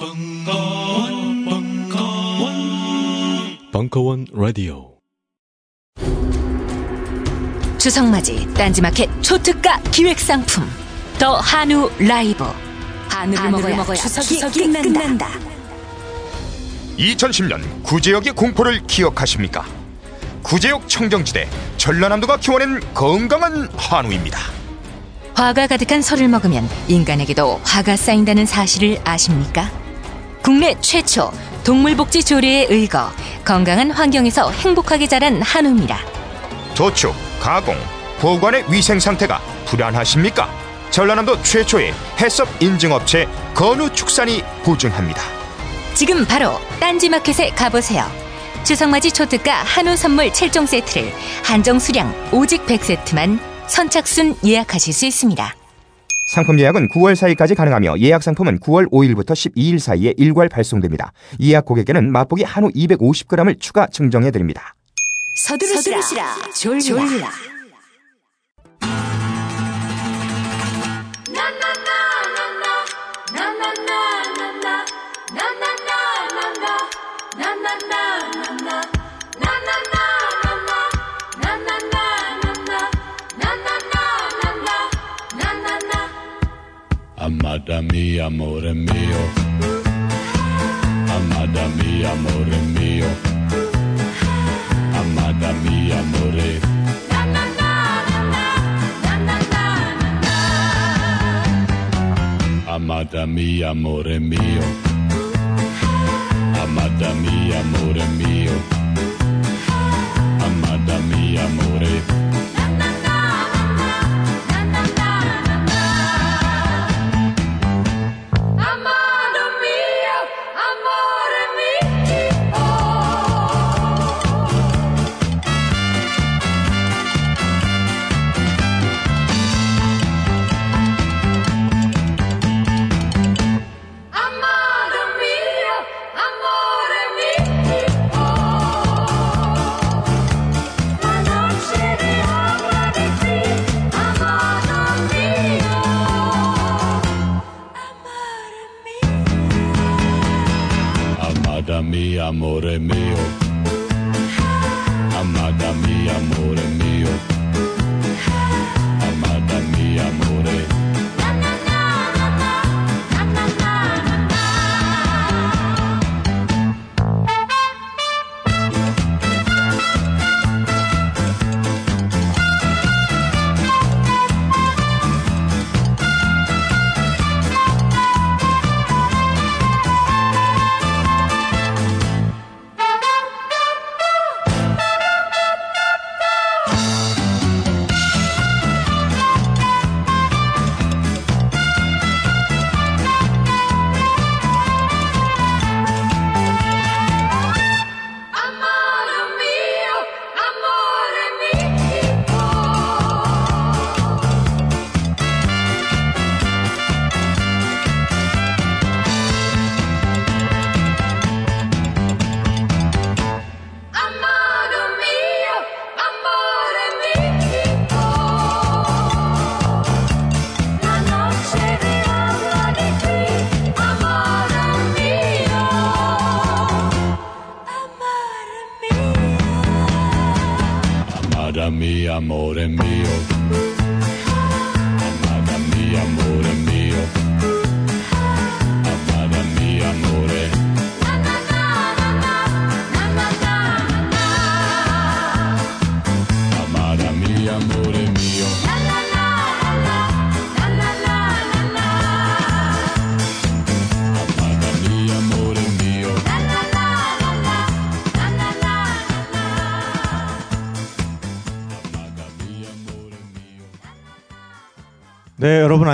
벙커원, 벙커원, 벙커원 라디오. 주성맞이 딴지마켓 초특가 기획상품 더 한우 라이브 한우를, 먹어야, 먹어야 추석이, 끝난다. 2010년 구제역의 공포를 기억하십니까? 구제역 청정지대 전라남도가 키워낸 건강한 한우입니다. 화가 가득한 설을 먹으면 인간에게도 화가 쌓인다는 사실을 아십니까? 국내 최초 동물복지 조례에 의거 건강한 환경에서 행복하게 자란 한우입니다. 도축, 가공, 보관의 위생 상태가 불안하십니까? 전라남도 최초의 해썹 인증업체 건우축산이 보증합니다. 지금 바로 딴지마켓에 가보세요. 추석맞이 초특가 한우 선물 7종 세트를 한정 수량 오직 100세트만 선착순 예약하실 수 있습니다. 상품 예약은 9월 4일까지 가능하며 예약 상품은 9월 5일부터 12일 사이에 일괄 발송됩니다. 예약 고객에는 맛보기 한우 250g을 추가 증정해 드립니다. 서두르시라, 졸라. Amada mia, amore mio. Amada mia, amore mio. Amada mia, amore. Amada mia, amore mio. Amada mia, amore mio. Amada mia, amore. Amado amore mio.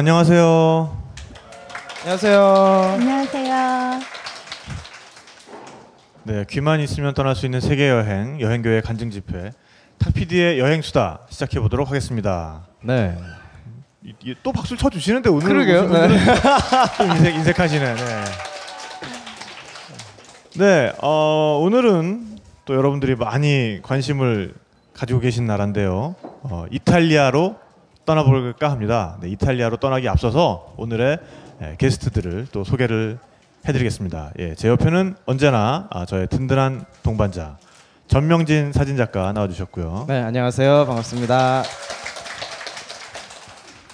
안녕하세요. 안녕하세요. 안녕하세요. 네, 귀만 있으면 떠날 수 있는 세계 여행 여행교회 간증 집회 탁피디의 여행 수다 시작해 보도록 하겠습니다. 네. 이- 이- 또 박수 쳐 주시는데 오늘 그러게요. 좀 인색 인색하시네. 네. 네, 어, 오늘은 또 여러분들이 많이 관심을 가지고 계신 나라인데요. 어, 이탈리아로 떠나볼까 합니다. 네, 이탈리아로 떠나기 앞서서 오늘의 예, 게스트들을 또 소개를 해드리겠습니다. 예, 제 옆에는 언제나 아, 저의 든든한 동반자 전명진 사진 작가 나와주셨고요. 네, 안녕하세요. 반갑습니다.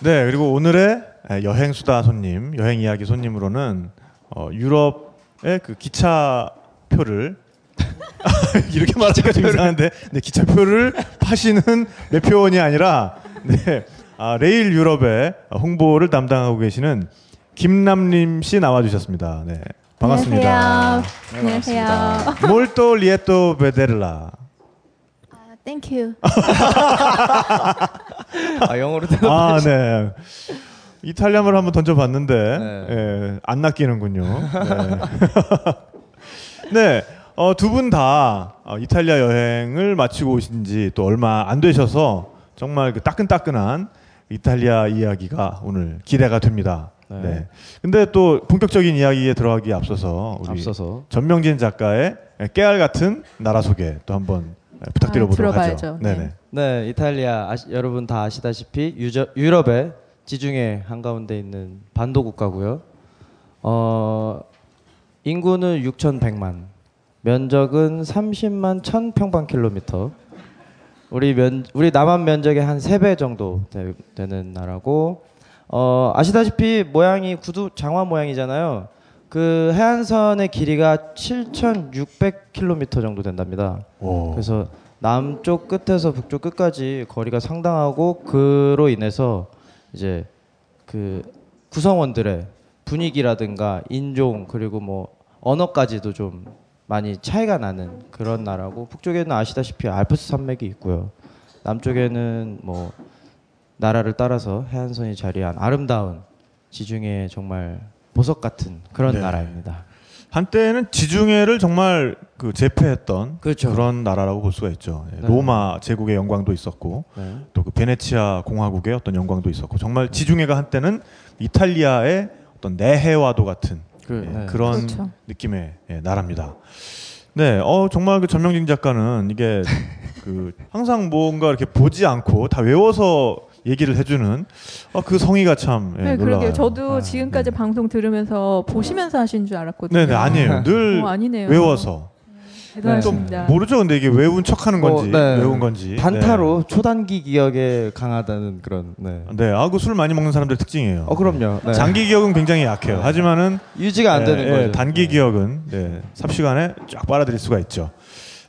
네, 그리고 오늘의 여행 수다 손님, 여행 이야기 손님으로는 어, 유럽의 그 기차 표를 이렇게 말하니까 좀 이상한데, 네, 기차 표를 파시는 매표원이 아니라 네, 아, Rail Europe의 홍보를 담당하고 계시는 김남림 씨 나와주셨습니다. 네, 반갑습니다. 안녕하세요. 안녕하세요. Molto lieto vederla. Thank you. 아, 영어로 대답. 아, 네. 이탈리아말을 한번 던져봤는데 네. 예, 안 낚이는군요. 네, 네 어, 두 분다 어, 이탈리아 여행을 마치고 오신 지 또 얼마 안 되셔서 정말 그 따끈따끈한 이탈리아 이야기가 오늘 기대가 됩니다. 네. 네. 근데 또 본격적인 이야기에 들어가기 앞서서 우리 앞서서 전명진 작가의 깨알 같은 나라 소개 또 한번 부탁드려보도록 아, 하죠. 들어봐야죠. 네네. 네. 네, 이탈리아 아시, 여러분 다 아시다시피 유저, 유럽의 지중해 한가운데 있는 반도 국가고요. 어, 인구는 6,100만, 면적은 30만 1,000 평방킬로미터. 우리 면 우리 남한 면적의 한 3배 정도 되, 는 나라고 어, 아시다시피 모양이 구두 장화 모양이잖아요. 그 해안선의 길이가 7,600km 정도 된답니다. 오. 그래서 남쪽 끝에서 북쪽 끝까지 거리가 상당하고 그로 인해서 이제 그 구성원들의 분위기라든가 인종 그리고 뭐 언어까지도 좀 많이 차이가 나는 그런 나라고 북쪽에는 아시다시피 알프스 산맥이 있고요. 남쪽에는 뭐 나라를 따라서 해안선이 자리한 아름다운 지중해 정말 보석 같은 그런 네. 나라입니다. 한때는 지중해를 정말 그 제패했던 그렇죠. 런 나라라고 볼 수가 있죠. 예, 네. 로마 제국의 영광도 있었고 네. 또그 베네치아 공화국의 어떤 영광도 있었고 정말 지중해가 한때는 이탈리아의 어떤 내해와도 같은 그, 예, 네. 그런 그렇죠. 느낌의 예, 나라입니다. 네, 어 정말 그 전명진 작가는 이게 그 항상 뭔가 이렇게 보지 않고 다 외워서 얘기를 해주는 어, 그 성의가 참 예, 네, 놀라워요. 그러게요. 저도 아, 지금까지 네. 방송 들으면서 보시면서 하신 줄 알았거든요. 네 네 아니에요. 늘 어, 아니네요. 외워서 대단하십니다. 모르죠. 근데 이게 외운 척하는 건지 어, 네. 외운 건지 단타로 초단기 기억에 강하다는 그런 네. 네, 네. 아그 술 많이 먹는 사람들 특징이에요. 어 그럼요. 네. 장기 기억은 굉장히 약해요. 하지만은 유지가 안 예, 되는 예, 거죠. 단기 기억은 네, 삽시간에 쫙 빨아들일 수가 있죠.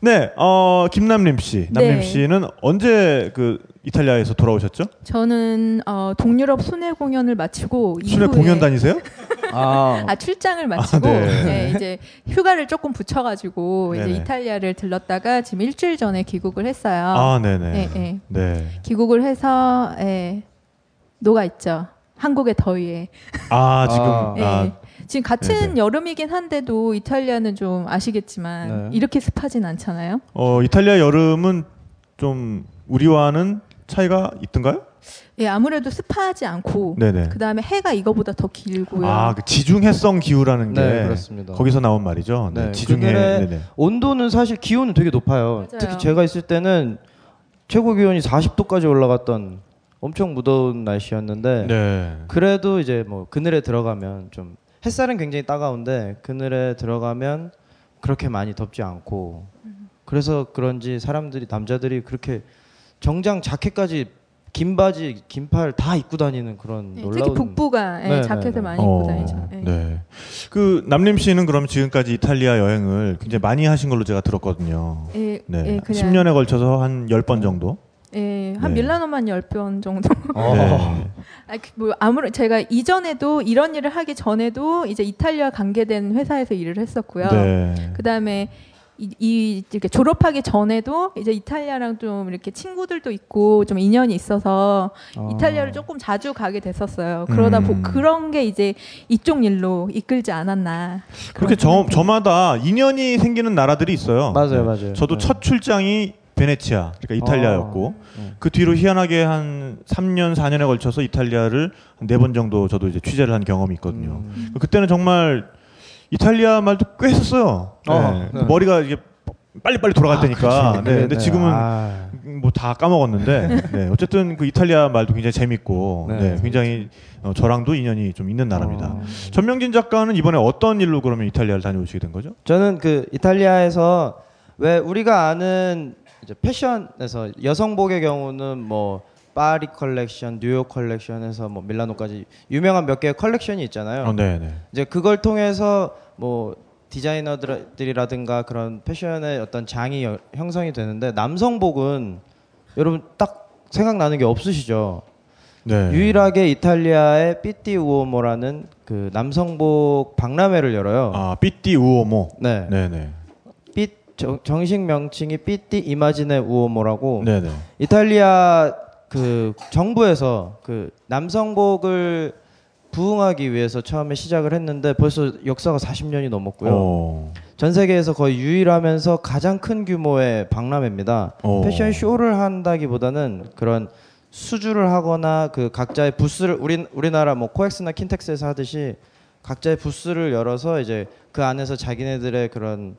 네, 어, 김남림 씨, 남림 네. 씨는 언제 그 이탈리아에서 돌아오셨죠? 저는 어, 동유럽 순회 공연을 마치고 순회 이후에- 공연 다니세요? 아, 아 출장을 마치고 아, 네. 네, 이제 휴가를 조금 붙여가지고 이제 네네. 이탈리아를 들렀다가 지금 일주일 전에 귀국을 했어요. 아, 네네. 네, 네. 네. 귀국을 해서 예, 녹아 있죠. 한국의 더위에. 아, 지금 아. 예. 아, 지금 같은 네네. 여름이긴 한데도 이탈리아는 좀 아시겠지만 네. 이렇게 습하진 않잖아요. 어, 이탈리아 여름은 좀 우리와는 차이가 있던가요? 예, 아무래도 습하지 않고 네네. 그 다음에 해가 이거보다 더 길고요. 아, 그 지중해성 기후라는 게 네, 그렇습니다. 거기서 나온 말이죠. 네, 네, 지중해. 온도는 사실 기온은 되게 높아요. 맞아요. 특히 제가 있을 때는 최고 기온이 40도까지 올라갔던 엄청 무더운 날씨였는데 네. 그래도 이제 뭐 그늘에 들어가면 좀 햇살은 굉장히 따가운데 그늘에 들어가면 그렇게 많이 덥지 않고 그래서 그런지 사람들이 남자들이 그렇게 정장 자켓까지 긴 바지 긴 팔 다 입고 다니는 그런 예, 놀라운 특히 북부가 예, 네, 자켓을 네, 네. 많이 입고 다니죠. 예. 네. 그 남림 씨는 그럼 지금까지 이탈리아 여행을 굉장히 많이 하신 걸로 제가 들었거든요. 예, 네. 예, 그냥 10년에 걸쳐서 한 10번 정도. 예, 한 네. 밀라노만 10번 정도. 어. 네. 아, 그뭐 아무런 제가 이전에도 이런 일을 하기 전에도 이제 이탈리아 관계된 회사에서 일을 했었고요. 네. 그다음에 이, 이 이렇게 졸업하기 전에도 이제 이탈리아랑 좀 이렇게 친구들도 있고 좀 인연이 있어서 어. 이탈리아를 조금 자주 가게 됐었어요. 그러다 음. 보 그런 게 이제 이쪽 일로 이끌지 않았나. 그렇게 저, 저마다 인연이 생기는 나라들이 있어요. 맞아요, 네. 맞아요. 저도 네. 첫 출장이 베네치아, 그러니까 이탈리아였고 네. 그 뒤로 희한하게 한 3년, 4년에 걸쳐서 이탈리아를 한네번 정도 저도 이제 취재를 한 경험이 있거든요. 음. 그때는 정말 이탈리아 말도 꽤 했었어요. 어, 네. 네. 머리가 이게 빨리빨리 돌아갈 테니까. 그렇지. 네, 근데 네, 지금은 아. 뭐다 까먹었는데 네, 어쨌든 그 이탈리아 말도 굉장히 재밌고 네. 네, 굉장히 어, 저랑도 인연이 좀 있는 나라입니다. 어. 전명진 작가는 이번에 어떤 일로 그러면 이탈리아를 다녀오시게 된 거죠? 저는 그 이탈리아에서 왜 우리가 아는 이제 패션에서 여성복의 경우는 뭐 파리 컬렉션, 뉴욕 컬렉션에서 뭐 밀라노까지 유명한 몇 개의 컬렉션이 있잖아요. 어, 네, 네. 이제 그걸 통해서 뭐 디자이너들이라든가 그런 패션의 어떤 장이 여- 형성이 되는데 남성복은 여러분 딱 생각나는 게 없으시죠? 네. 유일하게 이탈리아의 Pitti Uomo라는 그 남성복 박람회를 열어요. 아, Pitti Uomo. 네. 네, 네. 삐 정, 정식 명칭이 Pitti Immagine Uomo라고 네, 네. 이탈리아 그 정부에서 그 남성복을 부흥하기 위해서 처음에 시작을 했는데 벌써 역사가 40년이 넘었고요. 어. 전 세계에서 거의 유일하면서 가장 큰 규모의 박람회입니다. 어. 패션 쇼를 한다기보다는 그런 수주를 하거나 그 각자의 부스를 우리 우리나라 뭐 코엑스나 킨텍스에서 하듯이 각자의 부스를 열어서 이제 그 안에서 자기네들의 그런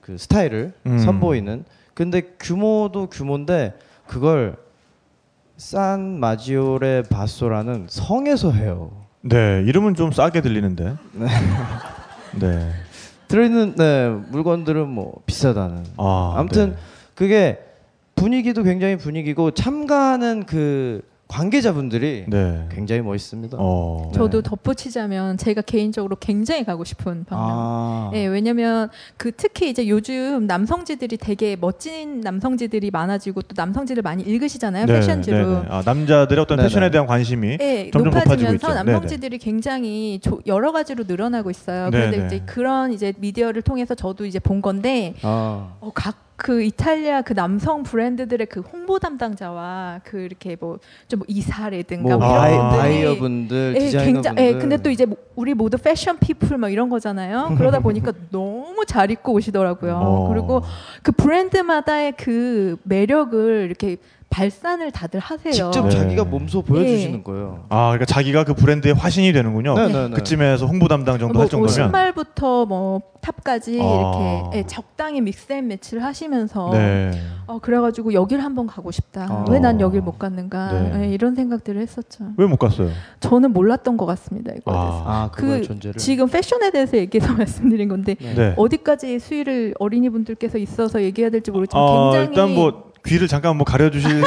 그 스타일을 음. 선보이는. 근데 규모도 규모인데 그걸 산 마지오레 바소라는 성에서 해요. 네, 이름은 좀 싸게 들리는데. 네. 네. 들어있는 네, 물건들은 뭐 비싸다는. 아, 아무튼 네. 그게 분위기도 굉장히 분위기고 참가하는 그 관계자분들이 네. 굉장히 멋있습니다. 어. 저도 덧붙이자면 제가 개인적으로 굉장히 가고 싶은 박람. 아, 네, 왜냐면 그 특히 이제 요즘 남성지들이 되게 멋진 남성지들이 많아지고 또 남성지들 많이 읽으시잖아요 네, 패션지로. 네, 네. 아, 남자들의 어떤 네, 패션에 네. 대한 관심이 네, 점점. 높아지면서. 남성지들이 굉장히 조- 여러 가지로 늘어나고 있어요. 네네. 그런데 이제 그런 이제 미디어를 통해서 저도 이제 본 건데 아, 어, 각 그 이탈리아 그 남성 브랜드들의 그 홍보 담당자와 그 이렇게 뭐 좀 이사라든가 뭐뭐 이런 분들이 바이어분들, 예, 디자이너분들. 굉장히, 예, 근데 또 이제 뭐 우리 모두 fashion people 막 이런 거잖아요. 그러다 보니까 너무 잘 입고 오시더라고요. 어. 그리고 그 브랜드마다의 그 매력을 이렇게 발산을 다들 하세요. 직접 네. 자기가 몸소 보여주시는 예. 거예요. 아, 그러니까 자기가 그 브랜드의 화신이 되는군요. 네, 네, 네. 그쯤에서 홍보 담당 정도 뭐, 할뭐 정도면. 신발부터 뭐 탑까지 아. 이렇게 예, 적당히 믹스앤 매치를 하시면서 네. 어, 그래가지고 여길 한번 가고 싶다. 아. 왜난 여길 못 갔는가. 네. 예, 이런 생각들을 했었죠. 왜 못 갔어요? 저는 몰랐던 것 같습니다. 이거에 아. 대해서. 아, 그 존재를. 지금 패션에 대해서 얘기해서 말씀드린 건데 네. 어디까지 수위를 어린이분들께서 있어서 얘기해야 될지 모르지만 어, 굉장히 일단 뭐 귀를 잠깐 뭐 가려주실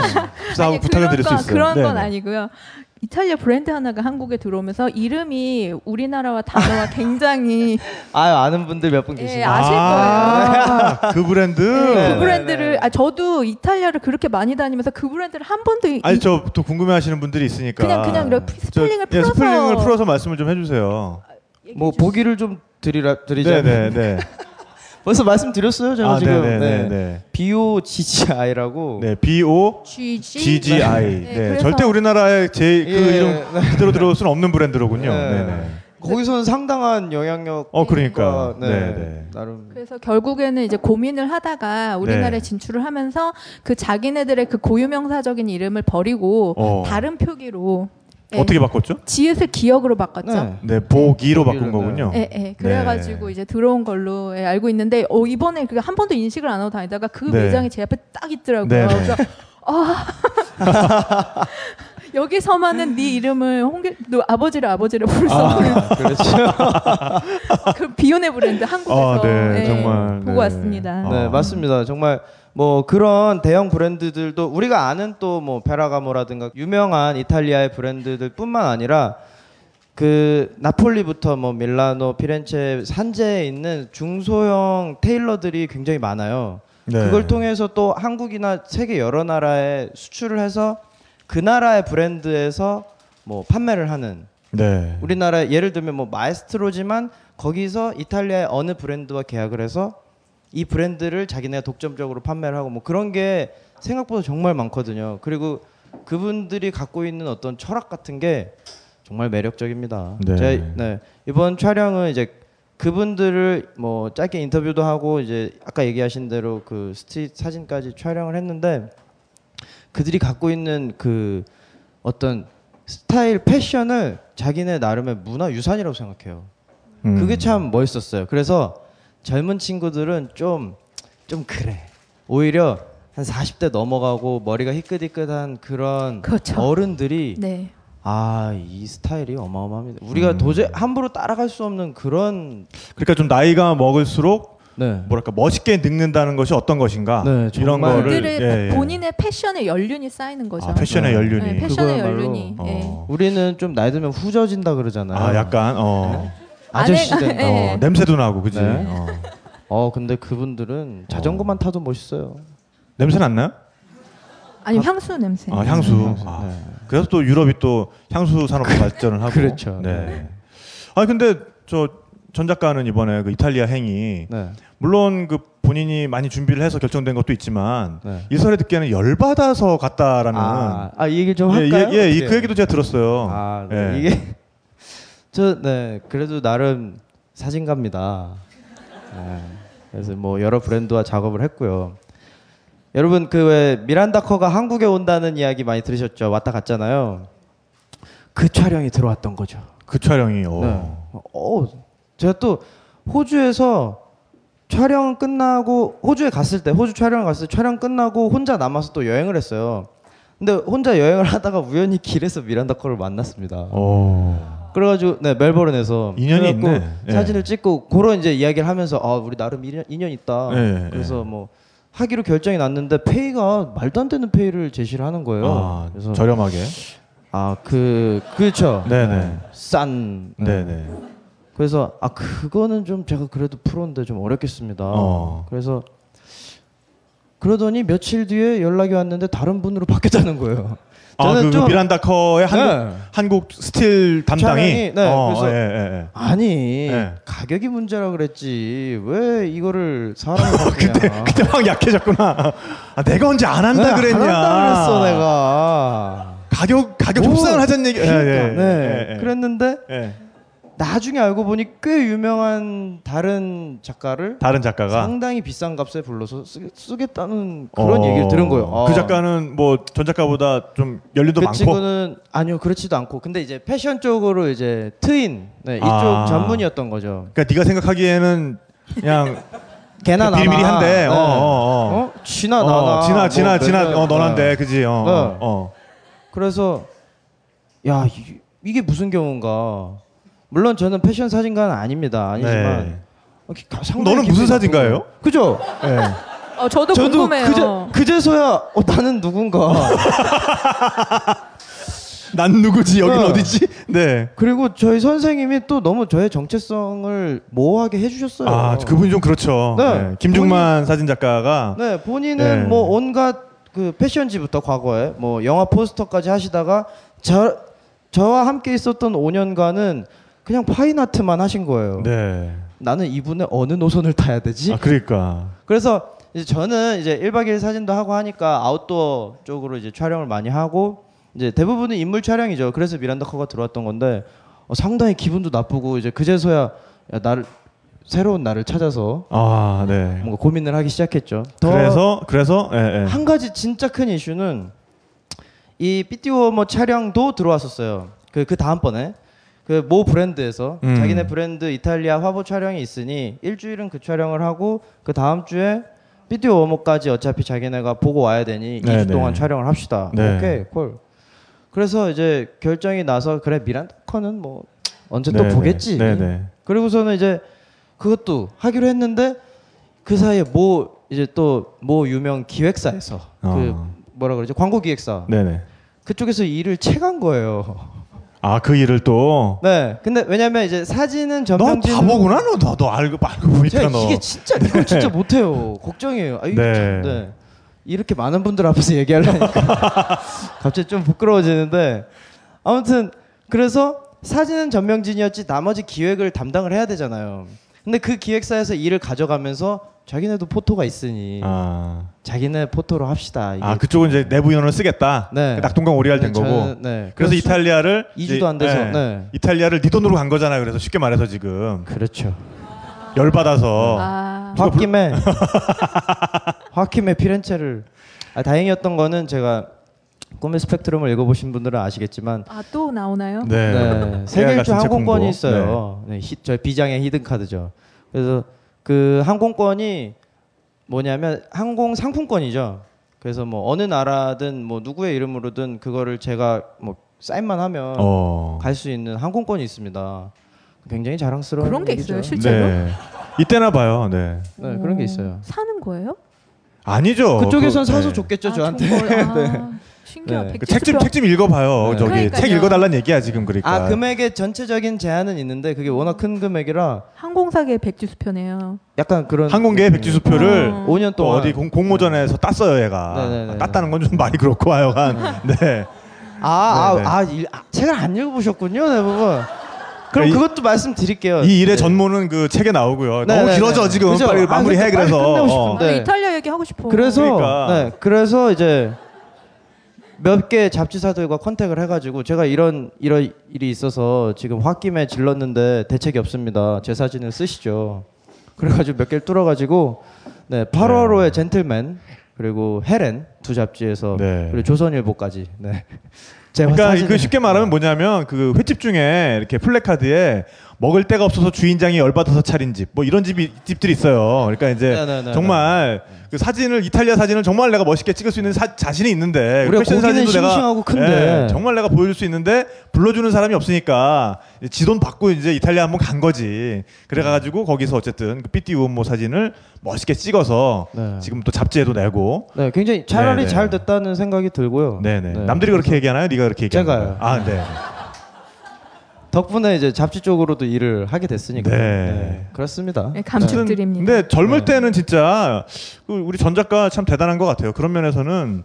수 아니, 부탁을 드릴 수 건- 있어요. 그런 네, 건 네. 아니고요. 이탈리아 브랜드 하나가 한국에 들어오면서 이름이 우리나라와 단어와 굉장히 아, 아는 분들 몇분 예, 계시네요. 아실 거예요. 아, 그 브랜드. 네, 네, 그 브랜드를 아, 저도 이탈리아를 그렇게 많이 다니면서 그 브랜드를 한 번도 이- 아니 저 또 궁금해하시는 분들이 있으니까. 그냥- 그냥 이렇게 저- 스펠링을 예, 풀어서- 스펠링을 풀어서 말씀을 좀 해주세요. 뭐 주시- 보기를 좀 드리라 드리자면 네네 네. 벌써 말씀드렸어요 제가 아, 지금 네네네. 네. 네. B O G G I라고 네, B O G G I. 네, 네, 절대 우리나라에 제그 예, 이름 네. 그대로 들어올 수는 없는 브랜드로군요. 네. 네, 네. 거기서는 상당한 영향력. 어, 그러니까. 네, 네. 나름. 그래서 결국에는 이제 고민을 하다가 우리나라에 네. 진출을 하면서 그 자기네들의 그 고유명사적인 이름을 버리고 어. 다른 표기로 예, 어떻게 바꿨죠? 지읒을 기억으로 바꿨죠. 네. 네, 보기로 바꾼 거군요. 예, 예. 그래가지고 이제 들어온 걸로 예, 알고 있는데 어, 이번에 그 한 번도 인식을 안 하고 다니다가 그 네. 매장이 제 앞에 딱 있더라고요. 네, 네. 그래서 아 여기서만은 네 이름을 홍길 너 아버지를 아버지를 부를 수 없는 그렇죠. 그 비혼의 브랜드 한국에서 아, 네, 예, 정말, 보고 네. 왔습니다. 아. 네, 맞습니다. 정말 뭐 그런 대형 브랜드들도 우리가 아는 또뭐 페라가모라든가 유명한 이탈리아의 브랜드들뿐만 아니라 그 나폴리부터 뭐 밀라노, 피렌체 산지에 있는 중소형 테일러들이 굉장히 많아요. 네. 그걸 통해서 또 한국이나 세계 여러 나라에 수출을 해서 그 나라의 브랜드에서 뭐 판매를 하는 네. 우리나라 예를 들면 뭐 마에스트로지만 거기서 이탈리아의 어느 브랜드와 계약을 해서 이 브랜드를 자기네가 독점적으로 판매를 하고 뭐 그런 게 생각보다 정말 많거든요. 그리고 그분들이 갖고 있는 어떤 철학 같은 게 정말 매력적입니다. 네. 제가 네, 이번 촬영은 이제 그분들을 뭐 짧게 인터뷰도 하고 이제 아까 얘기하신 대로 그 스트릿 사진까지 촬영을 했는데 그들이 갖고 있는 그 어떤 스타일 패션을 자기네 나름의 문화 유산이라고 생각해요. 음. 그게 참 멋있었어요. 그래서 젊은 친구들은 좀 좀 그래. 오히려 한 40대 넘어가고 머리가 희끗희끗한 그런 그렇죠. 어른들이 네. 아 이 스타일이 어마어마합니다. 우리가 도저히 함부로 따라갈 수 없는 그런 그러니까 좀 나이가 먹을수록 네. 뭐랄까 멋있게 늙는다는 것이 어떤 것인가 네, 이런. 거를 예, 예. 본인의 패션의 연륜이 쌓이는 거죠. 아, 패션의 연륜이 네, 패션의 연륜이. 예. 어. 우리는 좀 나이 들면 후져진다 그러잖아요. 아 약간 어, 아저씨 아내가- 된다. 예. 어, 냄새도 나고 그지 네. 어. 어 근데 그분들은 자전거만 타도 멋있어요. 냄새 났나요? 아니 향수 냄새. 아 향수 아, 네. 그래서 또 유럽이 또 향수 산업도 발전을 하고 그렇죠. 네. 아 근데 저 전 작가는 이번에 그 이탈리아 행이 네. 물론 그 본인이 많이 준비를 해서 결정된 것도 있지만 네. 일설에 듣기에는 열 받아서 갔다라는 아, 아, 이 얘기 좀 예, 할까요? 예, 예, 이- 그? 얘기도 제가 들었어요. 아, 네. 예. 이게 저 네, 그래도 나름 사진가입니다. 네. 그래서 뭐 여러 브랜드와 작업을 했고요. 여러분 그 왜 미란다 커가 한국에 온다는 이야기 많이 들으셨죠? 왔다 갔잖아요. 그 촬영이 들어왔던 거죠. 그 촬영이 어. 네. 어, 제가 또 호주에서 촬영 끝나고 호주에 갔을 때 호주 촬영을 갔을 때 촬영 끝나고 혼자 남아서 또 여행을 했어요. 근데 혼자 여행을 하다가 우연히 길에서 미란다 커를 만났습니다. 어. 그래가지고 네 멜버른에서 인연이 있네. 예. 사진을 찍고 그런 이제 이야기를 하면서 아 우리 나름 인연, 인연 있다. 예, 그래서 예. 뭐 하기로 결정이 났는데 페이가 말도 안 되는 페이를 제시를 하는 거예요. 아, 그래서 저렴하게. 아 그 그렇죠. 네네. 싼. 네. 네네. 그래서 아 그거는 좀 제가 그래도 프로인데 좀 어렵겠습니다. 어. 그래서 그러더니 며칠 뒤에 연락이 왔는데 다른 분으로 바뀌었다는 거예요. 아, 그, 그 미란다 커의 한국, 네. 한국 스틸 담당이. 네, 어, 그래서- 예, 예, 예. 아니 네. 가격이 문제라 그랬지 왜 이거를 사람을 바꾸냐? 그때 그때 막 약해졌구나. 아, 내가 언제 안 한다 네, 그랬냐. 안 한다 그랬어 내가. 가격 가격 뭐, 협상을 하자는 얘기. 그러니까, 예, 예, 네. 예, 예. 그랬는데 예. 나중에 알고 보니 꽤 유명한 다른 작가를 다른 작가가 상당히 비싼 값에 불러서 쓰, 겠다는 그런 어, 얘기를 들은 거예요. 그 아. 작가는 뭐 전 작가보다 좀 연륜도 그 많고. 친구는 아니요 그렇지도 않고 근데 이제 패션 쪽으로 이제 트인 네, 이쪽 아. 전문이었던 거죠. 그러니까 네가 생각하기에는 그냥 걔나 나나 비리비리한데. 네. 어, 어, 어. 어? 지나 어, 나나 지나 지나 뭐 지나 어 너난데 네. 그지 어, 네. 어, 어. 그래서 야 이, 이게 무슨 경우인가 물론 저는 패션 사진가는 아닙니다 아니지만 네. 어, 너는 무슨 사진가예요? 그죠? 예. 어, 저도, 저도 궁금해요. 그제, 그제서야 어, 나는 누군가 난 누구지 여긴 네. 어디지? 네. 그리고 저희 선생님이 또 너무 저의 정체성을 모호하게 해주셨어요. 아 그분이 좀 그렇죠. 네. 네. 김중만 사진 작가가 네, 본인은 네. 뭐 온갖 그 패션지부터 과거에 뭐 영화 포스터까지 하시다가 저 저와 함께 있었던 5년간은 그냥 파인아트만 하신 거예요. 네. 나는 이분의 어느 노선을 타야 되지? 아 그러니까 그래서 이제 저는 이제 1박 2일 사진도 하고 하니까 아웃도어 쪽으로 이제 촬영을 많이 하고 이제 대부분은 인물 촬영이죠. 그래서 미란다 커가 들어왔던 건데 어, 상당히 기분도 나쁘고 이제 그제서야 야, 나를 새로운 나를 찾아서 아 네. 뭔가 고민을 하기 시작했죠. 더 그래서 그래서 예, 예. 한 가지 진짜 큰 이슈는 이 삐띠워머 촬영도 들어왔었어요. 그, 그 다음번에 그 모 브랜드에서 음. 자기네 브랜드 이탈리아 화보 촬영이 있으니 일주일은 그 촬영을 하고 그 다음 주에 삐띠워머까지 어차피 자기네가 보고 와야 되니 이 네, 2주 동안 네. 촬영을 합시다. 네. 오케이 콜. 그래서 이제 결정이 나서 그래 미란다 커는 뭐 언제 네, 또 네. 보겠지. 네, 네. 그리고서는 이제 그것도 하기로 했는데 그 사이에 뭐 이제 또 뭐 유명 기획사에서 그 어. 뭐라 그러지 광고 기획사 네네. 그쪽에서 일을 채간 거예요. 아 그 일을 또. 네. 근데 왜냐면 이제 사진은 너 전명진 바보구나 너 너 너 알고 알고 보니까 너. 이게 진짜 이걸 진짜 못해요. 걱정이에요. 아유, 네. 참, 네. 이렇게 많은 분들 앞에서 얘기하려니까 갑자기 좀 부끄러워지는데 아무튼 그래서 사진은 전명진이었지 나머지 기획을 담당을 해야 되잖아요. 근데 그 기획사에서 일을 가져가면서 자기네도 포토가 있으니 아. 자기네 포토로 합시다. 아 그쪽은 이제 내부 인원을 쓰겠다. 네. 그 낙동강 오리알 된 네, 거고. 저는, 네. 그래서 그래서 이탈리아를 이주도 이제- 안 돼서, 예. 네. 이탈리아를 네 돈으로 간 거잖아요. 그래서 쉽게 말해서 지금 그렇죠. 열 받아서 아, 홧김에 홧김에 피렌체를 아, 다행이었던 거는 제가 꿈의 스펙트럼을 읽어보신 분들은 아시겠지만 아, 또 나오나요? 네. 네, 세계 같은 일주 항공권이. 있어요. 네. 히, 저 비장의 히든 카드죠. 그래서 그 항공권이 뭐냐면 항공 상품권이죠. 그래서 뭐 어느 나라든 뭐 누구의 이름으로든 그거를 제가 뭐 사인만 하면 어. 갈수 있는 항공권이 있습니다. 굉장히 자랑스러운 그런 게 얘기죠. 있어요, 실제로? 네. 이때나 봐요. 네. 네, 그런 게 있어요. 사는 거예요? 아니죠. 그쪽에선 그, 사서 네. 줬겠죠 아, 저한테. 좋은 거- 네. 아, 신기하다. 네. 그 책좀 책 좀 읽어봐요. 네. 저기 그러니까요. 책 읽어달라는 얘기야 지금 그러니까. 아 금액의 전체적인 제한은 있는데 그게 워낙 큰 금액이라 항공사계 백지수표네요. 약간 그런 항공계의 백지수표를 어. 5년 또 동안 어디 공, 공모전에서 땄어요 얘가. 네네네. 아, 땄다는 건좀 말이 그렇고 하여간. 네. 아, 네네. 아, 아, 일- 아, 책을 안 읽어보셨군요, 대부분. 그럼 이- 그것도 말씀드릴게요. 이 일의 네. 전모는 그 책에 나오고요. 네, 너무 네, 길어져 네. 지금 그죠? 빨리 아, 마무리해 빨리 그래서. 끝내고 어. 싶은데. 아, 네. 이탈리아 얘기 하고 싶어. 그래서 그러니까. 네, 그래서 이제 몇 개 잡지사들과 컨택을 해가지고 제가 이런 이런 일이 있어서 지금 홧김에 질렀는데 대책이 없습니다. 제 사진을 쓰시죠. 그래가지고 몇 개를 뚫어가지고 네 8월호의 젠틀맨 그리고 헤렌 두 잡지에서 네. 그리고 조선일보까지 네. 제 그러니까 그 쉽게 말하면 뭐냐면 그 횟집 중에 이렇게 플래카드에 먹을 데가 없어서 주인장이 열받아서 차린 집 뭐 이런 집이 집들이 있어요. 그러니까 이제 네네네. 정말 그 사진을 이탈리아 사진을 정말 내가 멋있게 찍을 수 있는 사- 자신이 있는데 패션 사진도 내가 싱싱하고 큰데. 예, 정말 내가 보여줄 수 있는데 불러주는 사람이 없으니까 지돈 받고 이제 이탈리아 한번 간 거지. 그래가지고 거기서 어쨌든 그 삐띠 우음모 사진을 멋있게 찍어서 네. 지금 또 잡지에도 내고. 네, 굉장히 차라리 네네. 잘 됐다는 생각이 들고요. 네네. 네. 남들이 그렇게 얘기하나요? 네가 그렇게 얘기하는 제가요. 아, 네. 덕분에 이제 잡지 쪽으로도 일을 하게 됐으니까. 네. 네, 그렇습니다. 네, 감축드립니다. 근데 젊을 네. 때는 진짜 그 우리 전 작가 참 대단한 것 같아요. 그런 면에서는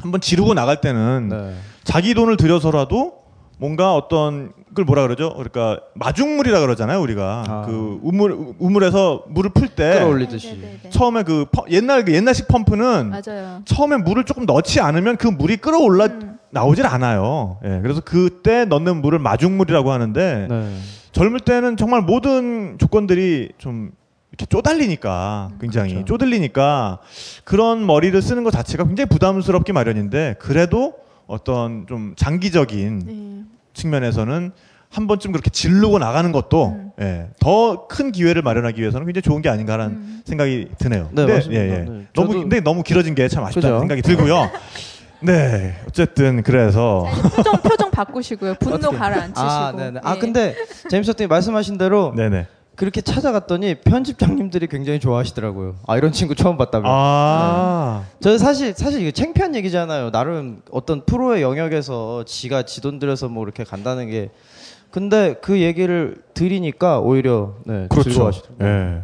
한번 지르고 나갈 때는 네. 자기 돈을 들여서라도 뭔가 어떤 그걸 뭐라 그러죠? 그러니까 마중물이라 그러잖아요, 우리가. 아. 그 우물 우물에서 물을 풀 때 끌어올리듯이. 네, 네, 네. 처음에 그 펌- 옛날 그 옛날식 펌프는 맞아요. 처음에 물을 조금 넣지 않으면 그 물이 끌어올라 음. 나오질 않아요. 예. 그래서 그때 넣는 물을 마중물이라고 하는데 네. 젊을 때는 정말 모든 조건들이 좀 이렇게 쪼달리니까 굉장히 그렇죠. 쪼들리니까 그런 머리를 쓰는 것 자체가 굉장히 부담스럽기 마련인데 그래도 어떤 좀 장기적인 네. 측면에서는 한 번쯤 그렇게 지르고 나가는 것도 음. 더큰 기회를 마련하기 위해서는 굉장히 좋은 게 아닌가라는 음. 생각이 드네요. 네, 근데, 맞습니다. 예, 예. 네. 너무 저도- 근데 너무 길어진 게 참 아쉽다는 그죠? 생각이 들고요. 네, 어쨌든 그래서 표정 표정 바꾸시고요. 분노 어떻게? 가라앉히시고. 아, 네네. 아, 예. 근데 제임스 님 말씀하신 대로 네네. 그렇게 찾아갔더니 편집장님들이 굉장히 좋아하시더라고요. 아, 이런 친구 처음 봤다며. 아, 저 사실 사실 이거 창피한 얘기잖아요. 나름 어떤 프로의 영역에서 지가 지돈 들여서 뭐 이렇게 간다는 게 근데 그 얘기를 들으니까 오히려 네, 그렇죠. 즐거워하시더라고요. 예.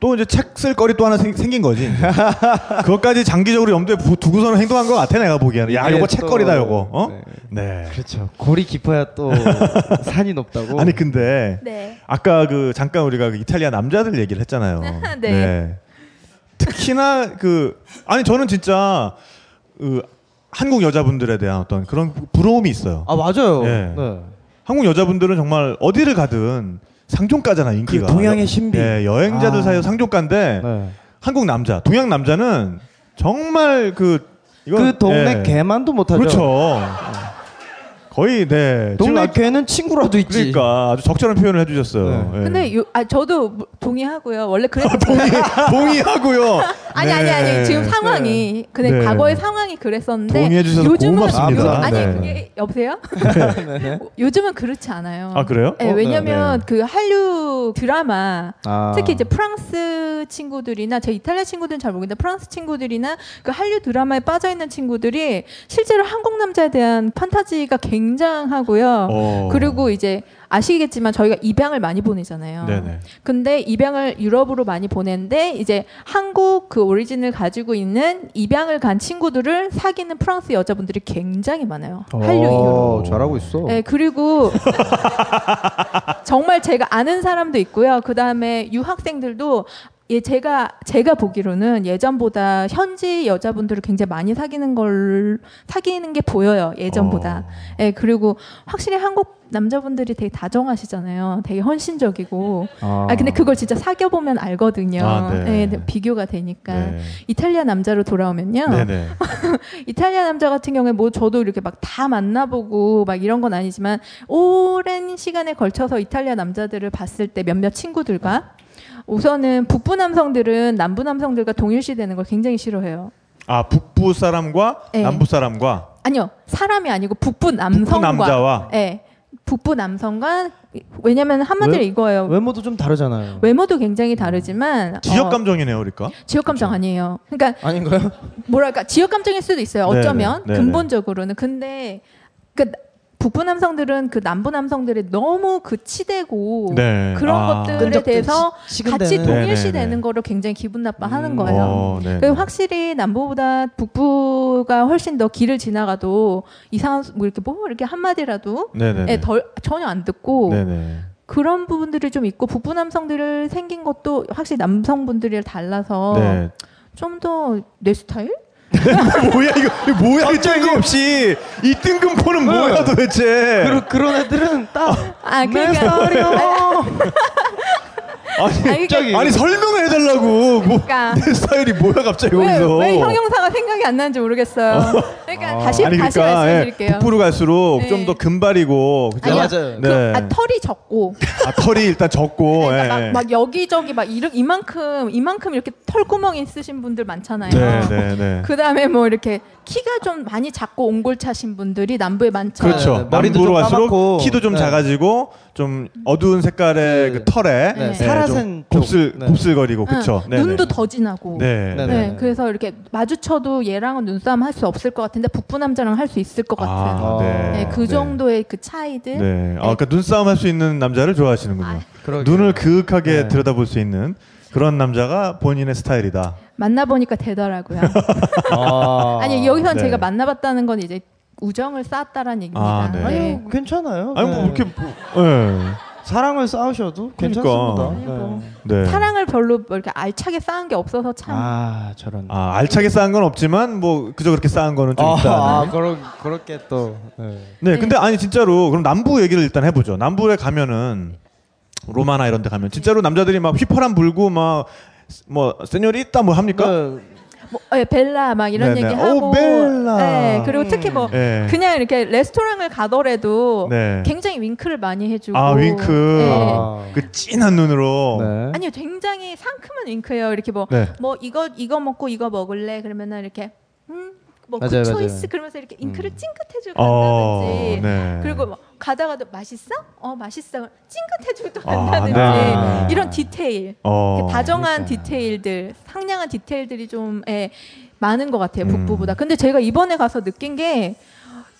또 이제 책 쓸 거리 또 하나 생, 긴 거지. 그것까지 장기적으로 염두에 부- 두고서는 행동한 것 같아 내가 보기에는. 야, 요거 또- 책거리다 요거. 어? 네. 네. 그렇죠. 골이 깊어야 또 산이 높다고. 아니 근데 네. 아까 그 잠깐 우리가 그 이탈리아 남자들 얘기를 했잖아요. 네. 특히나 그 아니 저는 진짜 그 한국 여자분들에 대한 어떤 그런 부러움이 있어요. 아 맞아요. 예. 네. 한국 여자분들은 정말 어디를 가든 상종가잖아 인기가. 그 동양의 신비. 예, 여행자들 아. 사이에 상종가인데 네. 한국 남자, 동양 남자는 정말 그 이건 그 동네 예. 개만도 못하죠. 그렇죠. 거의 네. 동네 아주- 개는 친구라도 있지. 그러니까 아주 적절한 표현을 해주셨어요. 네. 예. 근데 요, 아, 저도 무- 동의하고요. 원래 그랬던 동의 동의하고요. 아니 아니 네. 아니 지금 상황이 근데 네. 과거의 상황이 그랬었는데 동의해 주셔서 요즘은 고맙습니다. 요- 아니 네. 그게 여보세요? 요즘은 그렇지 않아요. 아 그래요? 네, 어, 왜냐면 네. 그 한류 드라마 아. 특히 이제 프랑스 친구들이나 제 이탈리아 친구들은 잘 모르겠는데 프랑스 친구들이나 그 한류 드라마에 빠져 있는 친구들이 실제로 한국 남자에 대한 판타지가 굉장 하고요. 어. 그리고 이제 아시겠지만 저희가 입양을 많이 보내잖아요. 네네. 근데 입양을 유럽으로 많이 보내는데 이제 한국 그 오리진을 가지고 있는 입양을 간 친구들을 사귀는 프랑스 여자분들이 굉장히 많아요. 한류 이후로. 어, 잘하고 있어. 네, 그리고 정말 제가 아는 사람도 있고요. 그 다음에 유학생들도 예, 제가 제가 보기로는 예전보다 현지 여자분들을 굉장히 많이 사귀는 걸 사귀는 게 보여요. 예전보다. 어. 예, 그리고 확실히 한국 남자분들이 되게 다정하시잖아요. 되게 헌신적이고. 아, 근데 그걸 진짜 사귀어 보면 알거든요. 아, 네. 예, 네, 비교가 되니까. 네. 이탈리아 남자로 돌아오면요. 네네. 이탈리아 남자 같은 경우에 뭐 저도 이렇게 막 다 만나보고 막 이런 건 아니지만 오랜 시간에 걸쳐서 이탈리아 남자들을 봤을 때 몇몇 친구들과 우선은 북부 남성들은 남부 남성들과 동일시 되는 걸 굉장히 싫어해요. 아 북부 사람과 네. 남부 사람과 아니요, 사람이 아니고 북부 남성과. 남자와? 네, 북부 남성과 왜냐면 한마디로 왜- 이거예요. 외모도 좀 다르잖아요. 외모도 굉장히 다르지만 지역 어, 감정이네요, 그러니까. 지역 감정 아니에요. 그러니까 아닌가요? 뭐랄까 지역 감정일 수도 있어요. 네네, 어쩌면 네네. 근본적으로는 근데 그 북부 남성들은 그 남부 남성들이 너무 그 치대고 네. 그런 아. 것들에 대해서 시- 식은되는. 같이 네네네. 동일시되는 거를 굉장히 기분 나빠하는 거예요. 어, 네. 확실히 남부보다 북부가 훨씬 더 길을 지나가도 이상한 뭐 이렇게 뭐 이렇게 한 마디라도. 예, 덜 전혀 안 듣고 네네. 그런 부분들이 좀 있고 북부 남성들을 생긴 것도 확실히 남성분들이 달라서 네. 좀더 내 스타일? 뭐야 이거 이거 뭐야 이 뜬금 없이 이 뜬금 포는 뭐야 도대체? 그런 그런 애들은 딱아내 그러니까 스타일이요. 아니 아니, 갑자기. 아니 설명을 해달라고 뭐 그러니까. 내 스타일이 뭐야 갑자기 왜, 여기서? 왜 형용사가 생각이 안 나는지 모르겠어요. 그러니까 다시 아니 다시 그러니까 예, 말씀드릴게요. 북부로 갈수록 네. 좀더 금발이고 그죠? 아니야. 맞아요. 그, 네. 아, 털이 적고 아, 털이 일단 적고 그러니까 예, 막, 막 여기저기 막 이르, 이만큼 이만큼 이렇게 털구멍 있으신 분들 많잖아요. 네, 네, 네. 그 다음에 뭐 이렇게 키가 좀 많이 작고 옹골차신 분들이 남부에 많죠. 그렇죠. 네, 네. 머리도 남부로 좀 갈수록 까맣고. 키도 좀 네. 작아지고 좀 어두운 색깔의 네. 그 털에 네. 예, 사좀 곱슬 쪽. 네. 곱슬거리고 응, 그렇죠. 눈도 더 진하고. 네. 네, 네. 네, 그래서 이렇게 마주쳐도 얘랑은 눈싸움 할 수 없을 것 같은데 북부 남자랑 할 수 있을 것 같은. 아, 네. 네, 그 정도의 그 차이들. 네. 아, 그러니까 눈싸움 할 수 있는 남자를 좋아하시는군요. 아. 눈을 그윽하게 네. 들여다볼 수 있는 그런 남자가 본인의 스타일이다. 만나보니까 되더라고요. 아. 아니 여기선 네. 제가 만나봤다는 건 이제 우정을 쌓았다라는 얘기입니다. 아, 네. 아니 괜찮아요. 아니 뭐 네. 이렇게 뭐, 예. 사랑을 쌓으셔도 그러니까. 괜찮습니다. 아니, 뭐. 네. 사랑을 별로 뭐 이렇게 알차게 쌓은 게 없어서 참. 아 저런. 아, 알차게 쌓은 건 없지만 뭐 그저 그렇게 쌓은 거는 좀 아, 있다. 아, 그런 그렇게 또. 네. 네, 근데 아니 진짜로 그럼 남부 얘기를 일단 해보죠. 남부에 가면은 로마나 이런 데 가면 진짜로 남자들이 막 휘파람 불고 막 뭐 세뇨리 있다 뭐 합니까? 네. 뭐, 예, 벨라 막 이런 네네. 얘기하고. 오, 벨라. 네, 그리고 특히 뭐 네. 그냥 이렇게 레스토랑을 가더라도 네. 굉장히 윙크를 많이 해주고. 아 윙크. 네. 아. 그 진한 눈으로. 네. 아니요, 굉장히 상큼한 윙크예요. 이렇게 뭐, 네. 뭐 이거 이거 먹고 이거 먹을래? 그러면은 이렇게 음, 뭐 맞아요, 그. 초이스 그러면서 이렇게 윙크를 음. 찡긋해주고 어, 간다든지. 네. 그리고 뭐 가다가도 맛있어? 어 맛있어. 찡긋해주고 또 아, 간다든지. 네. 이런 디테일. 어. 다정한 그러니까. 디테일들, 상냥한 디테일들이 좀 예, 많은 것 같아요 음. 북부보다. 근데 제가 이번에 가서 느낀 게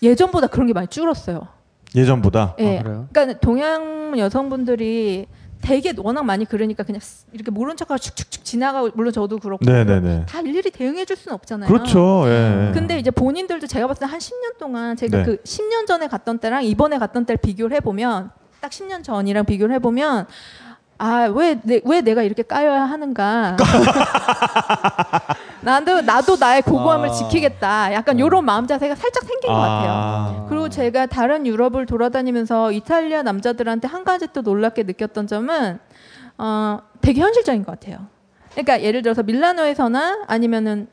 예전보다 그런 게 많이 줄었어요. 예전보다. 예. 아, 그래요? 그러니까 동양 여성분들이 되게 워낙 많이 그러니까 그냥 스- 이렇게 모른 척하고 축축축 지나가고 물론 저도 그렇고 네네네. 다 일일이 대응해 줄 수는 없잖아요. 그렇죠. 예. 근데 이제 본인들도 제가 봤을 때 한 10년 동안 제가 네. 그 10년 전에 갔던 때랑 이번에 갔던 때를 비교를 해 보면 딱 10년 전이랑 비교를 해 보면 아왜왜 내가 이렇게 까여야 하는가 나도 나도 나의 고고함을 아. 지키겠다 약간 이런 마음 자세가 살짝 생긴 것 같아요 아. 그리고 제가 다른 유럽을 돌아다니면서 이탈리아 남자들한테 한 가지 또 놀랍게 느꼈던 점은 어, 되게 현실적인 것 같아요. 그러니까 예를 들어서 밀라노에서나 아니면은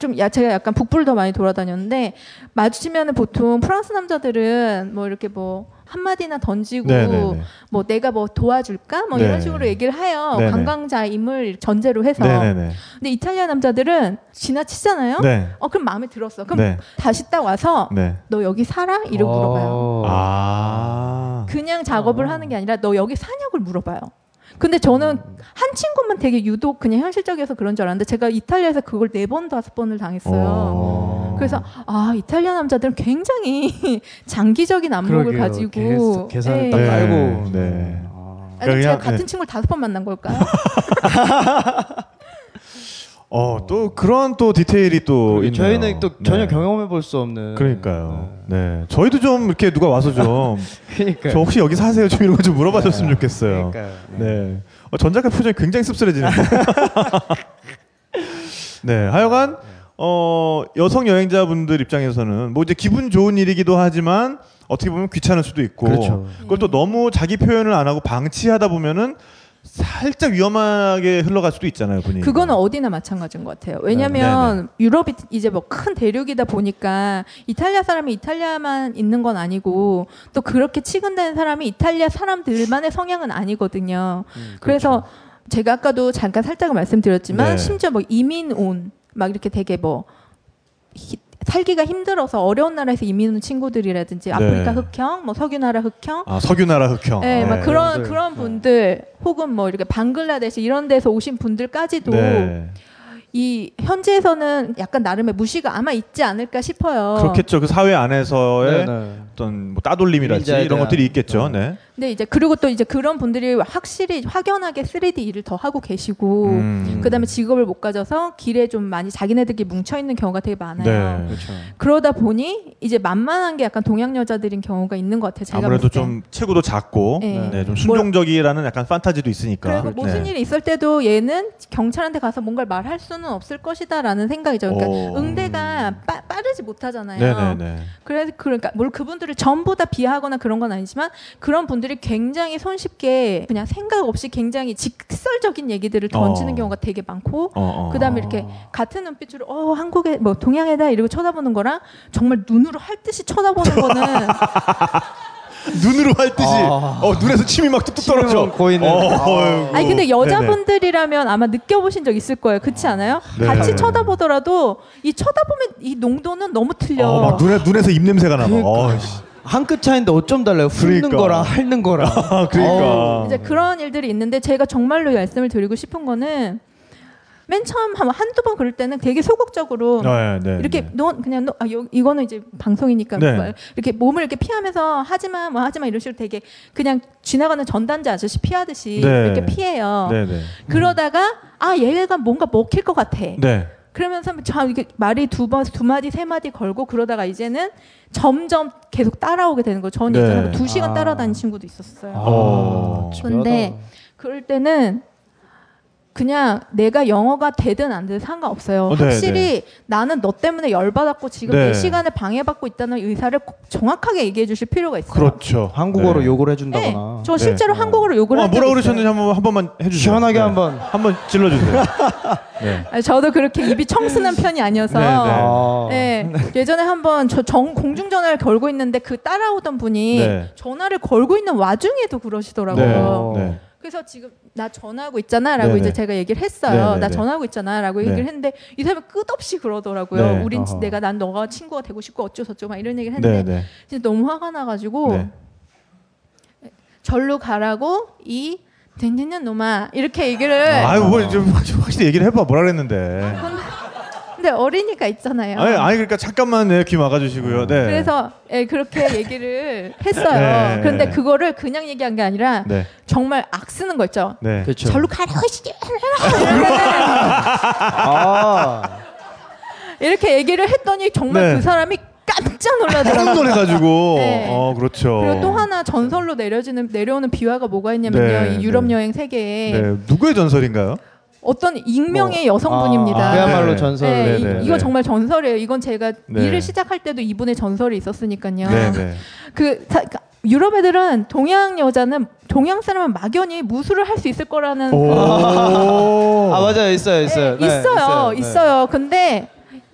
좀 야, 제가 약간 북부를 더 많이 돌아다녔는데 마주치면은 보통 프랑스 남자들은 뭐 이렇게 뭐 한마디나 던지고 네네네. 뭐 내가 뭐 도와줄까 뭐 네. 이런 식으로 얘기를 해요 네네. 관광자임을 전제로 해서 네네네. 근데 이탈리아 남자들은 지나치잖아요 네. 어 그럼 마음에 들었어 그럼 네. 다시 딱 와서 네. 너 여기 살아 이러고 물어봐요 어. 아. 그냥 작업을 하는 게 아니라 너 여기 사냐고 물어봐요. 근데 저는 한 친구만 되게 유독 그냥 현실적이어서 그런 줄 알았는데 제가 이탈리아에서 그걸 네 번 다섯 번을 당했어요. 어. 그래서 아 이탈리아 남자들은 굉장히 장기적인 안목을 그러게요. 가지고 계- 계산을 예. 딱 네, 깔고. 네. 아. 아니 그냥- 제가 같은 네. 친구를 다섯 번 만난 걸까요? 어, 또 그런 또 디테일이 또 있네요. 저희는 또 전혀 네. 경험해 볼 수 없는. 그러니까요. 네. 저희도 좀 이렇게 누가 와서 좀 그러니까. 저 혹시 여기 사세요? 좀 이런 거 좀 물어봐줬으면 좋겠어요. 그러니까요. 네. 어, 전작가 표정이 굉장히 씁쓸해지는데. 네. 하여간 어, 여성 여행자분들 입장에서는 뭐 이제 기분 좋은 일이기도 하지만 어떻게 보면 귀찮을 수도 있고 그렇죠. 그걸 또 너무 자기 표현을 안 하고 방치하다 보면은 살짝 위험하게 흘러갈 수도 있잖아요, 분위기. 그거는 어디나 마찬가지인 것 같아요. 왜냐하면 유럽이 이제 뭐 큰 대륙이다 보니까 이탈리아 사람이 이탈리아만 있는 건 아니고 또 그렇게 치근다는 사람이 이탈리아 사람들만의 성향은 아니거든요. 음, 그래서 제가 아까도 잠깐 살짝 말씀드렸지만 네. 심지어 뭐 이민 온 막 이렇게 되게 뭐 히- 살기가 힘들어서 어려운 나라에서 이민 온 친구들이라든지 아프리카 흑형, 뭐 석유 나라 흑형, 아 석유 나라 흑형. 네, 막 네. 그런 분들. 그런 분들 혹은 뭐 이렇게 방글라데시 이런 데서 오신 분들까지도 네. 이 현지에서는 약간 나름의 무시가 아마 있지 않을까 싶어요. 그렇겠죠. 그 사회 안에서의 네네. 어떤 뭐 이민자에 이런 대한- 것들이 있겠죠. 네. 근데 이제 그리고 또 이제 그런 분들이 확실히 확연하게 3D 일을 더 하고 계시고 음. 그다음에 직업을 못 가져서 길에 좀 많이 자기네들끼리 뭉쳐 있는 경우가 되게 많아요. 네. 그렇죠. 그러다 보니 이제 만만한 게 약간 동양 여자들인 경우가 있는 것 같아요. 제가 아무래도. 좀 체구도 작고 네. 네, 좀 순종적이라는 약간 판타지도 있으니까. 그리고 무슨 네. 일이 있을 때도 얘는 경찰한테 가서 뭔가를 말할 수는 없을 것이다라는 생각이죠. 그러니까 오. 응대가 빠, 빠르지 못하잖아요. 네네네. 그래서 그러니까 뭘 그분들을 전부 다 비하하거나 그런 건 아니지만 그런 분들이 굉장히 손쉽게 그냥 생각 없이 굉장히 직설적인 얘기들을 던지는 어. 경우가 되게 많고 어, 어. 그다음에 이렇게 같은 눈빛으로 어 한국에 뭐 동양에다 이러고 쳐다보는 거랑 정말 눈으로 할 듯이 쳐다보는 거는 눈으로 할 듯이 아. 어, 눈에서 침이 막 뚝뚝 떨어져. 고이는. 어, 아. 아니 근데. 여자분들이라면 아마 느껴보신 적 있을 거예요 그렇지 않아요? 네. 같이 쳐다보더라도 이 쳐다보면 이 농도는 너무 틀려 어, 막 눈에 눈에서 입 냄새가 나. 막. 그러니까. 어이씨. 한끗 차인데 어쩜 달라요? 훑는 그러니까. 거랑 핥는 거랑. 아, 그러니까. 이제 그런 일들이 있는데 제가 정말로 말씀을 드리고 싶은 거는 맨 처음 한 한두 번 그럴 때는 되게 소극적으로 네, 네, 이렇게 네. 너 그냥 너 아, 요, 이거는 이제 방송이니까 네. 뭐 이렇게 몸을 이렇게 피하면서 하지마 뭐 하지마 이런 식으로 되게 그냥 지나가는 전단지 아저씨 피하듯이 네. 이렇게 피해요. 네, 네. 그러다가 아 얘가 뭔가 먹힐 것 같아. 네. 그러면서 저 이렇게 말이 두 번 두 마디 세 마디 걸고 그러다가 이제는 점점 계속 따라오게 되는 거예요. 저는 네. 예전에 두 시간 아. 따라다니는 친구도 있었어요. 어. 근데 그럴 때는 그냥 내가 영어가 되든 안 되든 상관없어요. 어, 네, 확실히 나는 너 때문에 열받았고 지금 네. 내 시간을 방해받고 있다는 의사를 꼭 정확하게 얘기해 주실 필요가 있어요. 그렇죠. 한국어로 네. 욕을 네, 해준다거나. 저 실제로 네. 한국어로 욕을 어, 뭐라. 그러셨는지 한번 한 번만 해주세요. 시원하게 네. 한번. 한번 찔러주세요. 네. 아니, 저도 그렇게 입이 청순한 편이 아니어서 네, 네. 아. 네. 예전에 한번 저 정, 공중전화를 걸고 있는데 그 따라오던 분이 네. 전화를 걸고 있는 와중에도 그러시더라고요. 네. 네. 그래서 지금 나 전화하고 있잖아라고. 이제 제가 얘기를 했어요. 네네네. 나 전화하고 있잖아라고 네. 얘기를 했는데 이 사람이 끝없이 그러더라고요. 네. 우린 어허. 내가 난 너가 친구가 되고 싶고 어쩌고 저쩌고 막 이런 얘기를 네, 했는데 네. 진짜 너무 화가 나가지고 네. 절로 가라고 이 댕댕년 놈아 이렇게 얘기를 아유, 뭐좀 확실히 얘기를 해봐. 뭐라 그랬는데. 근데 어린이가 있잖아요. 아니, 아니 그러니까 잠깐만 네, 귀 막아주시고요. 네. 그래서 예, 그렇게 얘기를 했어요. 네. 그런데 그거를 그냥 얘기한 게 아니라 네. 정말 악 쓰는 거 있죠. 네. 그렇죠. 절로 가라고 시지 아. 이렇게 얘기를 했더니 정말 네. 그 사람이 깜짝 깜짝 놀라더라고요. 놀래가지고. 네. 어, 그렇죠. 그리고 또 하나 전설로 내려지는 내려오는 비화가 뭐가 있냐면요. 네, 이 유럽 네. 여행 세계에 네. 누구의 전설인가요? 어떤 익명의 뭐, 여성분입니다. 아, 그야말로 네. 전설. 네, 네, 네, 이, 이거 네. 정말 전설이에요. 이건 제가 네. 일을 시작할 때도 이분의 전설이 있었으니까요. 네, 네. 그 사- 그러니까 유럽 애들은 동양 여자는 동양 사람은 막연히 무술을 할 수 있을 거라는 오. 그- 아 맞아요 있어요 있어요. 네, 네, 있어요, 네. 있어요. 근데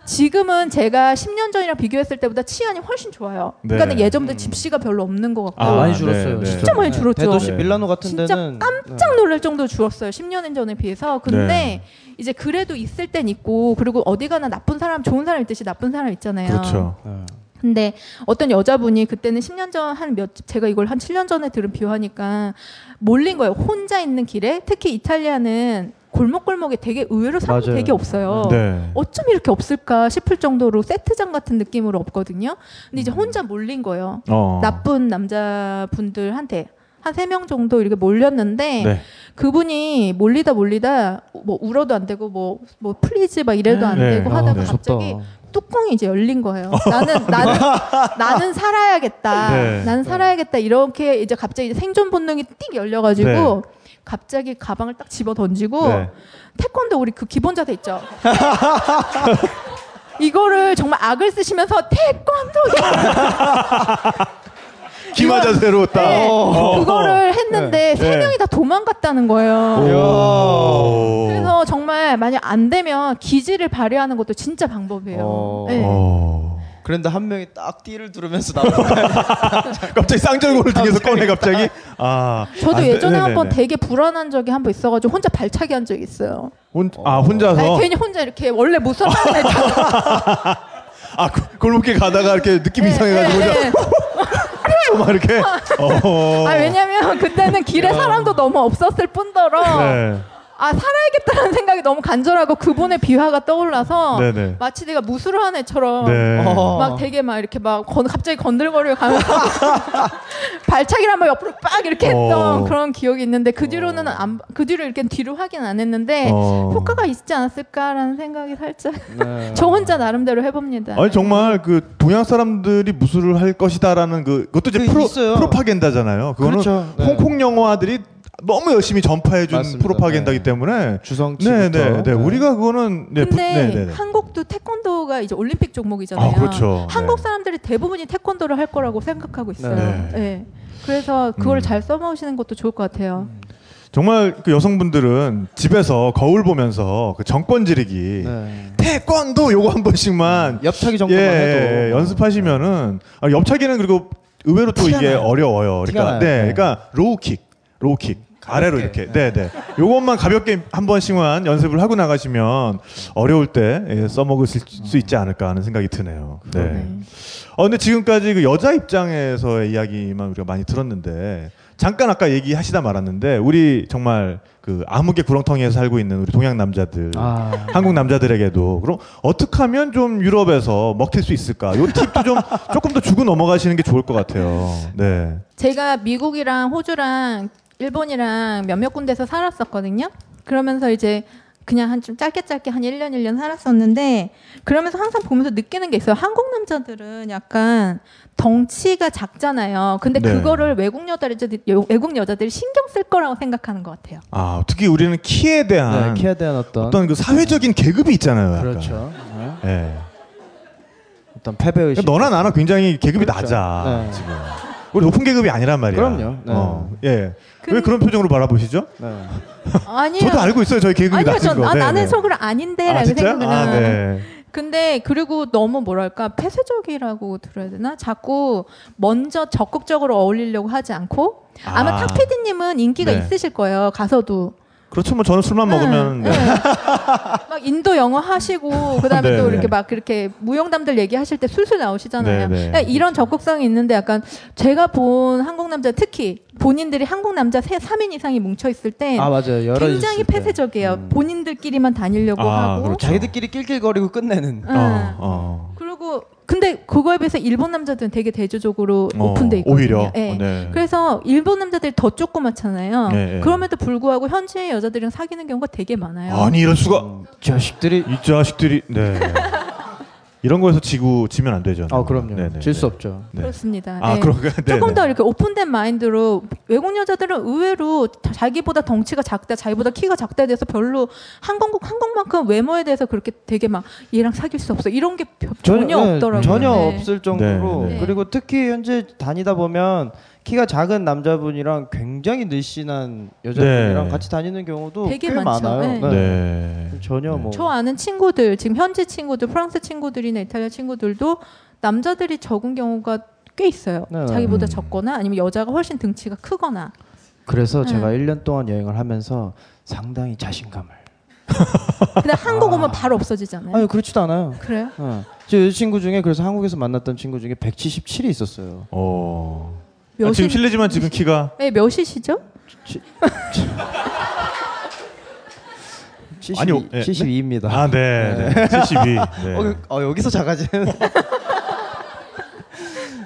지금은 제가 10년 전이랑 비교했을 때보다 치안이 훨씬 좋아요. 네. 그러니까 예전보다 집시가 별로 없는 것 같고 아, 많이 네, 줄었어요. 네. 진짜 많이 줄었죠. 대도시 네. 밀라노 같은 진짜 데는 깜짝 놀랄 정도로 줄었어요. 10년 전에 비해서. 근데 네. 이제 그래도 있을 땐 있고 그리고 어디 가나 나쁜 사람, 좋은 사람 있듯이 나쁜 사람 있잖아요. 그렇죠. 네. 근데 어떤 여자분이 그때는 10년 전 한 몇 제가 이걸 한 7년 전에 들은 비유하니까 몰린 거예요. 혼자 있는 길에 특히 이탈리아는 골목골목에 되게 의외로 사람이 맞아요. 되게 없어요. 네. 어쩜 이렇게 없을까 싶을 정도로 세트장 같은 느낌으로 없거든요. 근데 이제 혼자 몰린 거예요. 어. 나쁜 남자분들한테 한 세 명 정도 이렇게 몰렸는데 네. 그분이 몰리다 몰리다 뭐 울어도 안 되고 뭐뭐 please 막 이래도 안 네. 되고 아, 하다가 네. 갑자기. 뚜껑이 이제 열린 거예요. 나는 나는 나는 살아야겠다. 네. 나는 살아야겠다. 이렇게 이제 갑자기 생존 본능이 띡 열려가지고 네. 갑자기 가방을 딱 집어 던지고 네. 태권도 우리 그 기본 자세 있죠. 이거를 정말 악을 쓰시면서 태권도 기마 자세로 딱. 네, 어. 그거를 했는데 네. 세 명이 다 도망갔다는 거예요. 오. 그래서 정말 만약 안 되면 기지를 발휘하는 것도 진짜 방법이에요. 어. 네. 어. 그런데 한 명이 딱 띠를 두르면서 나오는 갑자기 쌍절곤을 등에서 꺼내 갑자기. 아. 저도 아, 예전에 네네네. 한번 되게 불안한 적이 한 번 있어가지고 혼자 발차기 한 적이 있어요. 혼, 아 혼자서. 아니, 괜히 혼자 이렇게 원래 무서운 애 아 그- 골목길 가다가 이렇게 느낌 네, 이상해가지고 네, 막 이렇게. 어. 아 왜냐면 그때는 길에 사람도 너무 없었을 뿐더러 네. 아 살아야겠다는 생각이 너무 간절하고 그분의 비화가 떠올라서 네네. 마치 내가 무술을 한 애처럼 네. 어. 막 되게 막 이렇게 막 건- 갑자기 건들거리고 가면서 발차기를 한번 옆으로 빡 이렇게 했던 어. 그런 기억이 있는데 그 뒤로는 안, 그 뒤로 이렇게 뒤로 확인 안 했는데 어. 효과가 있지 않았을까라는 생각이 살짝 네. 저 혼자 나름대로 해봅니다. 아니 정말 그 동양 사람들이 무술을 할 것이다라는 그 그것도 이제 그 프로 있어요. 프로파겐다잖아요. 그거는 그렇죠. 네. 홍콩 영화들이 너무 열심히 전파해준. 프로파겐다기 네. 때문에 주성치부터. 네, 네, 네. 우리가 그거는 네, 부- 근데 네, 네, 네. 한국도 태권도가 이제 올림픽 종목이잖아요. 아, 그렇죠. 한국 네. 사람들이 대부분이 태권도를 할 거라고 생각하고 있어요. 네. 네. 그래서 그걸 음. 잘 써먹으시는 것도 좋을 것 같아요. 정말 그 여성분들은 집에서 거울 보면서 그 정권 지르기 네. 태권도 요거 한 번씩만 옆차기 정도만 예, 해도 뭐. 연습하시면은 아, 옆차기는 그리고 의외로 또 티가 이게 나요. 어려워요. 그러니까. 네, 네. 그러니까 low kick, low kick. 아래로 이렇게, 네, 네. 요것만 가볍게 한 번씩만 연습을 하고 나가시면 어려울 때 예, 써먹을 수, 수 있지 않을까 하는 생각이 드네요. 네. 네. 어, 근데 지금까지 그 여자 입장에서의 이야기만 우리가 많이 들었는데 잠깐 아까 얘기하시다 말았는데 우리 정말 그 암흑의 구렁텅이에서 살고 있는 우리 동양 남자들 아. 한국 남자들에게도 그럼 어떻게 하면 좀 유럽에서 먹힐 수 있을까? 요 팁도 좀 조금 더 주고 넘어가시는 게 좋을 것 같아요. 네. 제가 미국이랑 호주랑 일본이랑 몇몇 군데서 살았었거든요. 그러면서 이제 그냥 한 좀 짧게 짧게 한 1년 1년 살았었는데 그러면서 항상 보면서 느끼는 게 있어요. 한국 남자들은 약간 덩치가 작잖아요. 근데 네. 그거를 외국 여자들이 외국 여자들이 신경 쓸 거라고 생각하는 것 같아요. 아 특히 우리는 키에 대한 네, 키에 대한 어떤, 어떤 그 사회적인 계급이 있잖아요. 약간. 그렇죠. 네. 예. 어떤 패배 의식. 너나 나나 굉장히 계급이 그렇죠. 낮아 네. 지금. 우리 높은 계급이 아니란 말이야. 그럼요. 네. 어, 예. 왜 근- 그런 표정으로 바라보시죠? 네. 아니요. 저도 알고 있어요. 저희 계급이 아니요, 낮은 전 거. 아, 네, 나는 네. 속으로 아닌데라고 아, 진짜? 생각을. 아, 네. 근데 그리고 너무 뭐랄까 폐쇄적이라고 들어야 되나? 자꾸 먼저 적극적으로 어울리려고 하지 않고 아마 아. 탁피디님은 인기가 네. 있으실 거예요. 가서도. 그렇죠. 뭐 저는 술만 먹으면 네, 네. 네. 막 인도 영어 하시고 그다음에 네, 또 네. 이렇게 막 그렇게 무용담들 얘기하실 때 술술 나오시잖아요. 네, 네. 그러니까 이런 적극성이 있는데 약간 제가 본 한국 남자 특히 본인들이 한국 남자 세 3인 이상이 뭉쳐 있을 때 아 맞아요. 여러 굉장히. 폐쇄적이에요. 음. 본인들끼리만 다니려고 아, 하고 그렇죠. 자기들끼리 낄낄거리고 끝내는. 응. 어, 어. 그리고 근데 그거에 비해서 일본 남자들은 되게 대조적으로 어, 오픈돼 있거든요. 오히려? 예. 어, 네. 그래서 일본 남자들이 더 조그맣잖아요. 네, 네. 그럼에도 불구하고 현지의 여자들이랑 사귀는 경우가 되게 많아요. 아니 이럴 수가 음, 자식들이. 이 자식들이 네. 이런 거에서 지고 지면 안 되죠. 아 그럼요. 네, 네, 질수 네. 없죠. 네. 그렇습니다. 아 예. 그런가? 네, 조금 네. 더 이렇게 오픈된 마인드로 외국 여자들은 의외로 자- 자기보다 덩치가 작다, 자기보다 키가 작다에 대해서 별로 한국 한국만큼 외모에 대해서 그렇게 되게 막 얘랑 사귈 수 없어 이런 게 벼- 전혀 네, 없더라고요. 전혀 네. 없을 정도로 네, 네. 그리고 특히 현재 다니다 보면 키가 작은 남자분이랑 굉장히 늘씬한 여자분이랑 네. 같이 다니는 경우도 되게 꽤 많죠. 많아요. 네. 네. 전혀 뭐 저 아는 친구들 지금 현지 친구들 프랑스 친구들이나 이탈리아 친구들도 남자들이 적은 경우가 꽤 있어요. 네. 자기보다 음. 적거나 아니면 여자가 훨씬 등치가 크거나. 그래서 네. 제가 1년 동안 여행을 하면서 상당히 자신감을. 근데 한국 오면 바로 없어지잖아요. 아니 그렇지도 않아요. 그래요? 어. 제 여자친구 중에 그래서 한국에서 만났던 친구 중에 177이 있었어요. 어. 아, 몇이- 지금 실례지만 지금 키가 네, 몇이시죠? 72, 아니요, 예, 72입니다. 아, 네. 네. 72. 네. 어, 어, 여기서 작아지는.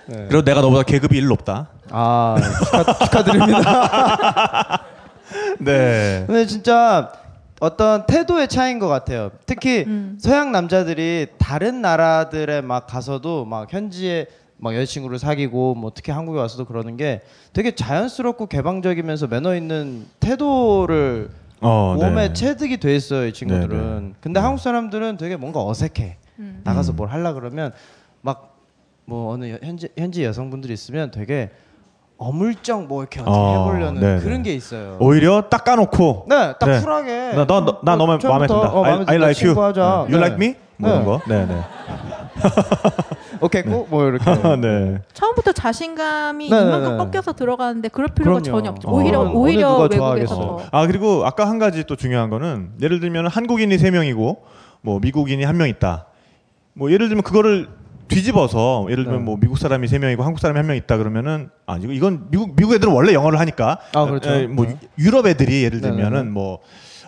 그리고 내가 너보다 계급이 1 높다. 아 축하, 축하 드립니다. 네. 근데 진짜 어떤 태도의 차이인 것 같아요. 특히 음. 서양 남자들이 다른 나라들에 막 가서도 막 현지에 막 여자친구를 사귀고 뭐 특히 한국에 와서도 그러는 게 되게 자연스럽고 개방적이면서 매너 있는 태도를 어, 몸에 네. 체득이 돼 있어요 이 친구들은. 네, 네. 근데 한국 사람들은 되게 뭔가 어색해. 음. 나가서 음. 뭘 하려 그러면 막 뭐 어느 여- 현지 현지 여성분들이 있으면 되게 어물쩍 뭐 이렇게 어떻게 어, 해보려는 네, 그런 네. 게 있어요. 오히려 딱 까놓고 네, 딱 네. 쿨하게. 나, 너, 너, 나 너무 마음에 든다. 어, I, 마음에 I 든다. like you. 친구하자. You 네. like me? 뭐 이런 네. 거. 네, 네. 오케이 고? 뭐 이렇게. 네. 처음부터 자신감이 네, 네, 이만큼 네. 꺾여서 들어가는데 그럴 필요가 그럼요. 전혀 없죠. 어. 오히려 어느- 오히려 외국에서. 더. 아 그리고 아까 한 가지 또 중요한 거는 예를 들면 한국인이 세 명이고 뭐 미국인이 한 명 있다. 뭐 예를 들면 그거를 뒤집어서 예를 들면 네. 뭐 미국 사람이 세 명이고 한국 사람이 한 명 있다 그러면은 아 이거 이건 미국 미국 애들은 원래 영어를 하니까 아, 그렇죠. 에, 뭐 네. 유럽 애들이 예를 네, 네, 네. 들면은 뭐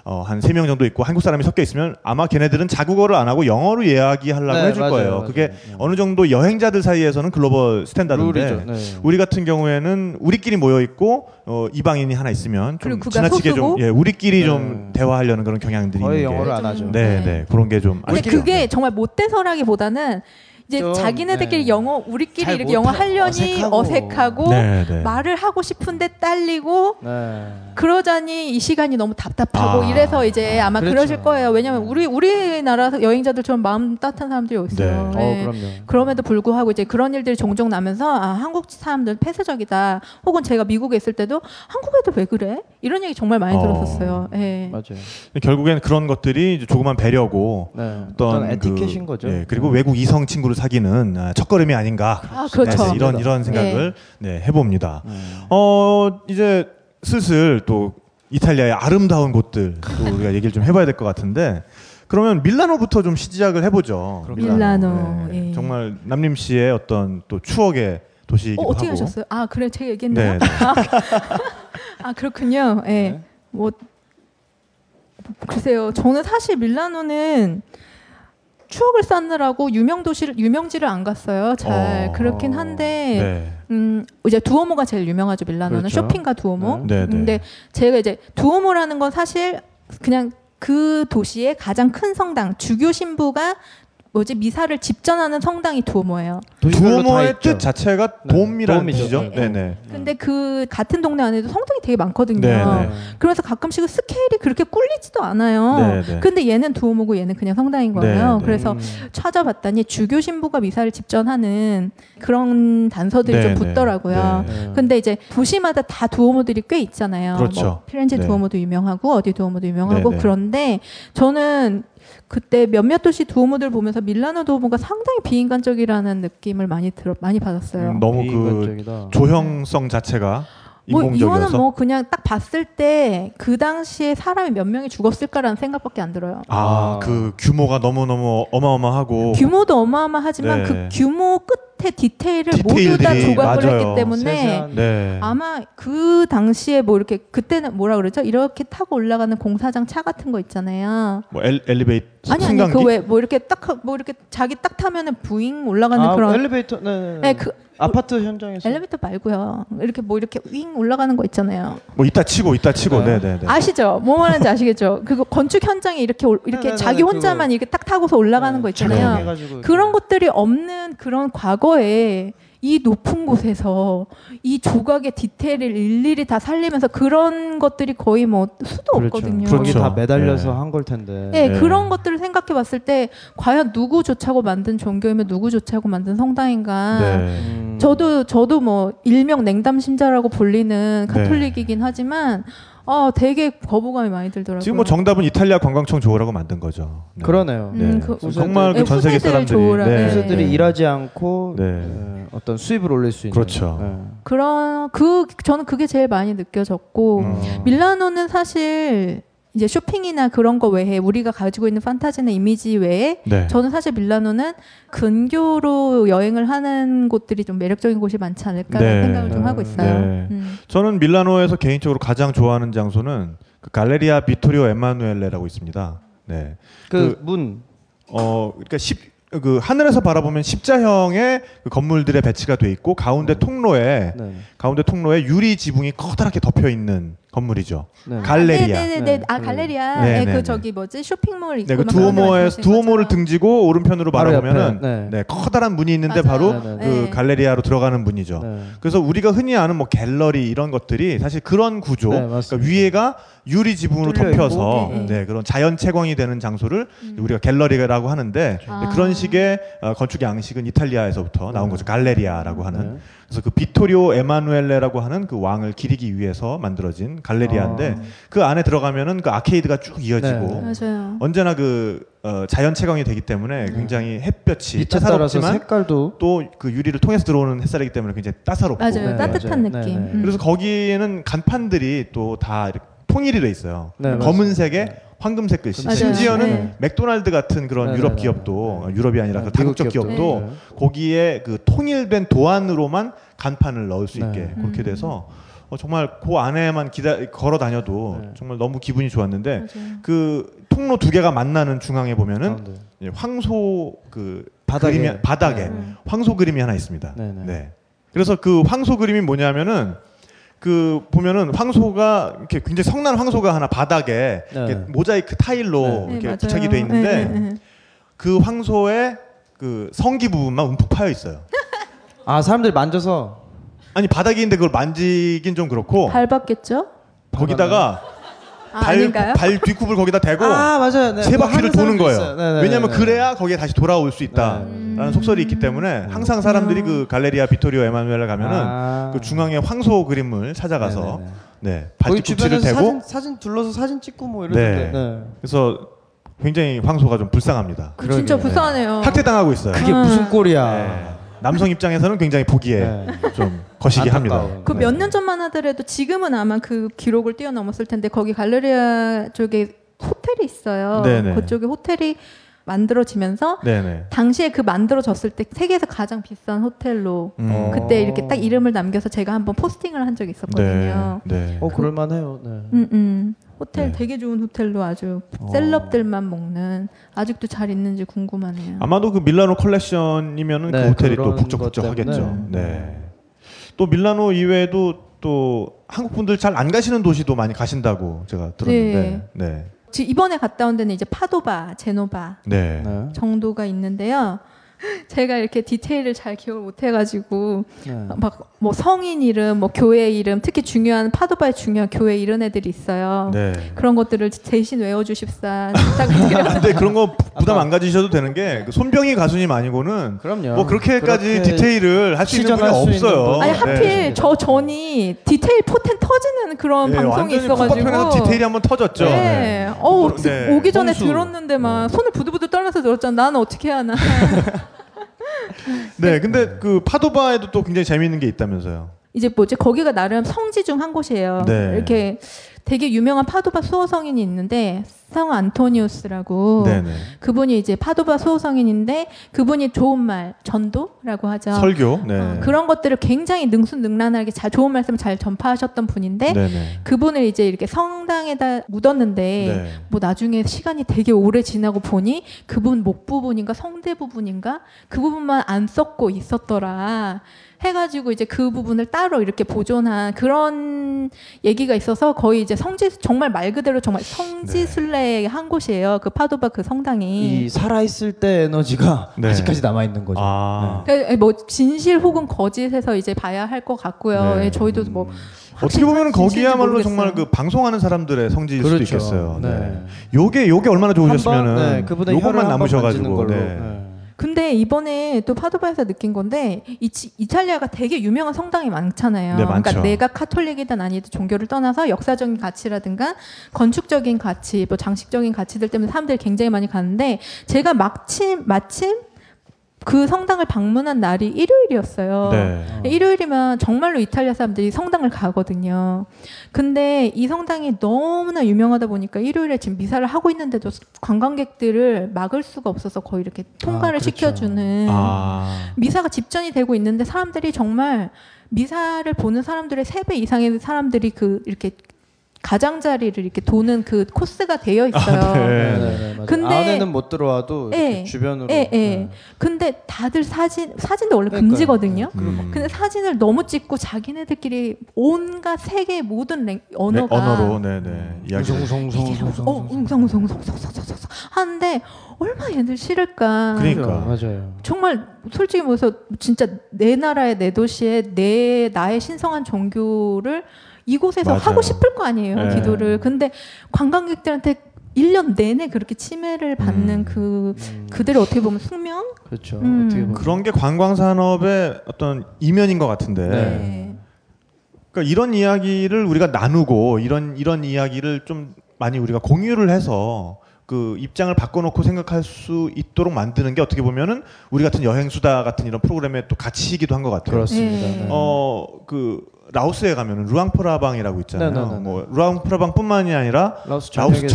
어, 한 세 명 정도 있고 한국 사람이 섞여 있으면 아마 걔네들은 자국어를 안 하고 영어로 이야기하려고 네, 해줄 맞아요, 거예요. 맞아요. 그게 네. 어느 정도 여행자들 사이에서는 global standard인데. 네. 우리 같은 경우에는 우리끼리 모여 있고 어, 이방인이 하나 있으면 좀 지나치게 소수고? 좀 예, 우리끼리 네. 좀 대화하려는 그런 경향들이 거의 있는 게 영어를 안 하죠. 네, 네. 네. 그런 게 좀 근데 그게. 정말 못돼서라기보다는 이제 좀, 자기네들끼리 네. 영어 우리끼리 잘 이렇게 영어 하려니 어색하고. 어색하고, 네, 네. 말을 하고 싶은데 딸리고 네. 그러자니 이 시간이 너무 답답하고 아. 이래서 이제 아마 그렇죠. 그러실 거예요. 왜냐면 우리 우리나라 여행자들처럼 마음 따뜻한 사람들이 있어요. 네. 네. 어, 그럼요. 그럼에도 불구하고 이제 그런 일들이 종종 나면서 아 한국 사람들 폐쇄적이다. 혹은 제가 미국에 있을 때도 한국 애들 왜 그래? 이런 얘기 정말 많이 어. 들었었어요. 예. 맞아요. 결국엔 그런 것들이 조그만 배려고 네. 어떤 어떤 에티켓인 그, 거죠. 예, 그리고 네. 외국 이성 친구를 사귀는 아, 첫걸음이 아닌가. 아 그렇죠. 네, 이런 이런 생각을 네, 해봅니다. 네. 어 이제 슬슬 또 이탈리아의 아름다운 곳들 또 우리가 얘기를 좀 해봐야 될 것 같은데 그러면 밀라노부터 좀 시작을 해보죠. 밀라노, 네. 예. 정말 남림 씨의 어떤 또 추억의 도시이기도 어, 어떻게 하고. 하셨어요? 아 그래 제가 얘기했나요? 네, 네. 아 그렇군요. 예. 네. 뭐 글쎄요. 저는 사실 밀라노는 추억을 쌓느라고 유명 도시를 유명지를 안 갔어요. 잘 어. 그렇긴 한데 네. 음 이제 두오모가 제일 유명하죠 밀라노는 그렇죠. 쇼핑가 두오모. 네, 네. 근데 제가 이제 두오모라는 건 사실 그냥 그 도시의 가장 큰 성당 주교 신부가 뭐지 미사를 집전하는 성당이 두오모예요. 두오모의. 뜻 자체가 네, 돔이라는 돔이죠. 뜻이죠. 네, 네, 네. 근데 그 같은 동네 안에도 성당이 되게 많거든요. 네, 네. 그래서 가끔씩은 스케일이 그렇게 꿀리지도 않아요. 네, 네. 근데 얘는 두오모고 얘는 그냥 성당인 거예요. 네, 네. 그래서 음. 찾아봤더니 주교 신부가 미사를 집전하는 그런 단서들이 네, 좀 네. 붙더라고요. 네. 네. 근데 이제 도시마다 다 두오모들이 꽤 있잖아요. 그렇죠. 뭐 피렌체 네. 두오모도 유명하고 어디 두오모도 유명하고 네, 네. 그런데 저는 그때 몇몇 도시 두오모들 보면서 밀라노 두오모가 상당히 비인간적이라는 느낌을 많이 들어 많이 받았어요. 음, 너무 그 비인간적이다. 조형성 자체가 뭐 인공적이어서 이거는 뭐 그냥 딱 봤을 때 그 당시에 사람이 몇 명이 죽었을까라는 생각밖에 안 들어요. 아, 그 규모가 너무 너무 어마어마하고 규모도 어마어마하지만 네. 그 규모 끝 에 디테일을 모두 다 조각을 맞아요. 했기 때문에 네. 아마 그 당시에 뭐 이렇게 그때는 뭐라 그러죠? 이렇게 타고 올라가는 공사장 차 같은 거 있잖아요. 뭐 엘, 엘리베이터 아니 아니 그 왜 뭐 이렇게 딱 뭐 이렇게 자기 딱 타면은 부잉 올라가는 아, 그런 엘리베이터 네, 네, 네. 네, 그 아파트 현장에서 엘리베이터 말고요. 이렇게 뭐 이렇게 윙 올라가는 거 있잖아요. 뭐 이따 치고 이따 치고 네. 네, 네, 네. 아시죠? 뭐 말하는지 아시겠죠? 그거 건축 현장에 이렇게 올- 이렇게 네네네, 자기 혼자만 그거. 이렇게 딱 타고서 올라가는 네, 거 있잖아요. 그런. 것들이 없는 그런 과거에 이 높은 곳에서 이 조각의 디테일을 일일이 다 살리면서 그런 것들이 거의 뭐 수도 그렇죠. 없거든요. 그렇죠. 다 매달려서 네. 한걸 텐데. 네, 네. 그런 것들을 생각해 봤을 때 과연 누구 조차고 만든 종교이며 누구 조차고 만든 성당인가? 네. 음. 저도 저도 뭐 일명 냉담심자라고 불리는 네. 카톨릭이긴 하지만 어 되게 거부감이 많이 들더라고요. 지금 뭐 정답은 이탈리아 관광청 좋으라고 만든 거죠. 네. 그러네요. 네. 음, 그- 정말 네, 그전 세계 사람들이 좋으라- 네. 네. 유저들이 일하지 않고 네. 네, 어떤 수입을 올릴 수 있는. 그렇죠. 네. 그런 그 저는 그게 제일 많이 느껴졌고 음. 밀라노는 사실 이제 쇼핑이나 그런 거 외에 우리가 가지고 있는 판타지나 이미지 외에 네. 저는 사실 밀라노는 근교로 여행을 하는 곳들이 좀 매력적인 곳이 많지 않을까라는 네. 생각을 좀 하고 있어요. 네. 음. 저는 밀라노에서 개인적으로 가장 좋아하는 장소는 그 갈레리아 비토리오 에마누엘레라고 있습니다. 네. 그, 문. 어, 그러니까 십, 그 하늘에서 바라보면 십자형의 그 건물들의 배치가 돼 있고 가운데 통로에 네. 가운데 통로에 유리 지붕이 커다랗게 덮여 있는 건물이죠. 네. 갈레리아. 네네네. 네. 아 갈레리아. 네, 네, 네, 그 네. 저기 뭐지 쇼핑몰 있고 네, 그 두오모에 두오모를. 등지고 오른편으로 바로 바라보면은 네. 네, 커다란 문이 있는데 맞아요. 바로 네, 네, 그 네. 갈레리아로 들어가는 문이죠. 네. 그래서 우리가 흔히 아는 뭐 갤러리 이런 것들이 사실 그런 구조, 네, 그러니까 맞습니다. 위에가 유리 지붕으로 덮여서 네, 네, 그런 자연 채광이 되는 장소를 음. 우리가 갤러리라고 하는데 아. 네, 그런 식의 어, 건축 양식은 이탈리아에서부터 나온 거죠. 갈레리아라고 하는. 네. 그래서 그 비토리오 에마누엘레라고 하는 그 왕을 기리기 위해서 만들어진 갈레리아인데 아. 그 안에 들어가면은 그 아케이드가 쭉 이어지고 네. 맞아요. 언제나 그 어, 자연 채광이 되기 때문에 굉장히 햇볕이 따사롭지만 색깔도 또 그 유리를 통해서 들어오는 햇살이기 때문에 굉장히 따사롭고 맞아요. 네, 따뜻한 맞아요. 느낌. 네, 네. 음. 그래서 거기에는 간판들이 또 다 통일이 돼 있어요. 네, 검은색에. 황금색 글씨. 맞아요. 심지어는 네. 맥도날드 같은 그런 네, 유럽 네, 네, 기업도 네. 유럽이 아니라 네, 그 다국적 기업도 기업도. 네. 거기에 그 통일된 도안으로만 간판을 넣을 수 네. 있게 그렇게 음. 돼서 어, 정말 그 안에만 기다 걸어 다녀도 네. 정말 너무 기분이 좋았는데 맞아요. 그 통로 두 개가 만나는 중앙에 보면은. 이제 황소 그 바닥에. 그림이 바닥에 네. 황소 그림이 하나 있습니다. 네, 네. 네. 그래서 그 황소 그림이 뭐냐면은 그 보면은 황소가 이렇게 굉장히 성난 황소가 하나 바닥에 네. 모자이크 타일로 네. 네, 이렇게 맞아요. 부착이 돼 있는데 네, 네, 네. 그 황소의 그 성기 부분만 움푹 파여 있어요. 아 사람들이 만져서 아니 바닥에 있는데 그걸 만지긴 좀 그렇고 밟았겠죠? 거기다가 아, 발, 아닌가요? 발 뒤굽을 거기다 대고 아 맞아요. 네. 세 바퀴를 하는 도는 거예요. 네, 네, 왜냐하면 네. 그래야 거기에 다시 돌아올 수 있다라는 네. 속설이 있기 때문에 항상 사람들이 그 갈레리아 비토리오 에마누엘에 가면은 아. 그 중앙에 황소 그림을 찾아가서 네, 네, 네. 네, 발뒤꿈치를 주변에서 대고 사진, 사진 둘러서 사진 찍고 뭐 이러는데. 네. 네. 그래서 굉장히 황소가 좀 불쌍합니다. 그 진짜 그러게. 불쌍하네요. 학대당하고 있어요. 그게 음. 무슨 꼴이야. 네. 남성 입장에서는 굉장히 보기에 네. 좀 거시기 합니다. 그 네. 몇년 전만 하더라도 지금은 아마 그 기록을 뛰어넘었을 텐데 거기 갈레리아 쪽에 호텔이 있어요. 네네. 그쪽에 호텔이 만들어지면서 네네. 당시에 그 만들어졌을 때 세계에서 가장 비싼 호텔로 음. 어. 그때 이렇게 딱 이름을 남겨서 제가 한번 포스팅을 한 적이 있었거든요. 네. 네. 어 그럴만해요. 네. 음, 음. 호텔 네. 되게 좋은 호텔로 아주 어. 셀럽들만 먹는 아직도 잘 있는지 궁금하네요. 아마도 그 밀라노 컬렉션이면은 네, 그 호텔이 또 북적북적하겠죠. 네. 또 밀라노 이외에도 또 한국 분들 잘 안 가시는 도시도 많이 가신다고 제가 들었는데. 네. 지- 이번에 갔다 온 데는 이제 파도바, 제노바 네. 네. 정도가 있는데요. 제가 이렇게 디테일을 잘 기억을 못 해가지고 네. 막뭐 성인 이름, 뭐 교회 이름, 특히 중요한 파도바의 중요한 교회 이런 애들이 있어요. 네. 그런 것들을 대신 외워주십사 부탁을 드려요. 근데 그런 거 부담 안 가지셔도 되는 게그 손병희 가수님 아니고는 그럼요. 뭐 그렇게까지 그렇게 디테일을 할 수 있는 분이 없어요. 아니 네. 하필 저 전이 디테일 포텐 터지는 그런 네, 방송이 있어가지고 디테일이 한번 터졌죠. 네. 어우, 네. 오기 전에. 들었는데 막 손을 부들부들 떨면서 들었잖아. 나는 어떻게 하나. 네, 근데 그 파도바에도 또 굉장히 재미있는 게 있다면서요. 이제 뭐지 거기가 나름 성지 중 한 곳이에요. 네. 이렇게 되게 유명한 파도바 수호 성인이 있는데 성 안토니우스라고 네네. 그분이 이제 파도바 수호 성인인데 그분이 좋은 말 전도라고 하죠. 설교. 네. 어, 그런 것들을 굉장히 능수능란하게 잘 좋은 말씀을 잘 전파하셨던 분인데 네네. 그분을 이제 이렇게 성당에다 묻었는데 네. 뭐 나중에 시간이 되게 오래 지나고 보니 그분 목 부분인가 성대 부분인가 그 부분만 안 썩고 있었더라 해가지고 이제 그 부분을 따로 이렇게 보존한 그런 얘기가 있어서 거의 이제 성지 정말 말 그대로 정말 성지순례의 한 곳이에요 그 파도바 그 성당이 이 살아 있을 때 에너지가 네. 아직까지 남아 있는 거죠. 아. 그, 뭐 진실 혹은 거짓에서 이제 봐야 할 것 같고요 네. 예, 저희도 뭐 어떻게 보면 거기야말로 모르겠어요. 정말 그 방송하는 사람들의 성지일 수도 그렇죠. 있겠어요. 네. 네. 요게 요게 얼마나 좋으셨으면은 네, 그분의 요것만 남으셔가지고. 걸로. 네. 네. 근데 이번에 또 파도바에서 느낀 건데 이, 이탈리아가 되게 유명한 성당이 많잖아요. 네. 그러니까 내가 카톨릭이든 아니든 종교를 떠나서 역사적인 가치라든가 건축적인 가치, 뭐 장식적인 가치들 때문에 사람들이 굉장히 많이 가는데 제가 마침 마침 그 성당을 방문한 날이 일요일이었어요. 네. 일요일이면 정말로 이탈리아 사람들이 성당을 가거든요. 근데 이 성당이 너무나 유명하다 보니까 일요일에 지금 미사를 하고 있는데도 관광객들을 막을 수가 없어서 거의 이렇게 통과를 아, 그렇죠. 시켜주는 아. 미사가 집전이 되고 있는데 사람들이 정말 미사를 보는 사람들의 세 배 이상의 사람들이 그 이렇게 가장자리를 이렇게 도는 그 코스가 되어 있어요. 아, 네. 네, 네, 네. 근데- 안에는 못 들어와도 이렇게 예, 주변으로. 예, 예. 네. 근데 다들 사진 사진도 원래 그러니까요. 금지거든요. 음. 근데 사진을 너무 찍고 자기네들끼리 온갖 세계 모든 랭, 네, 언어가 언어로 네네 이야기. 웅성웅성웅성. 어, 하는데 얼마나 얘들 싫을까. 그러니까. 맞아요. 정말 솔직히 뭐서 진짜 내 나라의 내 도시에 내 나의 신성한 종교를 이곳에서 맞아요. 하고 싶을 거 아니에요 네. 기도를 근데 관광객들한테 1년 내내 그렇게 치매를 받는 음. 그 음, 그들을 어떻게 보면 숙명? 그렇죠. 음. 어떻게 보면 그런 게 관광 산업의 어떤 이면인 것 같은데. 네. 그러니까 이런 이야기를 우리가 나누고 이런 이런 이야기를 좀 많이 우리가 공유를 해서 그 입장을 바꿔놓고 생각할 수 있도록 만드는 게 어떻게 보면은 우리 같은 여행 수다 같은 이런 프로그램의 또 가치이기도 한 것 같아요. 그렇습니다. 네. 네. 어그 라오스에 가면은 루앙프라방이라고 있잖아요. 네네네네. 뭐 루앙프라방뿐만이 아니라 라오스 라오스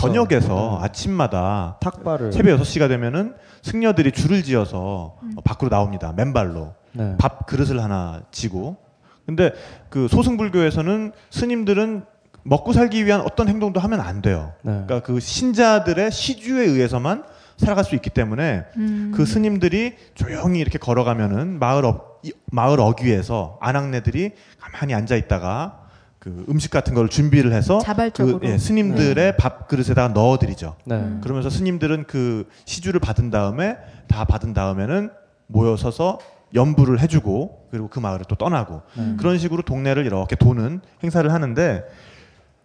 네. 아침마다 탁발을 새벽 6시가 되면은 승려들이 줄을 지어서 어, 밖으로 나옵니다. 맨발로. 네. 밥 그릇을 하나 지고. 근데 그 소승불교에서는 스님들은 먹고 살기 위한 어떤 행동도 하면 안 돼요. 네. 그러니까 그 신자들의 시주에 의해서만 살아갈 수 있기 때문에 음. 그 스님들이 조용히 이렇게 걸어가면은 마을 어, 이- 마을 어귀에서 아낙네들이 가만히 앉아 있다가 그 음식 같은 걸 준비를 해서 자발적으로. 그 예, 스님들의 밥 그릇에다가 넣어드리죠. 네. 음. 그러면서 스님들은 그 시주를 받은 다음에 다 받은 다음에는 모여서서 연부를 해주고 그리고 그 마을을 또 떠나고 네. 그런 식으로 동네를 이렇게 도는 행사를 하는데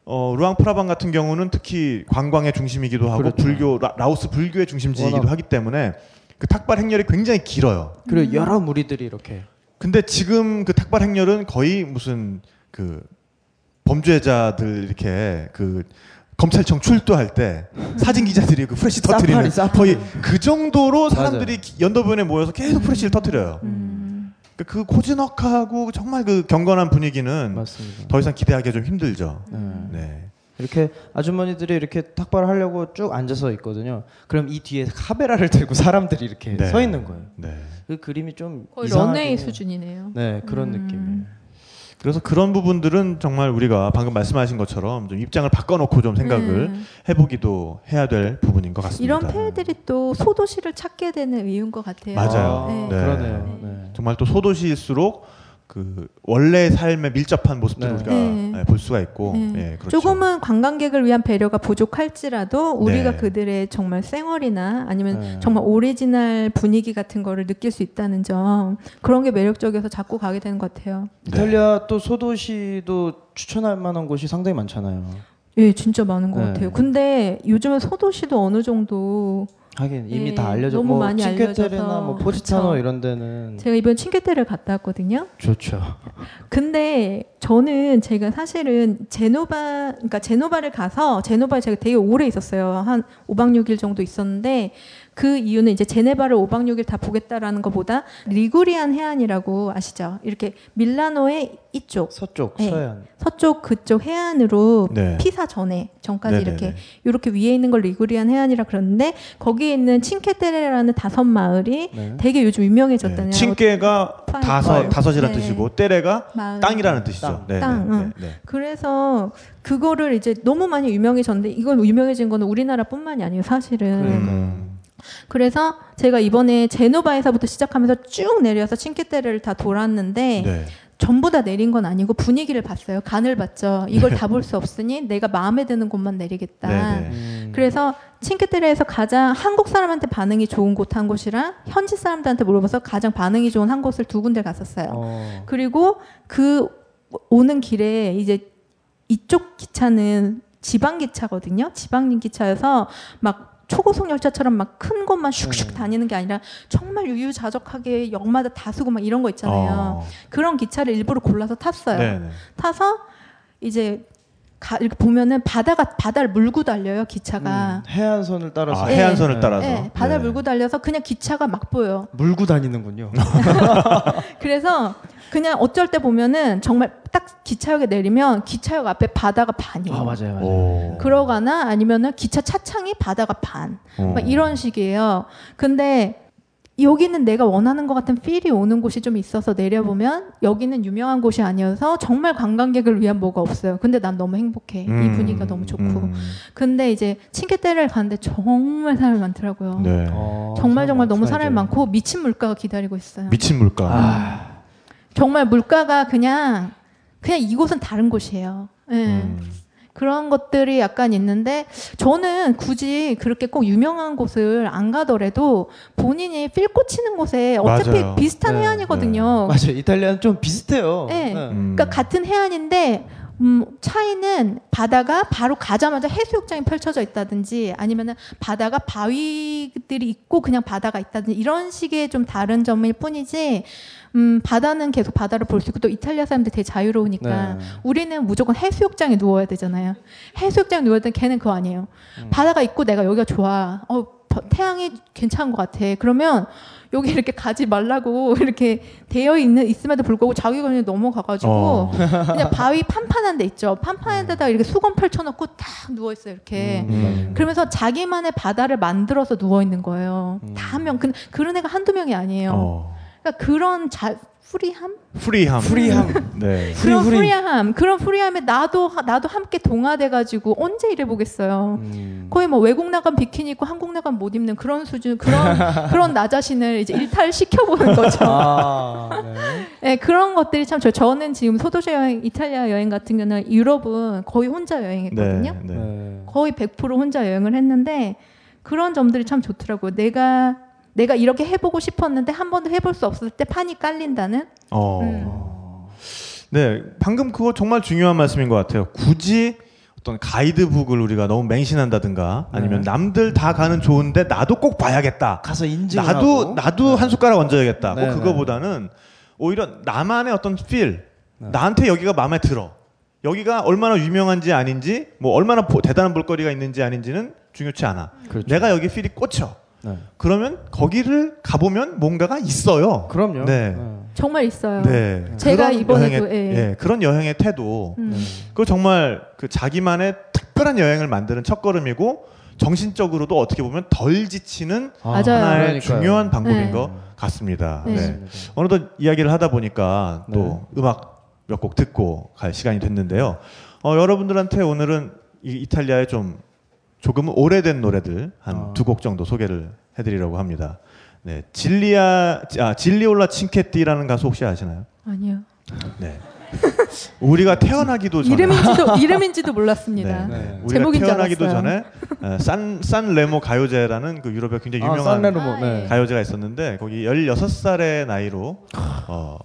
어, 루앙프라방 같은 경우는 특히 관광의 중심이기도 하고 그렇죠. 불교 라, 라오스 불교의 중심지이기도 워낙- 하기 때문에 그 탁발 행렬이 굉장히 길어요. 그리고 여러 무리들이 이렇게 근데 지금 그 탁발 행렬은 거의 무슨 그 범죄자들 이렇게 그 검찰청 출두할 때 사진 기자들이 그 플래시 터트리는 사파리. 거의 그 정도로 사람들이 기- 연도변에 모여서 계속 플래시를 터트려요. 음. 그- 그 고즈넉하고 정말 그 경건한 분위기는 맞습니다. 더 이상 기대하기가 좀 힘들죠. 네. 네. 이렇게 아주머니들이 이렇게 탁발을 하려고 쭉 앉아서 있거든요. 그럼 이 뒤에 카메라를 들고 사람들이 이렇게 네. 서 있는 거예요. 네. 그 그림이 좀 거의 런웨이 해요. 수준이네요. 네, 그런 음. 느낌이에요. 그래서 그런 부분들은 정말 우리가 방금 말씀하신 것처럼 좀 입장을 바꿔놓고 좀 생각을 음. 해보기도 해야 될 부분인 것 같습니다. 이런 폐해들이 또 소도시를 찾게 되는 이유인 것 같아요. 맞아요. 네. 네. 그러네요. 네. 정말 또 소도시일수록 그 원래 삶에 밀접한 모습들을 네. 우리가 네. 예, 볼 수가 있고 네. 예, 그렇죠. 조금은 관광객을 위한 배려가 부족할지라도 우리가 네. 그들의 정말 생활이나 아니면 네. 정말 오리지널 분위기 같은 거를 느낄 수 있다는 점 그런 게 매력적이어서 자꾸 가게 되는 것 같아요. 네. 이탈리아 또 소도시도 추천할 만한 곳이 상당히 많잖아요. 예, 진짜 많은 것 네. 같아요. 근데 요즘은 소도시도 어느 정도 하긴 이미 네, 다 알려져 너무 뭐 많이 친퀘테레나 알려져서. 뭐 포지타노. 이런 데는 제가 이번 칭케테를 갔다 왔거든요. 좋죠. 근데 저는 제가 사실은 제노바, 그러니까 제노바를 가서 제노바에 제가 되게 오래 있었어요. 한 5박 6일 정도 있었는데 그 이유는 이제 제네바를 5박 6일 다 보겠다라는 것보다 리구리안 해안이라고 아시죠? 이렇게 밀라노의 이쪽, 서쪽, 네. 서해안. 서쪽 그쪽 해안으로 네. 피사 전에 전까지 네네네. 이렇게 이렇게 위에 있는 걸 리구리안 해안이라 그러는데 거기에 있는 칭케테레라는 다섯 마을이 네. 되게 요즘 유명해졌다네요. 네. 파이- 다섯. 다섯이라는 네. 뜻이고 때레가 마을. 땅이라는 뜻이죠. 땅. 네, 땅, 네, 응. 그래서 그거를 이제 너무 많이 유명해졌는데 이건 유명해진 거는 우리나라뿐만이 아니에요 사실은 음. 그래서 제가 이번에 제노바에서부터 시작하면서 쭉 내려서 칭케테레를 다 돌았는데 네. 전부 다 내린 건 아니고 분위기를 봤어요 간을 봤죠 이걸 다 볼 수 없으니 내가 마음에 드는 곳만 내리겠다 네, 네. 음. 그래서 칭케테레에서 가장 한국 사람한테 반응이 좋은 곳 한 곳이랑 현지 사람들한테 물어봐서 가장 반응이 좋은 한 곳을 두 군데 갔었어요 어. 그리고 그 오는 길에 이제 이쪽 기차는 지방 기차거든요. 지방 기차여서 막 초고속 열차처럼 막큰 곳만 슉슉 음. 다니는 게 아니라 정말 유유자적하게 역마다 다수고 막 이런 거 있잖아요. 어. 그런 기차를 일부러 골라서 탔어요. 네, 네. 타서 이제 가, 이렇게 보면은 바다가 바다를 물고 달려요 기차가. 음, 해안선을 따라서 아, 네. 해안선을 따라서. 네, 바다를 네. 물고 달려서 그냥 기차가 막 보여요. 물고 다니는군요. 그래서 그냥 어쩔 때 보면은 정말 딱 기차역에 내리면 기차역 앞에 바다가 반이에요. 아 맞아요, 맞아요. 오. 그러거나 아니면은 기차 차창이 바다가 반. 어. 막 이런 식이에요. 근데 여기는 내가 원하는 것 같은 필이 오는 곳이 좀 있어서 내려보면 여기는 유명한 곳이 아니어서 정말 관광객을 위한 뭐가 없어요. 근데 난 너무 행복해. 이 음. 분위기가 너무 좋고. 음. 근데 이제 칭케테를 가는데 정말 사람이 많더라고요. 네. 어, 정말 정말 너무 사람이 이제. 많고 미친 물가가 기다리고 있어요. 미친 물가. 아, 정말 물가가 그냥 그냥 이곳은 다른 곳이에요. 예. 음. 그런 것들이 약간 있는데 저는 굳이 그렇게 꼭 유명한 곳을 안 가더라도 본인이 필 꽂히는 곳에 어차피 맞아요. 비슷한 네, 해안이거든요. 맞아요. 이탈리아는 좀 비슷해요. 네. 네. 음. 그러니까 같은 해안인데 음, 차이는 바다가 바로 가자마자 해수욕장이 펼쳐져 있다든지 아니면은 바다가 바위들이 있고 그냥 바다가 있다든지 이런 식의 좀 다른 점일 뿐이지 음, 바다는 계속 바다를 볼 수 있고 또 이탈리아 사람들 되게 자유로우니까 네. 우리는 무조건 해수욕장에 누워야 되잖아요. 해수욕장에 누워야 되는 걔는 그거 아니에요. 바다가 있고 내가 여기가 좋아. 어, 버- 태양이 괜찮은 것 같아. 그러면 여기 이렇게 가지 말라고 이렇게 되어 있는 있음에도 불구하고 자기가 그냥 넘어가가지고 어. 그냥 바위 판판한 데 있죠. 판판한 데다가 이렇게 수건 펼쳐놓고 딱 누워 있어요. 이렇게. 음. 그러면서 자기만의 바다를 만들어서 누워 있는 거예요. 다한 명. 그, 그런 애가 한두 명이 아니에요. 어. 그러니까 그런 자, free함? free함. free함. 네. 그런 free. free함, 그런 free함에 나도 나도 함께 동화돼 가지고 언제 이래 보겠어요. 음. 거의 뭐 외국 나간 비키니 입고 한국 나간 못 입는 그런 수준, 그런 그런 나 자신을 이제 일탈시켜 보는 거죠. 아, 네. 네, 그런 것들이 참 좋아요. 저는 지금 소도시 여행, 이탈리아 여행 같은 경우는 유럽은 거의 혼자 여행했거든요. 네. 네. 네. 거의 100% 혼자 여행을 했는데 그런 점들이 참 좋더라고요. 내가 내가 이렇게 해보고 싶었는데 한 번도 해볼 수 없을 때 판이 깔린다는. 어. 음. 네, 방금 그거 정말 중요한 말씀인 것 같아요. 굳이 어떤 가이드북을 우리가 너무 맹신한다든가 아니면 네. 남들 다 가는 좋은데 나도 꼭 봐야겠다. 가서 인증 나도 나도 한 숟가락 얹어야겠다. 네, 뭐 네. 그거보다는 오히려 나만의 어떤 필, 나한테 여기가 마음에 들어. 여기가 얼마나 유명한지 아닌지, 뭐 얼마나 보- 대단한 볼거리가 있는지 아닌지는 중요치 않아. 그렇죠. 내가 여기 필이 꽂혀. 네. 그러면 거기를 가보면 뭔가가 있어요. 그럼요. 네. 정말 있어요. 네. 제가 그런 이번에도, 여행의, 예. 예, 그런 여행의 태도. 음. 그거 정말 그 자기만의 특별한 여행을 만드는 첫걸음이고 정신적으로도 어떻게 보면 덜 지치는 맞아요. 하나의 그러니까요. 중요한 방법인 네. 것 같습니다. 네. 네. 어느덧 이야기를 하다 보니까 또 음악 몇 곡 듣고 갈 시간이 됐는데요. 어, 여러분들한테 오늘은 이 이탈리아의 좀 조금 오래된 노래들 한 아. 두곡 정도 소개를 해드리려고 합니다. 네, 질리아 아 질리올라 칭케띠라는 가수 혹시 아시나요? 아니요. 네. 우리가 태어나기도 전에 이름인지도 이름인지도 몰랐습니다. 네. 네. 우리가 제목인 줄 태어나기도 알았어요. 전에 어, 산, 산 레모 가요제라는 그 유럽의 굉장히 아, 유명한 산레노모. 아, 네. 예. 가요제가 있었는데 거기 16살의 나이로 어,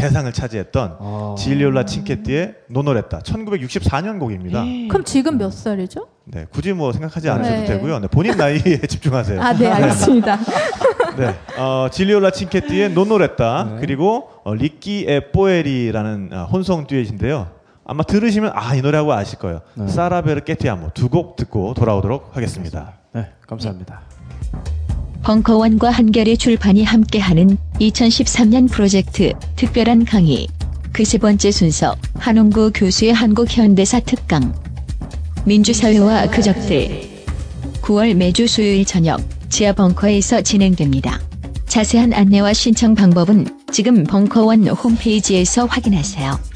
대상을 차지했던 아. 질리올라 칭케띠의 Non ho l'età 1964년 곡입니다. 그럼 지금 몇 살이죠? 네, 굳이 뭐 생각하지 않으셔도 네. 되고요. 네, 본인 나이에 집중하세요. 아, 네, 알겠습니다. 네, 어, 질리올라 칭케띠의 Non ho l'età 네. 그리고 어, 리끼 에 뽀에리라는 아, 혼성 듀엣인데요. 아마 들으시면 아 이 노래하고 아실 거예요. 네. 사라베르 깨티아모 두 곡 듣고 돌아오도록 하겠습니다. 네, 감사합니다. 벙커원과 한결의 출판이 함께하는 2013년 프로젝트 특별한 강의 그 세 번째 순서 한홍구 교수의 한국 현대사 특강 민주사회와 그적들 9월 매주 수요일 저녁 지하 벙커에서 진행됩니다. 자세한 안내와 신청 방법은 지금 벙커원 홈페이지에서 확인하세요.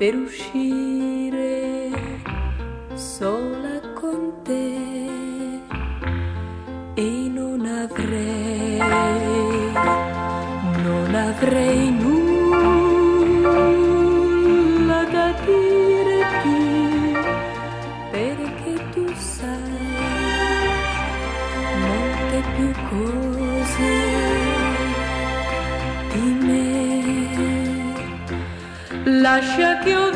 perushi. acha que eu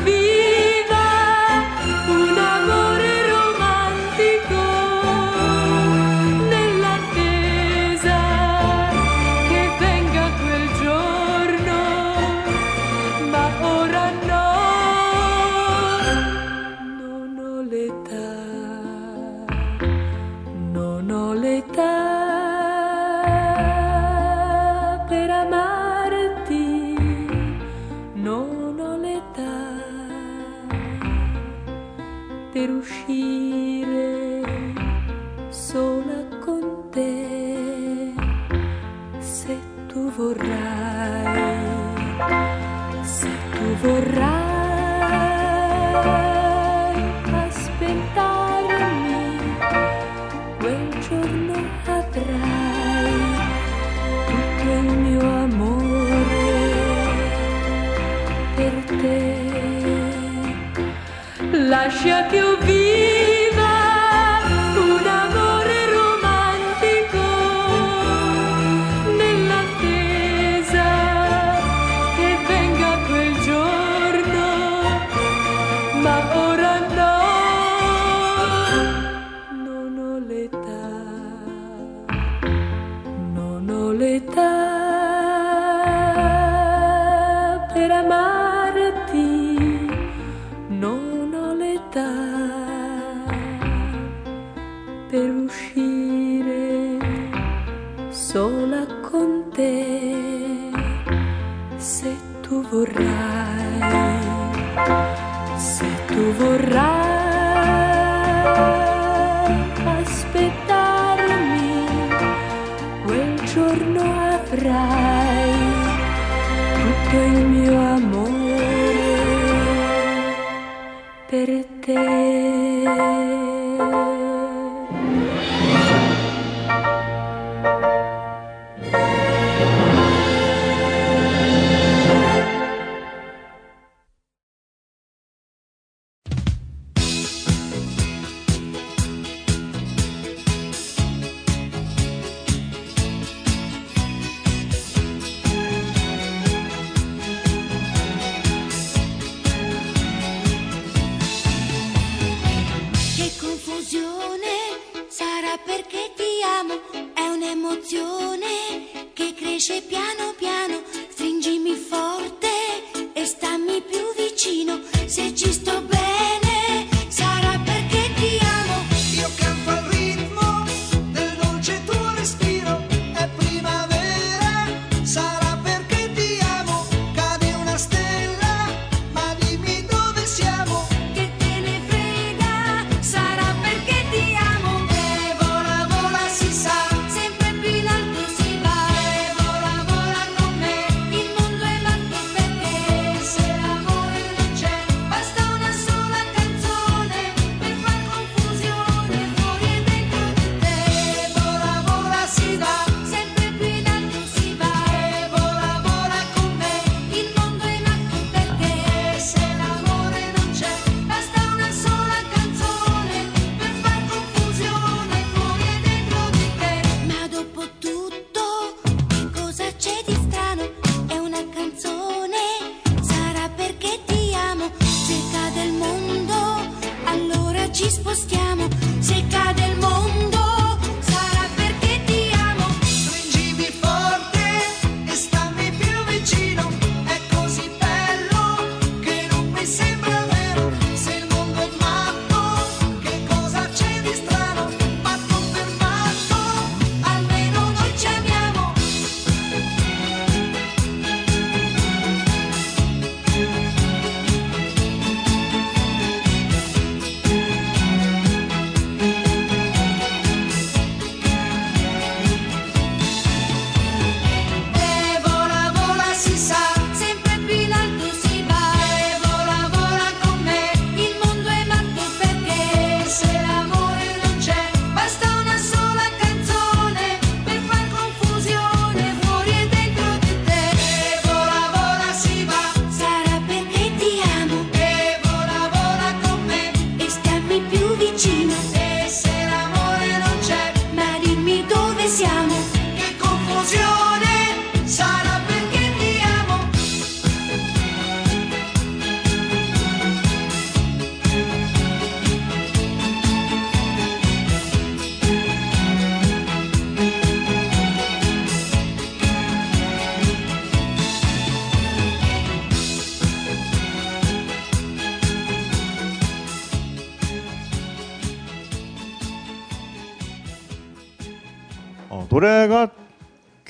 deixa que eu vi.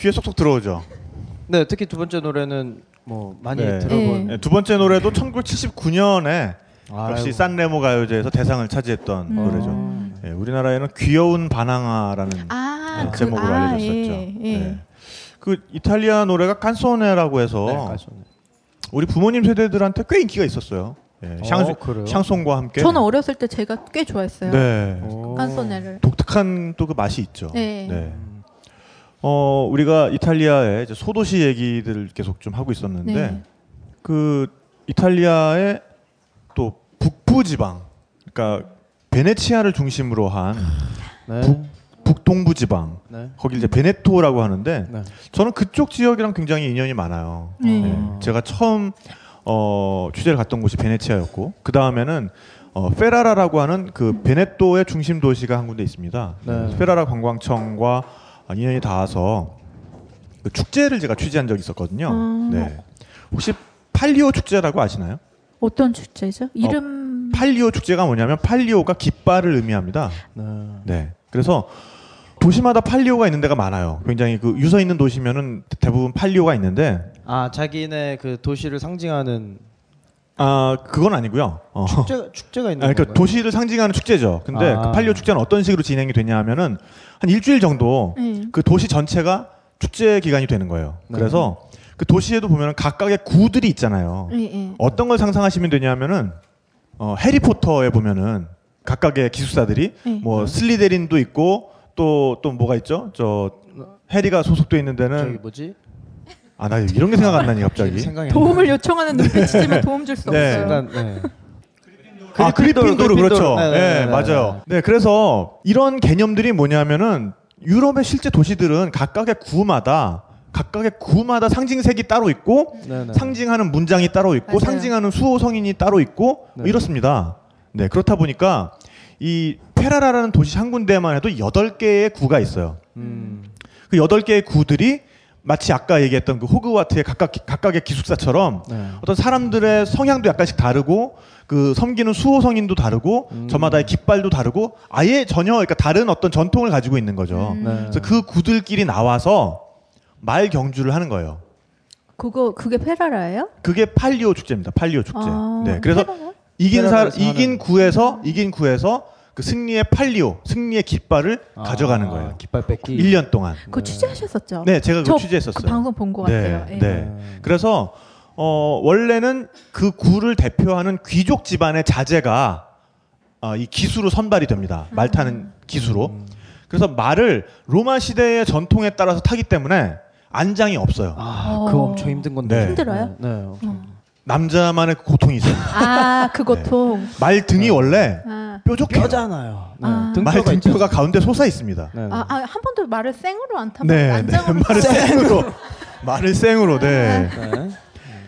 귀에 쏙쏙 들어오죠. 네, 특히 두 번째 노래는 뭐 많이 네. 들어본 네, 두 번째 노래도 1979년에 아이고. 역시 산레모 가요제에서 대상을 차지했던 음. 노래죠. 예, 우리나라에는 귀여운 바나나라는 아, 네, 그- 제목으로 아, 알려졌었죠. 예, 예. 네. 그 이탈리아 노래가 깐소네라고 해서 네. 우리 부모님 세대들한테 꽤 인기가 있었어요. 예, 샹, 어, 그래요? 샹송과 함께. 저는 어렸을 때 제가 꽤 좋아했어요. 네. 깐소네를. 독특한 또 그 맛이 있죠. 네. 어, 우리가 이탈리아의 이제 소도시 얘기들을 계속 좀 하고 있었는데 네. 그 이탈리아의 또 북부 지방, 그러니까 베네치아를 중심으로 한 네. 북, 북동부 지방, 네. 거기 이제 베네토라고 하는데 네. 저는 그쪽 지역이랑 굉장히 인연이 많아요. 네. 네. 제가 처음 어, 취재를 갔던 곳이 베네치아였고 그 다음에는 어, 페라라라고 하는 그 베네토의 중심 도시가 한 군데 있습니다. 네. 페라라 관광청과 인연이 닿아서 그 축제를 제가 취재한 적이 있었거든요. 아. 네. 혹시 팔리오 축제라고 아시나요? 어떤 축제죠? 이름 팔리오 축제가 뭐냐면 팔리오가 깃발을 의미합니다. 네. 네. 그래서 도시마다 팔리오가 있는 데가 많아요. 굉장히 그 유서 있는 도시면은 대부분 팔리오가 있는데 아 자기네 그 도시를 상징하는 아 그건 아니고요. 어. 축제 축제가 있는 아, 그러니까 건가요? 도시를 상징하는 축제죠. 근데 아. 그 팔리오 축제는 어떤 식으로 진행이 되냐면은 한 일주일 정도 네. 그 도시 전체가 축제 기간이 되는 거예요. 네. 그래서 그 도시에도 보면은 각각의 구들이 있잖아요. 예, 예. 어떤 걸 상상하시면 되냐면은 어, 해리포터에 보면은 각각의 기숙사들이 네. 뭐 슬리데린도 있고 또 또 뭐가 있죠? 저 해리가 소속돼 있는 저기 데는 뭐지? 아 나 이런 게 생각 안 나니 갑자기. 생각이 도움을 요청하는 눈빛이지만 도움 줄 수 네. 없어요. 나요. 네. 아, 그리핀도르 그렇죠. 네, 네, 네, 네, 맞아요. 네, 그래서 이런 개념들이 뭐냐면은 유럽의 실제 도시들은 각각의 구마다 각각의 구마다 상징색이 따로 있고 네, 네. 상징하는 문장이 따로 있고 맞아요. 상징하는 수호 성인이 따로 있고 뭐 네. 이렇습니다. 네, 그렇다 보니까 이 페라라라는 도시 한 군데만 해도 여덟 개의 구가 있어요. 음. 그 여덟 개의 구들이 마치 아까 얘기했던 그 호그와트의 각각 각각의 기숙사처럼 네. 어떤 사람들의 성향도 약간씩 다르고 그 섬기는 수호 성인도 다르고 음. 저마다의 깃발도 다르고 아예 전혀 그러니까 다른 어떤 전통을 가지고 있는 거죠. 음. 네. 그래서 그 구들끼리 나와서 말 경주를 하는 거예요. 그거 그게 페라라예요? 그게 팔리오 축제입니다. 팔리오 축제. 아, 네. 그래서 페라라? 이긴 사 페라라에서 이긴. 구에서 이긴 구에서 그 승리의 팔리오, 승리의 깃발을 아, 가져가는 거예요. 깃발 뺏기. 1년 동안. 그거 취재하셨었죠? 네, 제가 그거 저 취재했었어요. 그 방송 본것 네, 같아요. 예. 네. 그래서 어, 원래는 그 구를 대표하는 귀족 집안의 자제가 어, 이 기수로 선발이 됩니다. 말 타는 기수로. 그래서 말을 로마 시대의 전통에 따라서 타기 때문에 안장이 없어요. 아, 어. 그거 엄청 힘든 건데. 네. 힘들어요? 네. 엄청. 남자만의 그 고통이 있어요. 아, 그 고통. 말 등이 원래 아, 뾰족해요. 뼈잖아요. 네. 아. 말 등뼈가 있죠. 등뼈가 가운데 솟아 있습니다. 네, 네. 아, 아, 한 번도 말을 생으로 안 타면 네, 네. 말을 생으로 말을 생으로 네. 네.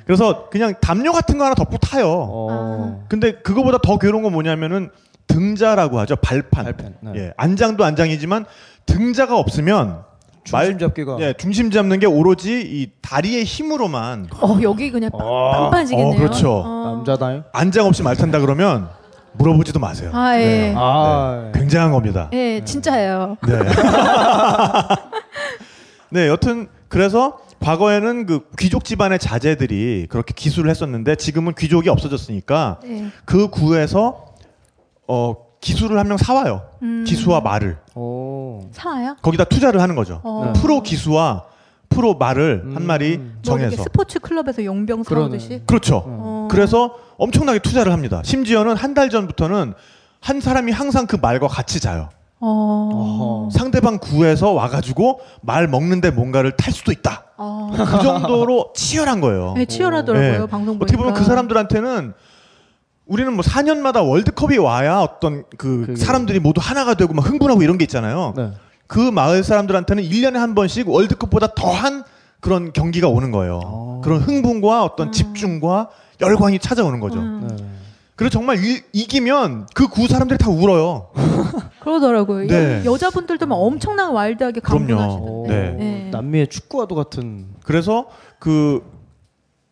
그래서 그냥 담요 같은 거 하나 덮고 타요. 어. 근데 그거보다 더 괴로운 건 뭐냐면은 등자라고 하죠. 발판. 발판, 네. 예, 안장도 안장이지만 등자가 없으면 중심 잡기가. 예, 중심 잡는 게 오로지 이 다리의 힘으로만 어, 여기 그냥 빵 빠지겠네요. 어, 그렇죠. 어. 남자다요? 안장 없이 말 탄다 그러면 물어보지도 마세요. 아, 예. 아. 네, 굉장한 겁니다. 예, 진짜예요. 네. 네, 여튼 그래서 과거에는 그 귀족 집안의 자제들이 그렇게 기술을 했었는데 지금은 귀족이 없어졌으니까 예. 그 구에서 어 기술을 한 명 사와요. 음. 기수와 말을 오. 사와요? 거기다 투자를 하는 거죠. 어. 프로 기수와 프로 말을 한 음. 마리 뭐 이렇게 정해서 스포츠 클럽에서 용병. 사오듯이. 그렇죠. 어. 그래서 엄청나게 투자를 합니다. 심지어는 한 달 전부터는 한 사람이 항상 그 말과 같이 자요. 어. 상대방 구에서 와가지고 말 먹는데 뭔가를 탈 수도 있다. 어. 그 정도로 치열한 거예요. 네, 치열하더라고요. 네. 방송 보니까. 어떻게 보면 그 사람들한테는 우리는 뭐 4년마다 월드컵이 와야 어떤 그 그게- 사람들이 모두 하나가 되고 막 흥분하고 이런 게 있잖아요. 네. 그 마을 사람들한테는 1년에 한 번씩 월드컵보다 더한 그런 경기가 오는 거예요. 어. 그런 흥분과 어떤 음. 집중과 열광이 찾아오는 거죠. 음. 네. 그래서 정말 이, 이기면 그 구 사람들이 다 울어요. 그러더라고요. 네. 여, 여자분들도 막 엄청나게 와일드하게. 감동하시던데. 네. 네. 남미의 축구와도 같은. 그래서 그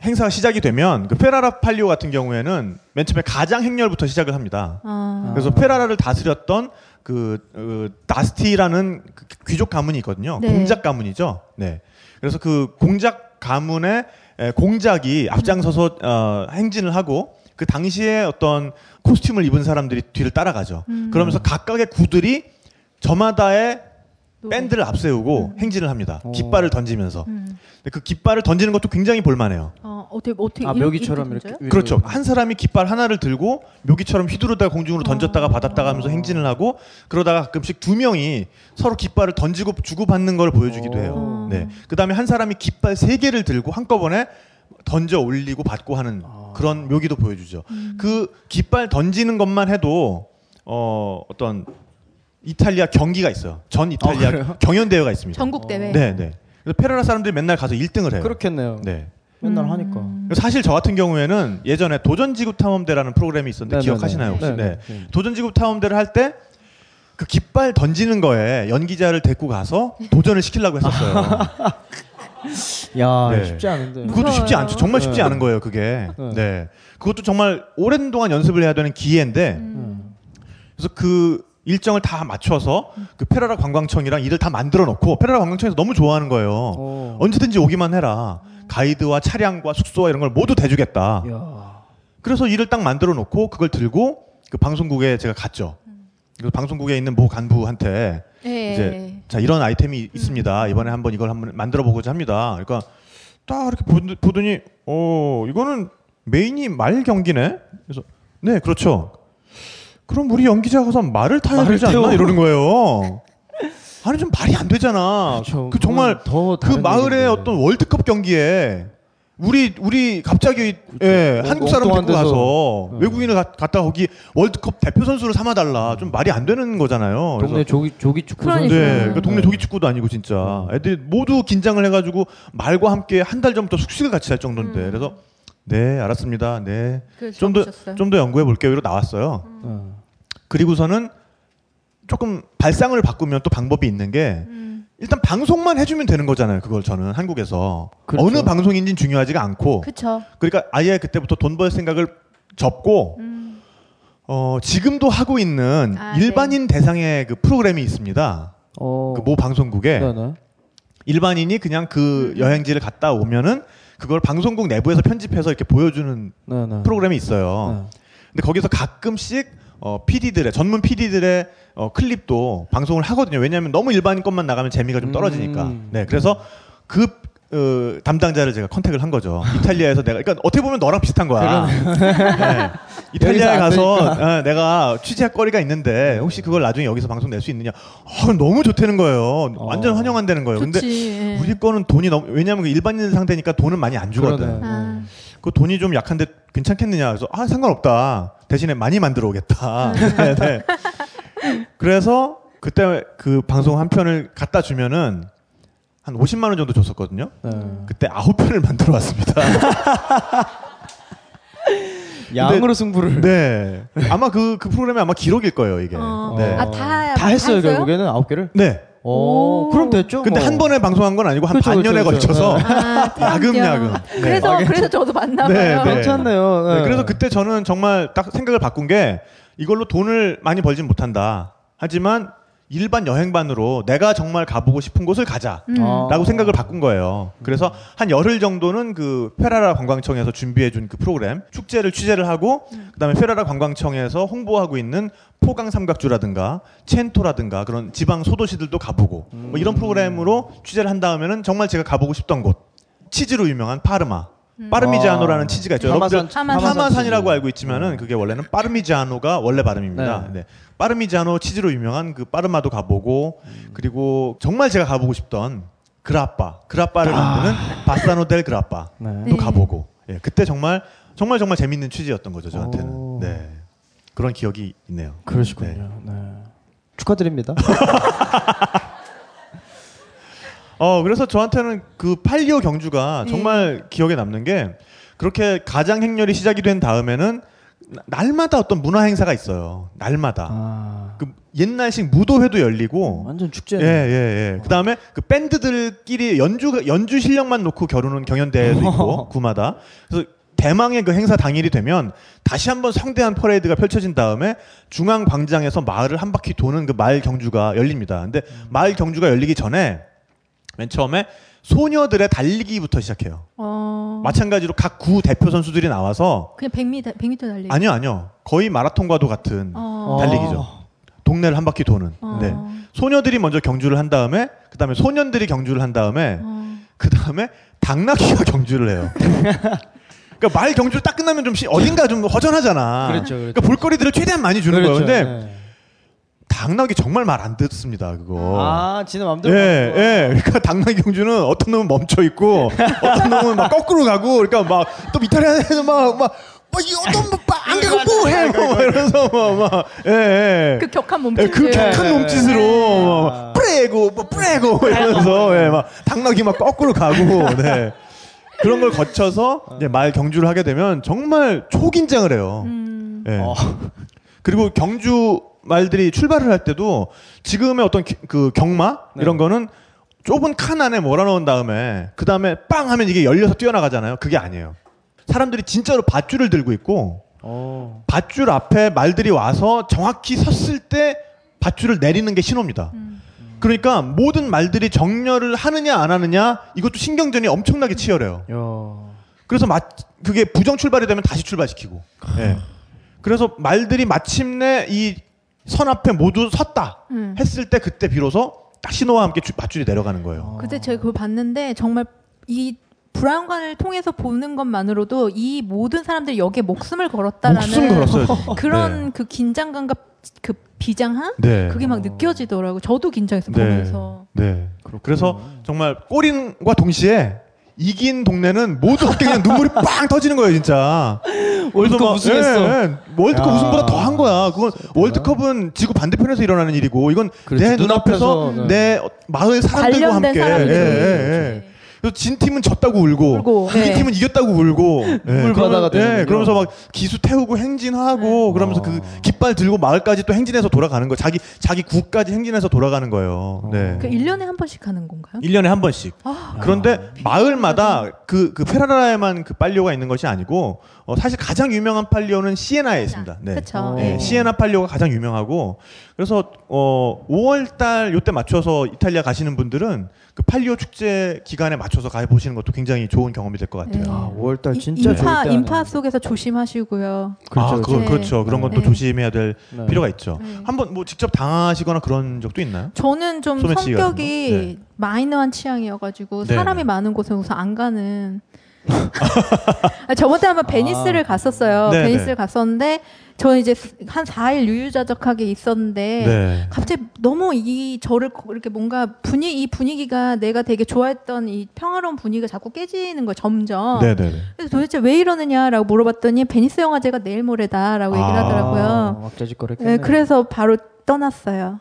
행사가 시작이 되면 그 페라라 팔리오 같은 경우에는 맨 처음에 가장 행렬부터 시작을 합니다. 아. 그래서 페라라를 다스렸던 그 어, 다스티라는 그 귀족 가문이 있거든요. 네. 공작 가문이죠. 네. 그래서 그 공작 가문의 에, 공작이 앞장서서 어, 행진을 하고 그 당시에 어떤 코스튬을 입은 사람들이 뒤를 따라가죠. 음. 그러면서 각각의 구들이 저마다의 밴드를 앞세우고 음. 행진을 합니다. 어. 깃발을 던지면서. 음. 근데 그 깃발을 던지는 것도 굉장히 볼만해요. 어, 어떻게 어떻게 아 이렇게- 묘기처럼 이렇게 이렇게. 그렇죠. 한 사람이 깃발 하나를 들고 묘기처럼 휘두르다가 공중으로 던졌다가 어. 받았다가 하면서 행진을 하고 그러다가 가끔씩 두 명이 서로 깃발을 던지고 주고받는 걸 보여주기도 해요. 어. 네. 그 다음에 한 사람이 깃발 세 개를 들고 한꺼번에 던져 올리고 받고 하는 그런 묘기도 보여주죠. 음. 그 깃발 던지는 것만 해도 어, 어떤 이탈리아 경기가 있어요. 전 이탈리아 아, 그래요? 경연 대회가 있습니다. 전국 대회. 네, 네. 그래서 페라라 사람들이 맨날 가서 1등을 해요. 그렇겠네요. 네. 맨날 음. 하니까. 사실 저 같은 경우에는 예전에 도전지구 탐험대라는 프로그램이 있었는데 네네네. 기억하시나요 혹시? 네네. 네. 네. 도전지구 탐험대를 할 때 그 깃발 던지는 거에 연기자를 데리고 가서 도전을 시키려고 했었어요. 야 네. 쉽지 않은데. 그것도 쉽지 무서워요. 않죠. 정말 쉽지 네. 않은 거예요, 그게. 네. 네. 그것도 정말 오랜 동안 연습을 해야 되는 기회인데 음. 그래서 그 일정을 다 맞춰서 그 페라라 관광청이랑 일을 다 만들어 놓고 페라라 관광청에서 너무 좋아하는 거예요. 어. 언제든지 오기만 해라. 가이드와 차량과 숙소와 이런 걸 모두 대주겠다. 야. 그래서 일을 딱 만들어 놓고 그걸 들고 그 방송국에 제가 갔죠. 그래서 방송국에 있는 모 간부한테 예. 이제 자 이런 아이템이 있습니다. 이번에 한번 이걸 한번 만들어 보고자 합니다. 그러니까 딱 이렇게 보더- 보더니 어 이거는 메인이 말 경기네. 그래서 네 그렇죠. 그럼 우리 연기자 가서 말을 타야 말을 되지 않나. 이러는 거예요. 아니 좀 말이 안 되잖아. 그렇죠. 그 정말 더그 마을의 얘기인데. 어떤 월드컵 경기에 우리 우리 갑자기 예, 뭐 한국 사람 데리고 가서. 네. 외국인을 가, 갖다 거기 월드컵 대표 선수를 삼아 달라 좀 말이 안 되는 거잖아요. 그래서 동네 조기 조기 축구 선수. 네, 그 동네 조기 축구도 아니고 진짜 애들이 모두 긴장을 해가지고 말과 함께 한 달 전부터 숙식을 같이 할 정도인데 음. 그래서 네 알았습니다. 네그좀더 적으셨어요? 좀더 연구해 볼게요. 이러 나왔어요. 어. 그리고서는 조금 발상을 바꾸면 또 방법이 있는 게 음. 일단 방송만 해주면 되는 거잖아요. 그걸 저는 한국에서 그렇죠. 어느 방송인지는 중요하지가 않고 그쵸. 그러니까 아예 그때부터 돈 벌 생각을 접고 음. 어, 지금도 하고 있는 아, 일반인 대상의 그 프로그램이 있습니다. 어. 그모 방송국에 네네. 일반인이 그냥 그 음. 여행지를 갔다 오면은 그걸 방송국 내부에서 편집해서 이렇게 보여주는 네 네. 프로그램이 있어요. 네. 근데 거기서 가끔씩 어, PD들의 전문 PD들의 어, 클립도 방송을 하거든요. 왜냐하면 너무 일반인 것만 나가면 재미가 좀 떨어지니까. 음. 네, 그래서 그 어, 담당자를 제가 컨택을 한 거죠. 이탈리아에서 내가 그러니까 어떻게 보면 너랑 비슷한 거야. 네. 이탈리아에 가서 어, 내가 취재할 거리가 있는데 혹시 그걸 나중에 여기서 방송 낼 수 있느냐? 어, 너무 좋다는 거예요. 완전 환영한다는 거예요. 근데 좋지. 예. 우리 거는 돈이 너무 왜냐하면 그 일반인 상대니까 돈은 많이 안 주거든. 그러네. 아. 그 돈이 좀 약한데 괜찮겠느냐 그래서 아 상관없다 대신에 많이 만들어 오겠다 네, 네. 그래서 그때 그 방송 한 편을 갖다 주면은 한 50만 원 정도 줬었거든요 네. 그때 아홉 편을 만들어 왔습니다 양으로 승부를. 네 아마 그, 그 프로그램이 아마 기록일 거예요 이게 어. 네. 아, 다, 다 했어요 했어요? 결국에는 아홉 개를. 네. 오, 오. 그럼 됐죠. 근데 뭐. 한 번에 방송한 건 아니고 한 그렇죠, 반년에 그렇죠, 그렇죠. 걸쳐서 아, 야금야금 네. 그래서 그래서 저도 봤나 네, 봐요. 네. 괜찮네요. 네. 네, 그래서 그때 저는 정말 딱 생각을 바꾼 게 이걸로 돈을 많이 벌진 못한다. 하지만 일반 여행반으로 내가 정말 가보고 싶은 곳을 가자. 음. 아. 라고 생각을 바꾼 거예요. 그래서 한 열흘 정도는 그 페라라 관광청에서 준비해준 그 프로그램 축제를 취재를 하고 그다음에 페라라 관광청에서 홍보하고 있는 포강 삼각주라든가 첸토라든가 그런 지방 소도시들도 가보고 뭐 이런 프로그램으로 취재를 한 다음에는 정말 제가 가보고 싶던 곳 치즈로 유명한 파르마 파르미지아노라는 아. 치즈가 있죠. 파마산- 여러분들 파마산 파마산 이라고 치즈. 알고 있지만은 그게 원래는 파르미지아노가 원래 발음입니다. 네. 네. 파르미지아노 치즈로 유명한 그 파르마도 가보고 그리고 정말 제가 가보고 싶던 그라빠, 그라빠를 만드는 바사노 델 그라빠도 네. 네. 가보고 예, 그때 정말 정말 정말 재밌는 취지였던 거죠 오. 저한테는. 네. 그런 기억이 있네요. 그러시군요. 네. 축하드립니다. 어 그래서 저한테는 그 팔리오 경주가 네. 정말 기억에 남는 게 그렇게 가장 행렬이 시작이 된 다음에는 나- 날마다 어떤 문화 행사가 있어요. 날마다. 아, 그 옛날식 무도회도 열리고 완전 축제. 예, 예, 예. 그다음에 그 밴드들끼리 연주 연주 실력만 놓고 겨루는 경연 대회도 있고 구마다. 그래서 대망의 그 행사 당일이 되면 다시 한번 성대한 퍼레이드가 펼쳐진 다음에 중앙 광장에서 마을을 한 바퀴 도는 그 마을 경주가 열립니다. 근데 마을 경주가 열리기 전에 맨 처음에 소녀들의 달리기부터 시작해요. 어. 마찬가지로 각 구 대표 선수들이 나와서 그냥 100m 100m 달리기. 아니요, 아니요. 거의 마라톤과도 같은 어. 달리기죠. 동네를 한 바퀴 도는. 어. 네. 소녀들이 먼저 경주를 한 다음에 그다음에 소년들이 경주를 한 다음에 어. 그다음에 당나귀가 경주를 해요. 그러니까 말 경주를 딱 끝나면 좀 시- 어딘가 좀 허전하잖아. 그렇죠, 그렇죠. 그러니까 볼거리들을 최대한 많이 주는 그렇죠. 거예요. 근데 네. 당나귀 정말 말 안 듣습니다. 그거. 아, 지네 맘대로. 예, 예. 그러니까 당나귀 경주는 어떤 놈은 멈춰 있고, 어떤 놈은 막 거꾸로 가고, 그러니까 막 또 이탈리아에는 막, 막, 막, 이 어떤 뭐안 가고 뭐 해, 뭐 이러면서 막, 막, 예, 예. 그 격한 예, 몸짓. 그 격한 몸짓으로 막 뿌레고 뭐 뿌레고 이러면서 예, 막 당나귀 막 거꾸로 가고 네. 그런 걸 거쳐서 이제 말 경주를 하게 되면 정말 초긴장을 해요. 음. 예. 어. 그리고 경주 말들이 출발을 할 때도 지금의 어떤 기- 그 경마 네. 이런 거는 좁은 칸 안에 몰아넣은 다음에 그 다음에 빵 하면 이게 열려서 뛰어나가잖아요. 그게 아니에요. 사람들이 진짜로 밧줄을 들고 있고 어. 밧줄 앞에 말들이 와서 정확히 섰을 때 밧줄을 내리는 게 신호입니다. 그러니까 모든 말들이 정렬을 하느냐 안 하느냐 이것도 신경전이 엄청나게 치열해요. 야. 그래서 마, 그게 부정 출발이 되면 다시 출발시키고. 예. 그래서 말들이 마침내 이 선 앞에 모두 섰다 음. 했을 때 그때 비로소 딱 신호와 함께 주- 밧줄이 내려가는 거예요. 그때 제가 그걸 봤는데 정말 이 브라운관을 통해서 보는 것만으로도 이 모든 사람들이 여기에 목숨을 걸었다라는 목숨 걸었어요. 그런 네. 그 긴장감과 그 비장함 네. 그게 막 느껴지더라고. 요 저도 긴장해서 네. 보면서. 네. 그래서 정말 꼬린과 동시에 이긴 동네는 모두 그냥 눈물이 빵 터지는 거예요, 진짜. 월드컵 우승했어. 예, 예. 월드컵 야. 우승보다 더 한 거야. 그건 월드컵은 지구 반대편에서 일어나는 일이고 이건 그렇지, 내 눈앞에서 네. 내 마을 사람들과 함께. 예, 그렇지. 예, 예. 진 팀은 졌다고 울고, 울고, 이긴 네. 팀은 이겼다고 울고, 그러면- 바다가 되는군요. 예, 그러면서 막 기수 태우고 행진하고, 그러면서 그 깃발 들고 마을까지 또 행진해서 돌아가는 거, 자기 자기 구까지 행진해서 돌아가는 거예요. 네. 그 1년에 한 번씩 하는 건가요? 1년에 한 번씩. 아, 그런데 마을마다 그, 그 페라라에만 그 빨리오가 있는 것이 아니고 어, 사실 가장 유명한 빨리오는 시에나에 있습니다. 네. 그쵸. 네, 네. 시에나 빨리오가 가장 유명하고 그래서 어 5월 달 요때 맞춰서 이탈리아 가시는 분들은 그 팔리오 축제 기간에 맞춰서 가 보시는 것도 굉장히 좋은 경험이 될 것 같아요. 네. 아, 5월달 이- 진짜 인파 인파. 속에서 조심하시고요. 아, 그렇죠, 그거, 네. 그렇죠. 그런 건또 네. 조심해야 될 네. 필요가 있죠. 네. 한번 뭐 직접 당하시거나 그런 적도 있나요? 저는 좀 성격이 거? 네. 마이너한 취향이어가지고 네, 사람이 네. 많은 곳에 우선 안 가는. 아, 저번 때 한번 베니스를 갔었어요. 네, 베니스를 네. 갔었는데 저는 이제 한 4일 유유자적하게 있었는데 네. 갑자기 너무 이 저를 거- 이렇게 뭔가 분위 이 분위기가 내가 되게 좋아했던 이 평화로운 분위기가 자꾸 깨지는 거예요. 점점. 네, 네, 네. 그래서 도대체 왜 이러느냐라고 물어봤더니 베니스 영화제가 내일 모레다라고 얘기를 아. 하더라고요. 왁자지껄했겠네. 네, 그래서 바로 떠났어요.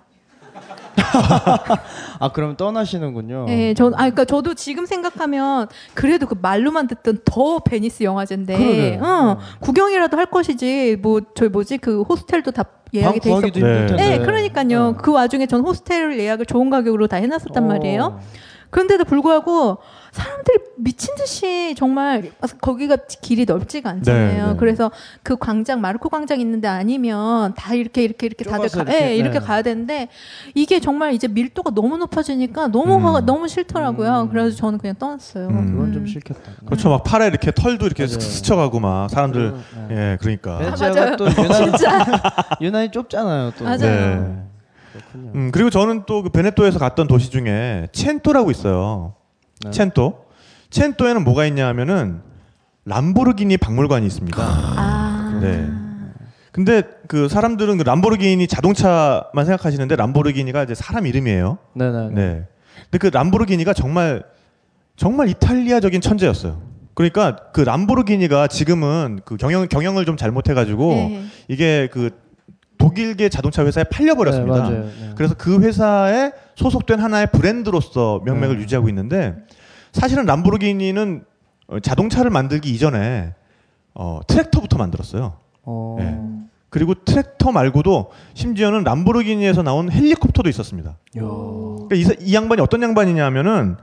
아, 그럼 떠나시는군요. 네, 전, 아, 그러니까 저도 지금 생각하면 그래도 그 말로만 듣던 the 베니스 영화제인데. 응, 구경이라도 할 것이지, 뭐, 저희 뭐지, 그 호스텔도 다 예약이 돼 있었고. 네. 네, 그러니까요. 그 와중에 전 호스텔 예약을 좋은 가격으로 다 해놨었단 어. 말이에요. 그런데도 불구하고 사람들이 미친 듯이 정말 거기가 길이 넓지가 않잖아요. 네, 네. 그래서 그 광장 마르코 광장 있는데 아니면 다 이렇게 이렇게 이렇게 다들 가, 이렇게, 예, 이렇게 네. 가야 되는데 이게 정말 이제 밀도가 너무 높아지니까 너무 음. 화가 너무 싫더라고요. 음. 그래서 저는 그냥 떠났어요. 음. 그건 음. 좀 싫겠다. 그렇죠. 막 팔에 이렇게 털도 이렇게 맞아요. 스쳐가고 막 사람들 네. 예, 그러니까. 베네치아가 맞아요. 또 유난히, 진짜 유난히 좁잖아요. 또. 맞아요. 네. 그렇군요. 음, 그리고 저는 또 그 베네토에서 갔던 도시 중에 첸토라고 있어요. 네. 첸토. 첸토에는 뭐가 있냐 하면은 람보르기니 박물관이 있습니다. 아. 네. 근데 그 사람들은 그 람보르기니 자동차만 생각하시는데 람보르기니가 이제 사람 이름이에요. 네네. 네. 근데 그 람보르기니가 정말 정말 이탈리아적인 천재였어요. 그러니까 그 람보르기니가 지금은 그 경영 경영을 좀 잘못해가지고 네. 이게 그 독일계 자동차 회사에 팔려버렸습니다. 네. 네. 그래서 그 회사에 소속된 하나의 브랜드로서 명맥을 네. 유지하고 있는데 사실은 람보르기니는 어, 자동차를 만들기 이전에 어, 트랙터부터 만들었어요. 어. 네. 그리고 트랙터 말고도 심지어는 람보르기니에서 나온 헬리콥터도 있었습니다. 야. 그러니까 이, 사- 이 양반이 어떤 양반이냐면은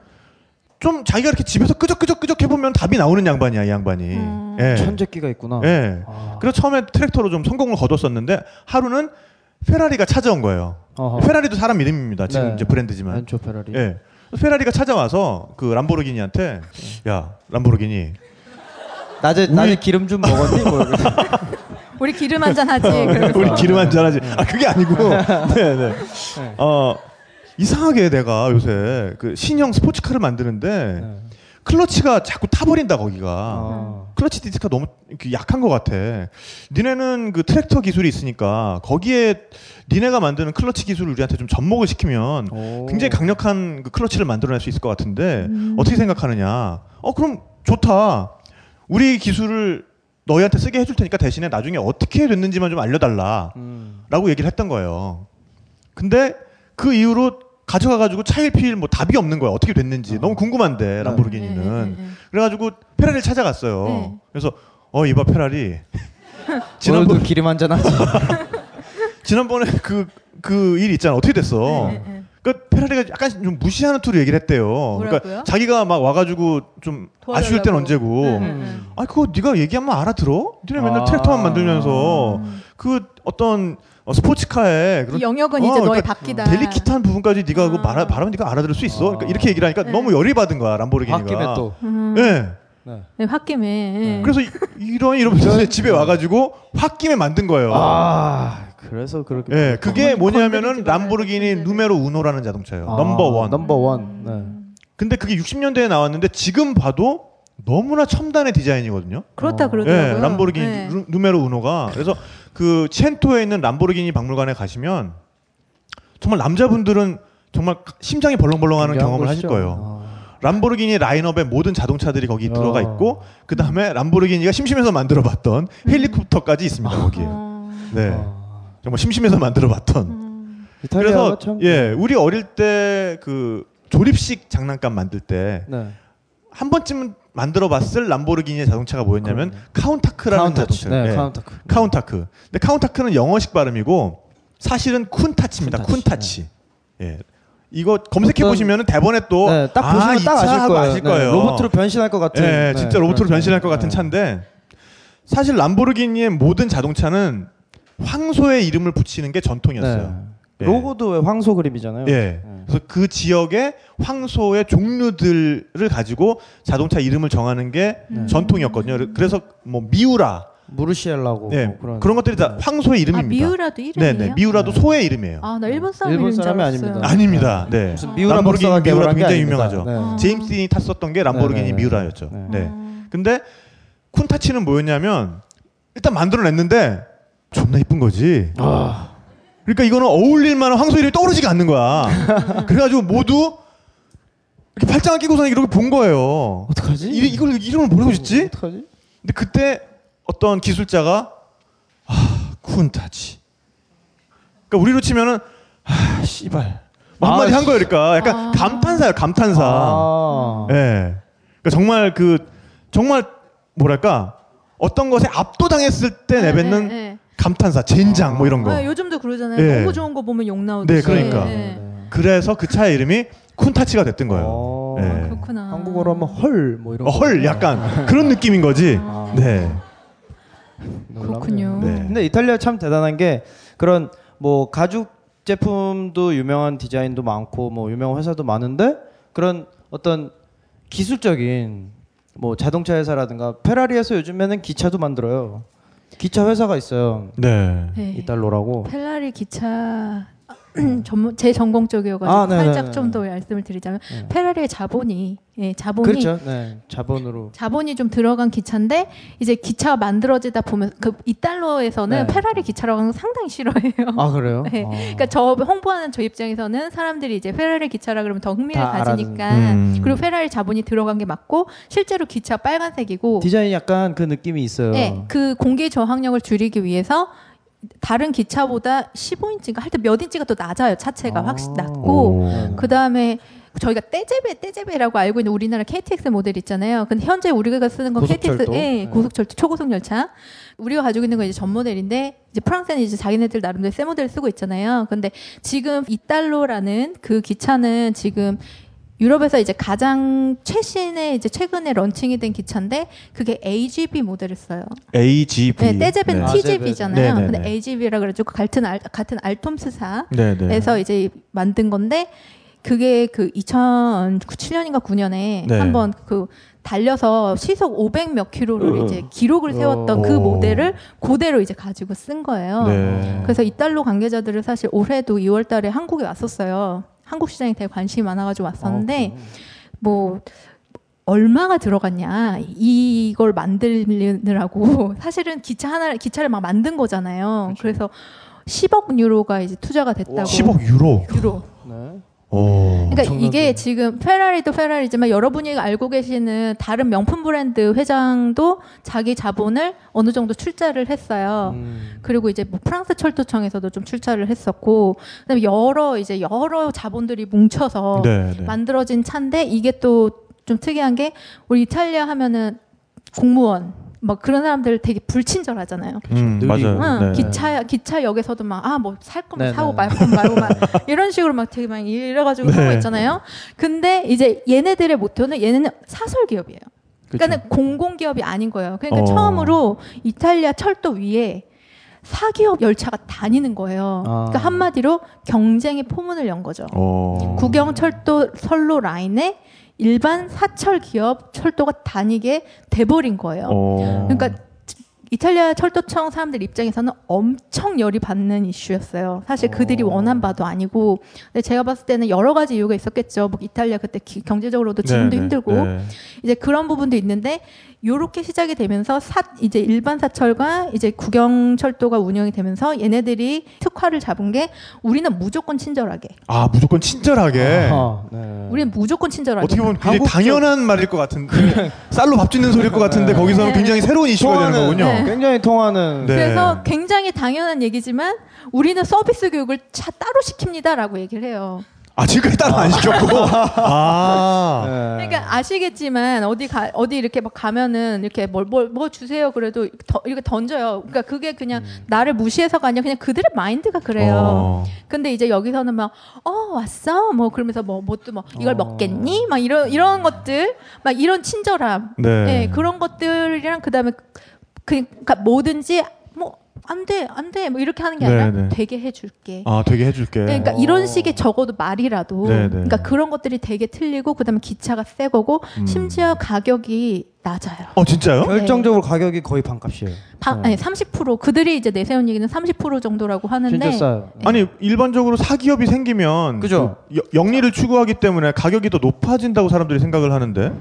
좀 자기가 이렇게 집에서 끄적끄적끄적 해보면 답이 나오는 양반이야 이 양반이. 음. 예. 천재기가 있구나. 예. 아. 그래서 처음에 트랙터로 좀 성공을 거뒀었는데 하루는 페라리가 찾아온 거예요. 어허. 페라리도 사람 이름입니다. 지금 네. 이제 브랜드지만. 엔초 페라리. 예. 페라리가 찾아와서 그 람보르기니한테 야 람보르기니 낮에 낮에 기름 좀 먹었니? 뭐. 우리 기름 한잔 하지. 우리 기름 한잔 하지. 아 그게 아니고. 네, 네. 어 이상하게 내가 요새 그 신형 스포츠카를 만드는데 클러치가 자꾸 타버린다 거기가. 클러치 디스크가 너무 이렇게 약한 것 같아. 니네는 그 트랙터 기술이 있으니까 거기에 니네가 만드는 클러치 기술을 우리한테 좀 접목을 시키면 굉장히 강력한 그 클러치를 만들어낼 수 있을 것 같은데 음. 어떻게 생각하느냐? 어 그럼 좋다. 우리 기술을 너희한테 쓰게 해줄 테니까 대신에 나중에 어떻게 됐는지만 좀 알려달라. 라고 얘기를 했던 거예요. 근데 그 이후로 가져가가지고 차일피일 뭐 답이 없는 거야. 어떻게 됐는지. 너무 궁금한데, 람보르기니는. 그래가지고 페라리를 찾아갔어요. 네. 그래서, 어, 이봐, 페라리. 오늘도 기름 한잔 하지. 지난번에 그, 그 일 있잖아. 어떻게 됐어? 네, 그 페라리가 약간 좀 무시하는 투로 얘기를 했대요. 뭐라고요? 그러니까 자기가 막 와가지고 좀 아쉬울 땐 언제고. 네, 네, 네. 아 그거 네가 얘기하면 알아들어? 니네 맨날 아. 트랙터만 만들면서 그 어떤 어, 스포츠카에 그런 이 영역은 어, 이제 너의 그러니까 바뀌다. 델리키트한 부분까지 네가 그거 말하, 말하면 네가 알아들을 수 있어. 그러니까 이렇게 얘기를 하니까 너무 열이 받은 거야 람보르기니가. 홧김에 또. 음. 네. 네, 홧김에. 예. 그래서 이- 이런 이러면서 집에 와가지고 홧김에 만든 거예요. 아, 그래서 그렇게. 예, 그게 뭐냐면은 람보르기니 numero uno라는 자동차예요. 아, number one. number one. 네. 근데 그게 60년대에 나왔는데 지금 봐도 너무나 첨단의 디자인이거든요. 그렇다 그러더라고요. 예, 람보르기니 네. 루- numero uno가 그래서 그 첸토에 있는 람보르기니 박물관에 가시면 정말 남자분들은 정말 심장이 벌렁벌렁하는 경험을 하실. 거예요. 람보르기니 라인업의 모든 자동차들이 거기 어. 들어가 있고 그 다음에 람보르기니가 심심해서 만들어봤던 헬리콥터까지 있습니다 거기에. 네, 정말 심심해서 만들어봤던. 이탈리아가 그래서 참- 예, 우리 어릴 때 그 조립식 장난감 만들 때 한 네. 번쯤 만들어봤을 람보르기니의 자동차가 뭐였냐면 카운타크라는 카운타치. 자동차. 네, 카운타크. 카운타크. 근데 카운타크는 영어식 발음이고 사실은 쿤타치입니다. 쿤타치. 예. 이거 검색해 보시면은 대본에 또 네, 딱 아, 보시면 이딱차 아실 거예요. 아실 네, 거예요. 로봇으로 변신할 것 같은. 예, 네, 진짜 로봇으로 그런 변신할 차. 것 같은 네. 차인데 사실 람보르기니의 모든 자동차는 황소의 이름을 붙이는 게 전통이었어요. 예. 로고도 왜 황소 그림이잖아요. 예. 그래서 그 지역의 황소의 종류들을 가지고 자동차 이름을 정하는 게 네. 전통이었거든요. 그래서 뭐 미우라, 무르시엘라고 네, 뭐 그런. 그런 것들이 다 황소의 이름입니다. 아, 미우라도 이름이에요? 네, 네. 미우라도 소의 이름이에요. 아, 나 일본 사람 일본 사람이. 아닙니다. 아닙니다. 네. 무슨 미우라 람보르기니 미우라 굉장히. 유명하죠. 네. 제임스 딘이 탔었던 게 람보르기니 네, 네, 네. 미우라였죠. 네. 네. 근데 쿤타치는 뭐였냐면 일단 만들어냈는데 존나 이쁜 거지. 아. 그러니까 이거는 어울릴 만한 황소 이름이 떠오르지가 않는 거야. 그래가지고 모두 이렇게 팔짱을 끼고서 이렇게 본 거예요. 어떡하지? 이, 이걸 이름을 뭐라고 짓지? 어떡하지? 근데 그때 어떤 기술자가 아 쿤타치. 그러니까 우리로 치면은 아 씨발 뭐 한마디 아, 한 거예요. 그러니까 약간 아. 감탄사예요. 감탄사. 아. 예. 그러니까 정말 그 정말 뭐랄까 어떤 것에 압도당했을 때 내뱉는 네, 네. 감탄사, 젠장 뭐 이런 거. 아, 요즘도 그러잖아요. 예. 너무 좋은 거 보면 욕 나오듯이. 네, 그러니까. 네. 그래서 그 차의 이름이 쿤타치가 됐던 거예요. 예. 아, 그렇구나. 한국어로 하면 헐 뭐 이런. 어, 헐 약간 그런 느낌인 거지. 아. 네. 그렇군요. 네. 근데 이탈리아 참 대단한 게 그런 뭐 가죽 제품도 유명한 디자인도 많고 뭐 유명한 회사도 많은데 그런 어떤 기술적인 뭐 자동차 회사라든가 페라리에서 요즘에는 기차도 만들어요. 기차 회사가 있어요. 네. 네. 이달로라고. 펠라리 기차 전문 제 전공 쪽이어가지고 아. 살짝 좀 더 말씀을 드리자면 페라리의 자본이 예, 자본이 그렇죠. 네. 자본으로. 자본이 좀 들어간 기차인데 이제 기차가 만들어지다 보면 그 이달러에서는 네. 페라리 기차라고 하는 거 상당히 싫어해요. 아 그래요? 네. 어. 그러니까 저 홍보하는 저 입장에서는 사람들이 이제 페라리 기차라 그러면 더 흥미를 다 가지니까. 음. 그리고 페라리 자본이 들어간 게 맞고 실제로 기차 빨간색이고 디자인이 약간 그 느낌이 있어요. 네, 그 공기 저항력을 줄이기 위해서 다른 기차보다 15인치인가 할때몇 인치가 더 낮아요. 차체가 확실히 낮고 그 다음에 저희가 떼제베 떼제베라고 알고 있는 우리나라 KTX 모델 있잖아요. 근데 현재 우리가 쓰는 건 고속철도? KTX, 예, 네. 고속철도 초고속 열차. 우리가 가지고 있는 건 이제 전 모델인데 이제 프랑스는 이제 자기네들 나름대로 새 모델을 쓰고 있잖아요. 근데 지금 이딸로라는 그 기차는 지금 유럽에서 이제 가장 최신의 이제 최근에 런칭이 된 기차인데 그게 AGV 모델을 써요. AGV. 네, 떼제베는 네. TGV잖아요. 네, 네, 근데 네. AGV라 그래가지고 같은 알, 같은 알스톰사에서 네, 네. 이제 만든 건데 그게 그 2007년인가 9년에 네. 한번 그 달려서 시속 500 몇 킬로를 어. 이제 기록을 세웠던 그 어. 모델을 그대로 이제 가지고 쓴 거예요. 네. 그래서 이달로 관계자들은 사실 올해도 2월 달에 한국에 왔었어요. 한국 시장에 되게 관심이 많아가지고 왔었는데 뭐 얼마가 들어갔냐 이걸 만들느라고 사실은 기차 하나 기차를 막 만든 거잖아요. 그래서 10억 유로가 이제 투자가 됐다고. 10억 유로. 유로. 오. 그러니까 이게 지금 페라리도 페라리지만 여러분이 알고 계시는 다른 명품 브랜드 회장도 자기 자본을 어느 정도 출자를 했어요. 그리고 이제 뭐 프랑스 철도청에서도 좀 출자를 했었고, 그다음에 여러 이제 여러 자본들이 뭉쳐서 네, 네. 만들어진 차인데 이게 또 좀 특이한 게 우리 이탈리아 하면은 공무원 막 그런 사람들 되게 불친절하잖아요. 음, 맞아요. 응, 네. 기차 기차역에서도 막 아 뭐 살 거면 네, 사고 네. 말 거면 말고 막 이런 식으로 막 되게 막 이래가지고 네. 하고 있잖아요. 근데 이제 얘네들의 모토는 얘네는 사설 기업이에요. 그러니까는 공공 기업이 아닌 거예요. 그러니까 어. 처음으로 이탈리아 철도 위에 사기업 열차가 다니는 거예요. 아. 그러니까 한마디로 경쟁의 포문을 연 거죠. 어. 국영 철도 선로 라인에 일반 사철 기업 철도가 다니게 돼버린 거예요. 어. 그러니까 이탈리아 철도청 사람들 입장에서는 엄청 열이 받는 이슈였어요. 사실 그들이 원한 바도 아니고, 근데 제가 봤을 때는 여러 가지 이유가 있었겠죠. 뭐 이탈리아 그때 기- 경제적으로도 지금도 네, 네, 힘들고, 네. 이제 그런 부분도 있는데 요렇게 시작이 되면서 사 이제 일반 사철과 이제 국영 철도가 운영이 되면서 얘네들이 특화를 잡은 게 우리는 무조건 친절하게. 아 무조건 친절하게. 우리는 무조건 친절하게. 어떻게 보면 굉장히 당연한 말일 것 같은데 쌀로 밥 짓는 소리일 것 같은데 거기서는 굉장히 새로운 이슈가 되는 통하는, 거군요. 네. 굉장히 통하는. 네. 그래서 굉장히 당연한 얘기지만 우리는 서비스 교육을 차 따로 시킵니다라고 얘기를 해요. 아 지금까지 따로 안 시켰고. 아. 그러니까 아시겠지만 어디 가 어디 이렇게 막 가면은 이렇게 뭘뭘뭐 주세요 그래도 더, 이렇게 던져요. 그러니까 그게 그냥 나를 무시해서가 아니라 그냥 그들의 마인드가 그래요. 어. 근데 이제 여기서는 막 어 왔어 뭐 그러면서 뭐 뭣도 뭐 이걸 먹겠니 막 이런 이런 것들 막 이런 친절함 네. 네, 그런 것들이랑 그다음에 그, 그러니까 뭐든지 뭐 안 돼, 안 돼, 뭐 이렇게 하는 게 아니라 네, 네. 되게 해줄게. 아 되게 해줄게. 네, 그러니까 이런 식의 적어도 말이라도 네, 네. 그러니까 그런 것들이 되게 틀리고 그다음에 기차가 새 거고 음. 심지어 가격이 낮아요. 어 진짜요? 결정적으로 가격이 거의 반값이에요. 방, 아니 30% 그들이 이제 내세운 얘기는 30% 정도라고 하는데 아니 일반적으로 사기업이 생기면 그죠. 그 여- 영리를 추구하기 때문에 가격이 더 높아진다고 사람들이 생각을 하는데.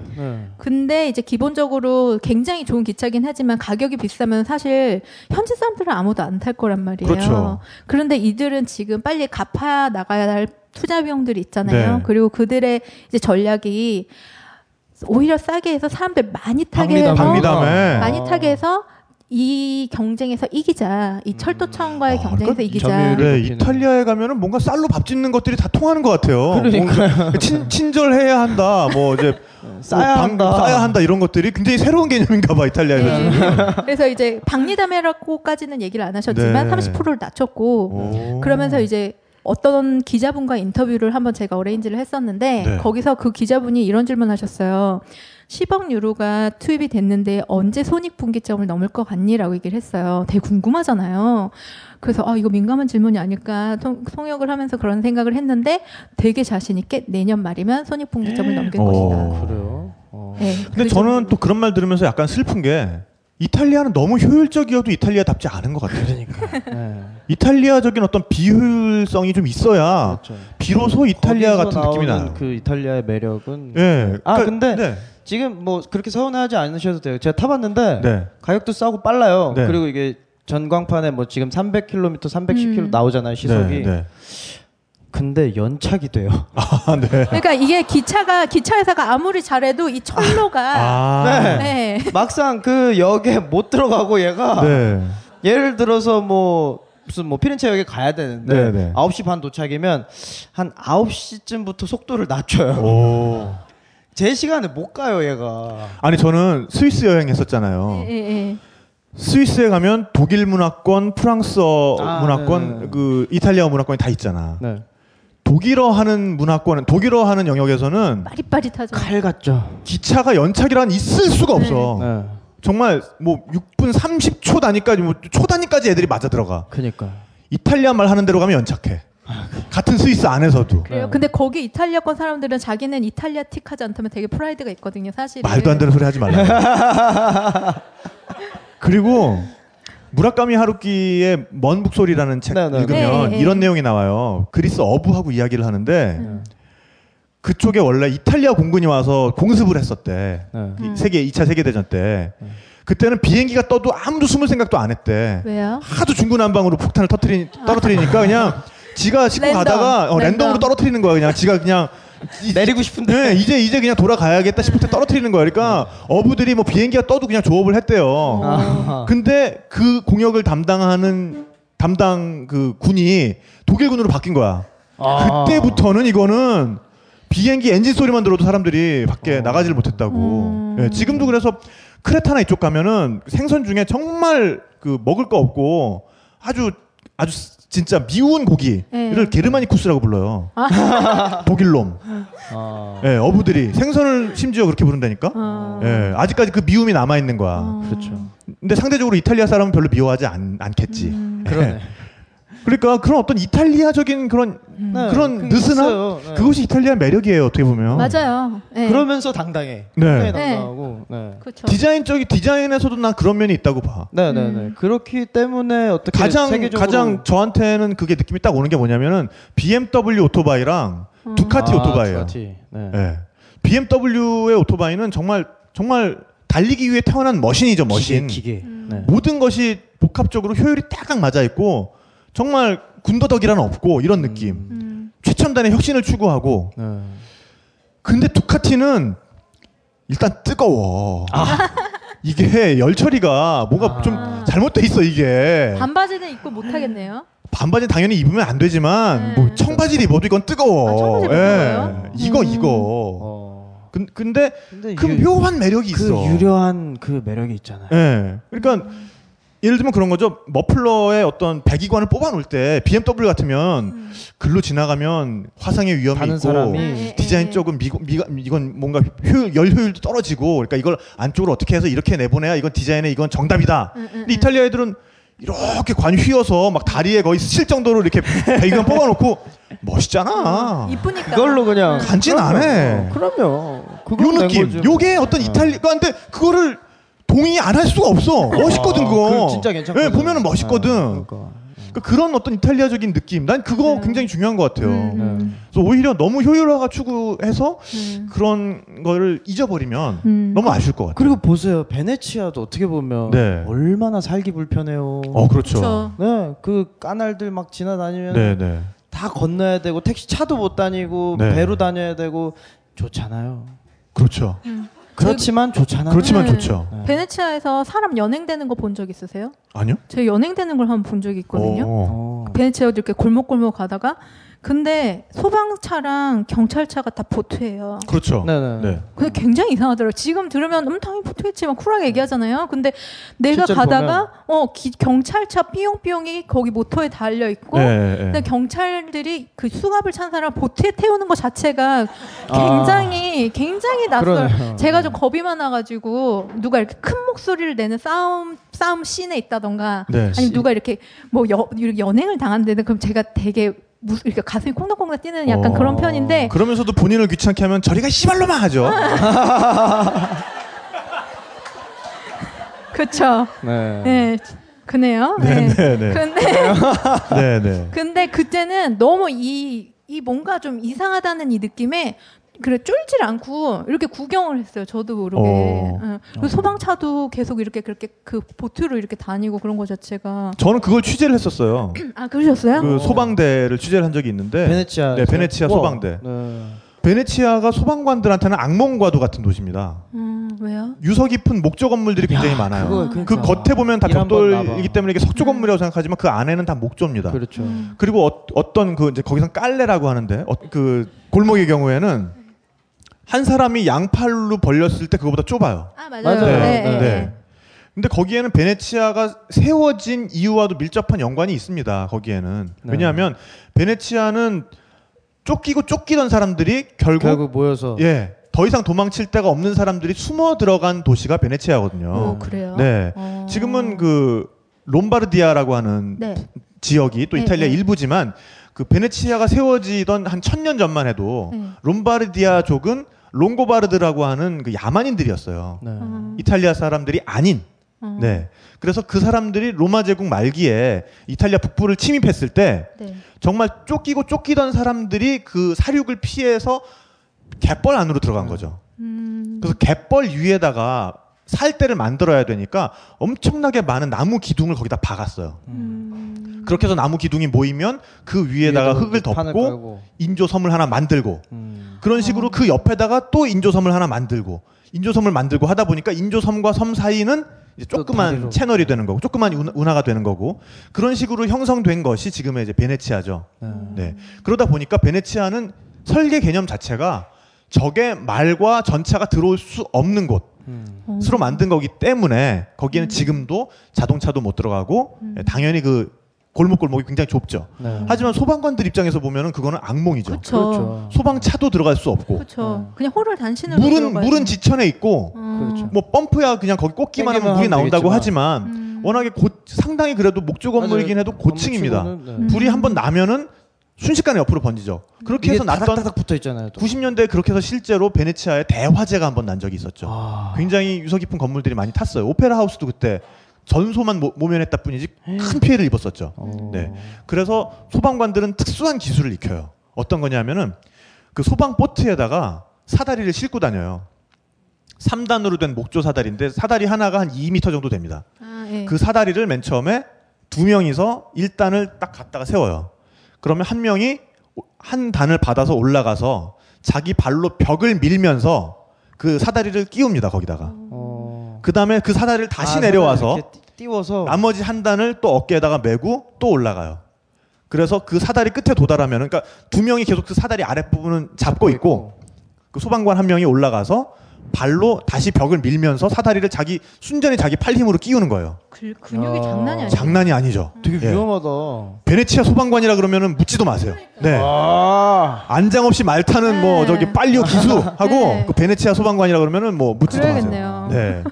근데 이제 기본적으로 굉장히 좋은 기차긴 하지만 가격이 비싸면 사실 현지 사람들은 아무도 안 탈 거란 말이에요. 그렇죠. 그런데 이들은 지금 빨리 갚아 나가야 할 투자 비용들이 있잖아요. 네. 그리고 그들의 이제 전략이 오히려 싸게 해서 사람들 많이 타게 박리담. 해서 박리담에. 많이 타게 해서 이 경쟁에서 이기자. 이 철도청과의 경쟁에서 이기자. 네, 이탈리아에 가면은 뭔가 쌀로 밥 짓는 것들이 다 통하는 것 같아요. 친, 친절해야 한다. 뭐 이제 싸야 뭐 한다. 싸야 한다 이런 것들이 굉장히 새로운 개념인가 봐 이탈리아에서 네. 그래서 이제 박리담회라고까지는 얘기를 안 하셨지만 네. 30%를 낮췄고 그러면서 이제 어떤 기자분과 인터뷰를 한번 제가 어레인지를 했었는데 네. 거기서 그 기자분이 이런 질문하셨어요. 10억 유로가 투입이 됐는데 언제 손익분기점을 넘을 것 같니라고 얘기를 했어요. 되게 궁금하잖아요. 그래서 아 이거 민감한 질문이 아닐까 통, 통역을 하면서 그런 생각을 했는데 되게 자신 있게 내년 말이면 손익분기점을 넘길 것이다. 어. 그래요? 네, 근데 저는 또 그런 말 들으면서 약간 슬픈 게 이탈리아는 너무 효율적이어도 이탈리아답지 않은 것 같아요. 네. 이탈리아적인 어떤 비효율성이 좀 있어야 비로소 이탈리아 그렇죠. 같은 느낌이 나요. 그 이탈리아의 매력은. 예. 아 그러니까- 근데 네. 지금 뭐 그렇게 서운해하지 않으셔도 돼요. 제가 타봤는데 네. 가격도 싸고 빨라요. 네. 그리고 이게 전광판에 뭐 지금 300km, 310km 음. 나오잖아요 시속이. 근데 연착이 돼요. 아, 네. 그러니까 이게 기차가 기차 회사가 아무리 잘해도 이 철로가 네. 네. 막상 그 역에 못 들어가고 얘가 네. 예를 들어서 뭐 무슨 뭐 피렌체 역에 가야 되는데 네, 네. 9시 반 도착이면 한 9시쯤부터 속도를 낮춰요. 오. 제 시간에 못 가요, 얘가. 아니 저는 스위스 여행했었잖아요. 예, 예. 스위스에 가면 독일 문화권, 프랑스어 아, 문화권, 네, 네. 그 이탈리아 문화권이 다 있잖아. 네. 독일어 하는 문화권은 독일어 하는 영역에서는 빠릿빠릿하죠. 칼 같죠. 기차가 연착이란 있을 수가 없어. 네. 정말 뭐 6분 30초 단위까지 뭐 초 단위까지 애들이 맞아 들어가. 그니까. 이탈리아 말 하는 대로 가면 연착해. 같은 스위스 안에서도 그래요. 근데 거기 이탈리아 권 사람들은 자기는 이탈리아 틱 하지 않다면 되게 프라이드가 있거든요. 사실. 말도 안 되는 소리 하지 말라. 그리고 무라카미 하루키의 먼 북소리라는 책 네, 네. 읽으면 네, 네. 이런 내용이 나와요. 그리스 어부하고 이야기를 하는데 그쪽에 원래 이탈리아 공군이 와서 공습을 했었대. 네. 이 세계 2차 세계 대전 때. 그때는 비행기가 떠도 아무도 숨을 생각도 안 했대. 왜요? 하도 중구난방으로 폭탄을 터트리, 떨어뜨리니까 그냥 지가 싣고 랜덤, 가다가 어, 랜덤 으로 랜덤. 떨어뜨리는 거야. 그냥 지가 그냥 이- 내리고 싶은데. 네, 이제 이제 그냥 돌아가야겠다 싶을 때 떨어뜨리는 거야. 그러니까 어부들이 뭐 비행기가 떠도 그냥 조업을 했대요. 아하. 근데 그 공역을 담당하는 담당 그 군이 독일군으로 바뀐 거야. 아. 그때부터는 이거는 비행기 엔진 소리만 들어도 사람들이 밖에 나가지를 못했다고. 예, 지금도 그래서 크레타나 이쪽 가면은 생선 중에 정말 그 먹을 거 없고 아주 아주 진짜 미운 고기를 예. 게르마니쿠스라고 불러요. 독일놈. 아. 예, 어부들이 생선을 심지어 그렇게 부른다니까. 어. 예, 아직까지 그 미움이 남아 있는 거야. 그렇죠. 근데 상대적으로 이탈리아 사람은 별로 미워하지 않, 않겠지. 음. 그러네. 그러니까 그런 어떤 이탈리아적인 그런 네, 그런 느슨함. 네. 그것이 이탈리아 매력이에요 어떻게 보면. 맞아요. 네. 그러면서 당당해. 네. 굉장히 네. 당당하고. 네. 그렇죠. 디자인적인 디자인에서도 난 그런 면이 있다고 봐. 네, 네, 네. 그렇기 때문에 어떻게 가장 세계적으로 가장 저한테는 그게 느낌이 딱 오는 게 뭐냐면은 BMW 오토바이랑 음. 두카티 아, 오토바이예요. 두카티. 네. 예. BMW의 오토바이는 정말 정말 달리기 위해 태어난 머신이죠 머신. 기계. 기계. 네. 모든 것이 복합적으로 효율이 딱딱 맞아 있고 정말 군더더기란 없고 이런 느낌. 음. 최첨단의 혁신을 추구하고. 네. 근데 두카티는 일단 뜨거워. 이게 열 처리가 뭔가 좀 잘못돼 있어 이게. 반바지는 입고 못 하겠네요. 반바지 당연히 입으면 안 되지만 뭐 청바지를 입어도 이건 뜨거워. 아, 청바지 입어도 뜨거워요? 이거 음. 이거. 어. 근, 근데 근데 그 유- 묘한 매력이 그 있어. 유려한 그 매력이 있잖아요. 예. 그러니까 예를 들면 그런 거죠. 머플러의 어떤 배기관을 뽑아 놓을 때 BMW 같으면 글로 지나가면 화상의 위험이 있고 사람이 네, 디자인 네. 쪽은 미고, 미가, 이건 뭔가 효율, 열 효율도 떨어지고 그러니까 이걸 안쪽으로 어떻게 해서 이렇게 내보내야 이건 디자인에 이건 정답이다. 음, 음, 근데 이탈리아 애들은 이렇게 관 휘어서 막 다리에 거의 스칠 정도로 이렇게 배기관 뽑아 놓고 멋있잖아. 이쁘니까. 그걸로 그냥 간진 안 해. 그럼요. 요 느낌. 요게 어떤 이탈리아인데 그거를 동의 안 할 수가 없어. 멋있거든 아, 그거. 그거 진짜 괜찮거든. 예, 보면은 멋있거든. 아, 그러니까. 그그런 어떤 이탈리아적인 느낌. 난 그거 맞아요. 굉장히 중요한 것 같아요. 음, 그래서 오히려 너무 효율화가 추구해서 음. 그런 거를 잊어버리면 음. 너무 아쉬울 것 같아요. 그리고 보세요. 베네치아도 어떻게 보면 네. 얼마나 살기 불편해요. 어, 그렇죠. 그렇죠. 네, 그 까날들 막 지나다니면 네, 네. 다 건너야 되고 택시 차도 못 다니고 네. 배로 다녀야 되고 좋잖아요. 그렇죠. 그렇지만 좋잖아요. 그렇지만 네. 좋죠. 네. 베네치아에서 사람 연행되는 거 본 적 있으세요? 아니요? 저 연행되는 걸 한번 본 적이 있거든요. 어. 어. 베네치아도 이렇게 골목골목 가다가 근데 소방차랑 경찰차가 다 보트예요. 그렇죠. 네네. 네. 근데 굉장히 이상하더라고요. 지금 들으면 음 당연히 보트겠지만 쿨하게 얘기하잖아요. 근데 내가 가다가 어 기- 경찰차 삐용삐용이 거기 모터에 달려 있고 네, 네. 근데 경찰들이 그 수갑을 찬 사람 보트에 태우는 것 자체가 아. 굉장히 굉장히 낯설. 그러네요. 제가 좀 겁이 많아 가지고 누가 이렇게 큰 목소리를 내는 싸움 싸움 씬에 있다던가 네. 아니 누가 이렇게 뭐 여, 이렇게 연행을 당한다든 그럼 제가 되게 무, 이렇게 가슴이 콩닥콩닥 뛰는 약간 어. 그런 편인데 그러면서도 본인을 귀찮게 하면 저리가 씨발로만 하죠. 그쵸. 네. 네, 그네요. 네, 네. 네, 네. 근데 네, 네. 근데 그때는 너무 이, 이 뭔가 좀 이상하다는 이 느낌에 그래 쫄질 않고 이렇게 구경을 했어요. 저도 모르게. 어. 응. 그리고 소방차도 계속 이렇게 그렇게 그 보트로 이렇게 다니고 그런 거 자체가 저는 그걸 취재를 했었어요. 아 그러셨어요? 그 소방대를 취재를 한 적이 있는데 베네치아. 네, 베네치아 우와. 소방대. 네. 베네치아가 소방관들한테는 악몽과도 같은 도시입니다. 음, 왜요? 유서 깊은 목조 건물들이 굉장히 많아요. 그거 그 그러니까. 겉에 보면 다 벽돌이기. 때문에 이게 석조 건물이라고 생각하지만 그 안에는 다 목조입니다. 그렇죠. 음. 그리고 어, 떤그 이제 거기서 깔레라고 하는데 어, 그 골목의 경우에는 한 사람이 양팔로 벌렸을 때 그거보다 좁아요. 아 맞아요. 맞아요. 네, 네, 네, 네. 근데 거기에는 베네치아가 세워진 이유와도 밀접한 연관이 있습니다. 거기에는 네. 왜냐하면 베네치아는 쫓기고 쫓기던 사람들이 결국, 결국 모여서 예. 더 이상 도망칠 데가 없는 사람들이 숨어 들어간 도시가 베네치아거든요. 오, 그래요? 네. 어. 지금은 그 롬바르디아라고 하는 네. 지역이 또 네, 이탈리아 네. 일부지만 그 베네치아가 세워지던 한 천 년 전만 해도 네. 롬바르디아족은 롱고바르드라고 하는 그 야만인들이었어요. 네. 음. 이탈리아 사람들이 아닌. 음. 네. 그래서 그 사람들이 로마 제국 말기에 이탈리아 북부를 침입했을 때 네. 정말 쫓기고 쫓기던 사람들이 그 사륙을 피해서 갯벌 안으로 들어간 거죠. 음. 그래서 갯벌 위에다가 살대를 만들어야 되니까 엄청나게 많은 나무 기둥을 거기다 박았어요. 음. 그렇게 해서 나무 기둥이 모이면 그 위에다가 흙을 덮고 깔고. 인조섬을 하나 만들고 음. 그런 식으로 그 옆에다가 또 인조섬을 하나 만들고 인조섬을 만들고 하다 보니까 인조섬과 섬 사이는 이제 또 조그만. 채널이 되는 거고 조그만 운- 운하가 되는 거고 그런 식으로 형성된 것이 지금의 이제 베네치아죠. 네. 네. 그러다 보니까 베네치아는 설계 개념 자체가 적의 말과 전차가 들어올 수 없는 곳. 음. 스로 만든 거기 때문에 거기에는 지금도 자동차도 못 들어가고 예, 당연히 그 골목골목이 굉장히 좁죠. 네. 하지만 소방관들 입장에서 보면은 그거는 악몽이죠. 그쵸. 그렇죠. 소방차도 들어갈 수 없고 그렇죠. 그냥 호를 단신으로 물은 물은 돼. 지천에 있고 음. 그렇죠. 뭐 펌프야 그냥 거기 꽂기만 하면 물이 나온다고 되겠지만. 하지만 음. 워낙에 고, 상당히 그래도 목조 건물이긴. 해도 고층입니다. 건물 치고는, 네. 불이 한번 나면은 순식간에 옆으로 번지죠. 그렇게 해서 났던 다닥다닥 붙어 있잖아요. 또. 90년대에 그렇게 해서 실제로 베네치아에 대화재가 한번 난 적이 있었죠. 아. 굉장히 유서 깊은 건물들이 많이 탔어요. 오페라 하우스도 그때 전소만 모, 모면했다 뿐이지 큰 피해를 입었었죠. 어. 네. 그래서 소방관들은 특수한 기술을 익혀요. 어떤 거냐면은 그 소방 보트에다가 사다리를 싣고 다녀요. 3단으로 된 목조 사다리인데 사다리 하나가 한 2m 정도 됩니다. 아, 예. 그 사다리를 맨 처음에 두 명이서 1단을 딱 갖다가 세워요. 그러면 한 명이 한 단을 받아서 올라가서 자기 발로 벽을 밀면서 그 사다리를 끼웁니다 거기다가. 어. 그 다음에 그 사다리를 다시 아, 내려와서 띄- 띄워서 나머지 한 단을 또 어깨에다가 메고 또 올라가요. 그래서 그 사다리 끝에 도달하면 그러니까 두 명이 계속 그 사다리 아랫부분은 잡고 있고 그 소방관 한 명이 올라가서 발로 다시 벽을 밀면서 사다리를 자기 순전히 자기 팔 힘으로 끼우는 거예요. 그, 근육이 야. 장난이 아니에요. 장난이 아니죠. 되게 예. 위험하다. 베네치아 소방관이라 그러면 묻지도 마세요. 네. 아. 안장 없이 말 타는 뭐 네. 저기 빨려 기수 하고 네. 그 베네치아 소방관이라 그러면은 뭐 묻지도 그래야겠네요. 마세요. 네.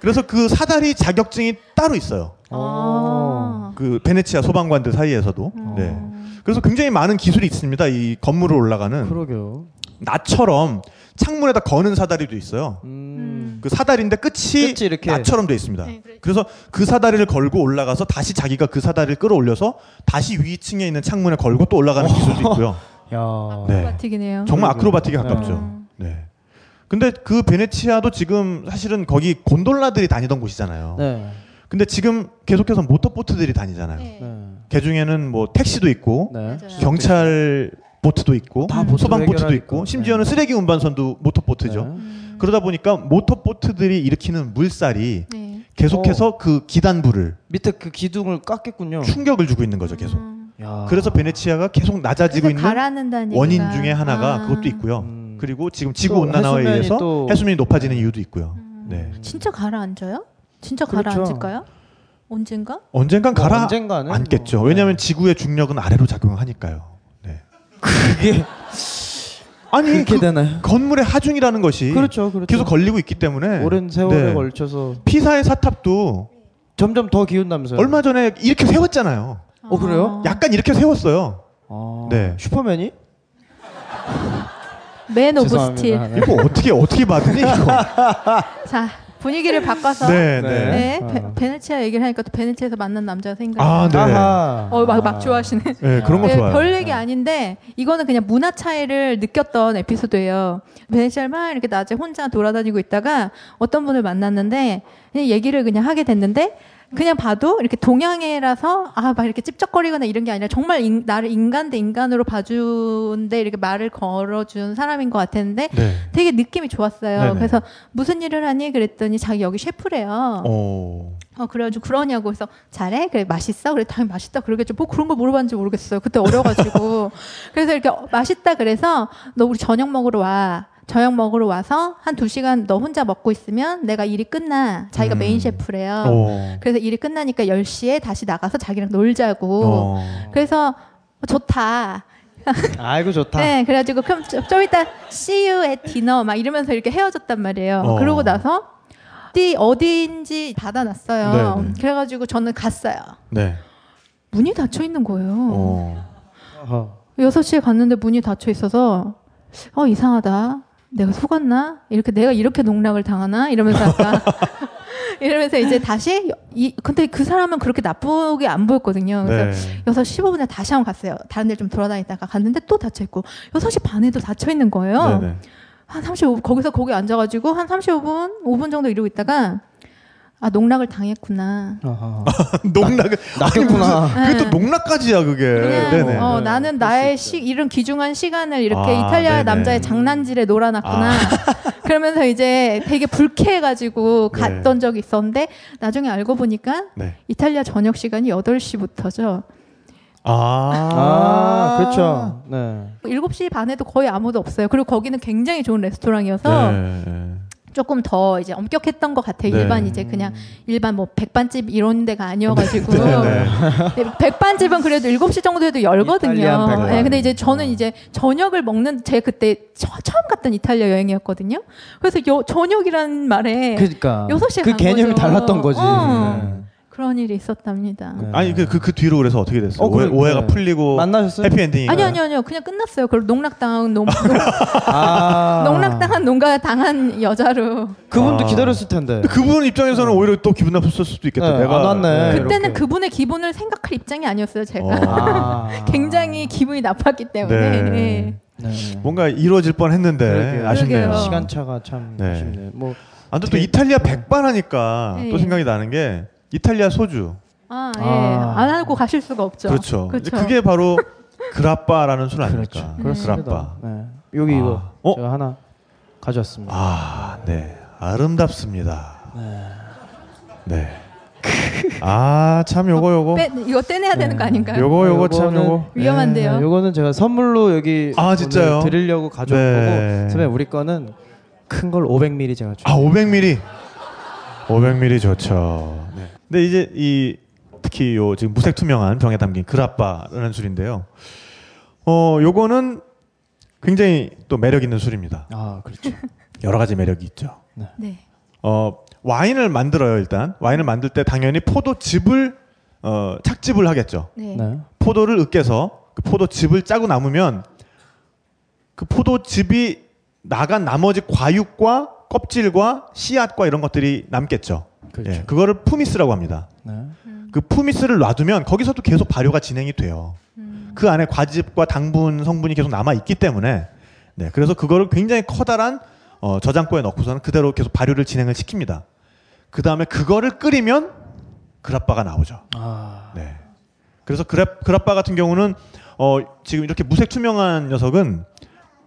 그래서 그 사다리 자격증이 따로 있어요. 아. 그 베네치아 소방관들 사이에서도. 음. 네. 그래서 굉장히 많은 기술이 있습니다. 이 건물을 올라가는 그러게요. 나처럼 창문에다 거는 사다리도 있어요. 음. 그 사다리인데 끝이, 끝이 이렇게. 나처럼 돼 있습니다. 네, 그렇죠. 그래서 그 사다리를 걸고 올라가서 다시 자기가 그 사다리를 끌어올려서 다시 위층에 있는 창문에 걸고 또 올라가는 기술도 있고요. 야. 네. 아크로바틱이네요. 정말. 아크로바틱에 가깝죠. 음. 네. 근데 그 베네치아도 지금 사실은 거기 곤돌라들이 다니던 곳이잖아요. 네. 근데 지금 계속해서 모터보트들이 다니잖아요. 네. 네. 그 중에는 뭐 택시도 있고 네. 경찰 보트도 있고 소방 보트도. 있고 심지어는 네. 쓰레기 운반선도 모터보트죠. 네. 음. 그러다 보니까 모터보트들이 일으키는 물살이 네. 계속해서 그 기단부를 밑에 그 기둥을 깎겠군요. 충격을 주고 있는 거죠, 계속. 음. 야. 그래서 베네치아가 계속 낮아지고 그래서 있는 원인. 중에 하나가 아. 그것도 있고요. 음. 그리고 지금 지구 또 온난화에 의해서 또- 해수면이 높아지는 이유도 있고요. 음. 네. 진짜 가라앉아요? 진짜 그렇죠. 가라앉을까요? 언젠가? 언젠간 뭐 가라 언젠가는 앉겠죠. 뭐, 왜냐하면 네. 지구의 중력은 아래로 작용하니까요. 네. 그게 아니 그렇게 그 되나요? 건물의 하중이라는 것이 그렇죠, 그렇죠. 계속 걸리고 있기 때문에 오랜 세월에 네. 걸쳐서 피사의 사탑도 점점 더 기운다면서요. 얼마 전에 이렇게 세웠잖아요. 어 그래요? 약간 이렇게 세웠어요. 아, 네. 슈퍼맨이? Man of. Steel. 네. 이거 어떻게 어떻게 받으니 이거? 자 분위기를 바꿔서 네, 네. 네. 네, 어. 베, 베네치아 얘기를 하니까 또 베네치아에서 만난 남자가 생각나. 아, 네. 아하. 어, 막, 막 좋아하시네. 네, 그런 거 네, 좋아요. 별 얘기 아닌데 이거는 그냥 문화 차이를 느꼈던 에피소드예요. 베네치아를 막 이렇게 낮에 혼자 돌아다니고 있다가 어떤 분을 만났는데 그냥 얘기를 그냥 하게 됐는데 그냥 봐도 이렇게 동양애라서 아 막 이렇게 찝쩍거리거나 이런 게 아니라 정말 인- 나를 인간 대 인간으로 봐주는데 이렇게 말을 걸어준 사람인 것 같았는데 네. 되게 느낌이 좋았어요. 네네. 그래서 무슨 일을 하니 그랬더니 자기 여기 셰프래요. 어. 어 그래가지고 그러냐고 그래서 잘해 그래 맛있어 그래 당연히 맛있다 그러겠죠 뭐 그런 걸 물어봤는지 모르겠어요 그때 어려가지고 그래서 이렇게 어, 맛있다 그래서 너 우리 저녁 먹으러 와 저녁 먹으러 와서 한 두 시간 너 혼자 먹고 있으면 내가 일이 끝나 자기가 음. 메인 셰프래요 어. 그래서 일이 끝나니까 10시에 다시 나가서 자기랑 놀자고 어. 그래서 어, 좋다 아이고 좋다. 네, 그래가지고 그럼 좀, 좀 이따 see you at dinner 막 이러면서 이렇게 헤어졌단 말이에요. 어. 그러고 나서 어디 어디인지 닫아놨어요. 네네. 그래가지고 저는 갔어요. 네. 문이 닫혀 있는 거예요. 어. 어. 6시에 갔는데 문이 닫혀 있어서 어 이상하다. 내가 속았나? 이렇게 내가 이렇게 농락을 당하나? 이러면서 약간 이러면서 이제 다시 이 근데 그 사람은 그렇게 나쁘게 안 보였거든요. 그래서 네. 6시 15분에 다시 한번 갔어요. 다른 데좀 돌아다니다가 갔는데 또 닫혀 있고 6시 반에도 닫혀 있는 거예요. 네 네. 한 35분 거기서 거기 앉아 가지고 한 35분, 5분 정도 이러고 있다가 아, 농락을 당했구나. 농락을 낚였구나. 그게 또 농락까지야 그게. 네네. 어, 나는 나의 시, 이런 귀중한 시간을 이렇게 아, 이탈리아 네네. 남자의 장난질에 놀아놨구나. 그러면서 이제 되게 불쾌해가지고 네. 갔던 적이 있었는데 나중에 알고 보니까 네. 이탈리아 저녁 시간이 8시부터죠. 아, 아, 그렇죠. 네. 7시 반에도 거의 아무도 없어요. 그리고 거기는 굉장히 좋은 레스토랑이어서 네. 조금 더 이제 엄격했던 것 같아요. 네. 일반 이제 그냥 일반 뭐 백반집 이런 데가 아니어가지고 네, 네. 네, 백반집은 그래도 7시 정도 해도 열거든요. 네, 근데 이제 저는 이제 저녁을 먹는 제 그때 처, 음 갔던 이탈리아 여행이었거든요. 그래서 여, 저녁이라는 말에 그러니까 여섯 시에 그간 개념이 거죠. 달랐던 거지. 어. 네. 그런 일이 있었답니다. 네. 아니 그그그 뒤로 그래서 어떻게 됐어요? 어, 오해, 그래, 오해 가 네. 풀리고 만나셨어요? 해피엔딩이 아니요, 아니요, 아니요. 그냥 끝났어요. 그걸 농락당한 농, 농, 아. 농락당한 농가 당한 여자로. 그분도 아. 기다렸을 텐데. 그분 입장에서는 오히려 또 기분 나빴을 수도 있겠다. 네, 내가 안 왔네. 그때는 이렇게. 그분의 기분을 생각할 입장이 아니었어요, 제가. 어. 아. 굉장히 기분이 나빴기 때문에. 네. 네. 네. 뭔가 이루어질 뻔했는데. 아쉽네요. 시간차가 참 네. 아쉽네. 뭐 아무튼 또 이탈리아 백반하니까 네. 또 생각이 나는 게 이탈리아 소주. 아, 예. 아. 안 하고 가실 수가 없죠. 그렇죠. 그렇죠. 그게 바로 그라빠라는 술 아닙니까? 그렇죠. 그렇습니다. 그라빠. 네. 여기 이거 아. 어? 제가 하나 가져왔습니다. 아, 네. 아름답습니다. 네. 아, 참 요거 요거. 빼, 이거 떼내야 되는 거 아닌가요? 요거 요거 참 요거. 위험한데요. 네, 요거는 제가 선물로 여기 아, 진짜요? 드리려고 가져온 네. 거고 선생님 우리 거는 큰 걸 500ml 제가 줄 아, 500ml. 500ml 좋죠. 네. 근데 이제 이 특히 요 지금 무색 투명한 병에 담긴 그라빠라는 술인데요. 어, 요거는 굉장히 또 매력 있는 술입니다. 아, 그렇죠. 여러 가지 매력이 있죠. 네. 어, 와인을 만들어요, 일단. 와인을 만들 때 당연히 포도즙을 어, 착즙을 하겠죠. 네. 네. 포도를 으깨서 그 포도즙을 짜고 남으면 그 포도즙이 나간 나머지 과육과 껍질과 씨앗과 이런 것들이 남겠죠. 그렇죠. 예, 그거를 푸미스라고 합니다. 네. 그 푸미스를 놔두면 거기서도 계속 발효가 진행이 돼요. 그 안에 과즙과 당분 성분이 계속 남아 있기 때문에 네, 그래서 그거를 굉장히 커다란 어, 저장고에 넣고서는 그대로 계속 발효를 진행을 시킵니다. 그 다음에 그거를 끓이면 그라빠가 나오죠. 아. 네. 그래서 그라, 그라빠 같은 경우는 어, 지금 이렇게 무색 투명한 녀석은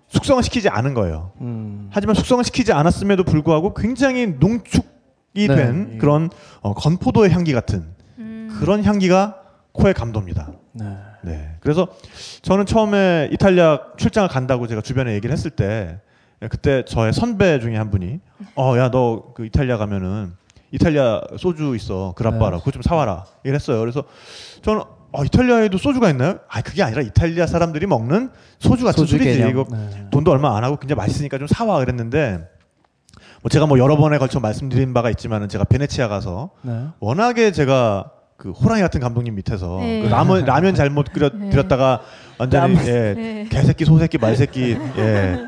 숙성을 시키지 않은 거예요. 음. 하지만 숙성을 시키지 않았음에도 불구하고 굉장히 농축 이 네. 된 그런 어, 건포도의 향기 같은 음. 그런 향기가 코에 감돕니다. 네. 네. 그래서 저는 처음에 이탈리아 출장을 간다고 제가 주변에 얘기를 했을 때 그때 저의 선배 중에 한 분이 어 야 너 그 이탈리아 가면은 이탈리아 소주 있어 그라빠라 네. 그거 좀 사와라 얘기를 했어요. 그래서 저는 어, 이탈리아에도 소주가 있나요? 아 그게 아니라 이탈리아 사람들이 먹는 소주 같은 소주 술이지 개념. 이거 네. 돈도 얼마 안 하고 굉장히 맛있으니까 좀 사와 그랬는데 뭐 제가 뭐 여러 번에 걸쳐 말씀드린 바가 있지만은 제가 베네치아 가서 네. 워낙에 제가 그 호랑이 같은 감독님 밑에서 네. 그 라면 라면 잘못 끓여 네. 드렸다가 완전히 라면. 예, 네. 개새끼 소새끼 말새끼 예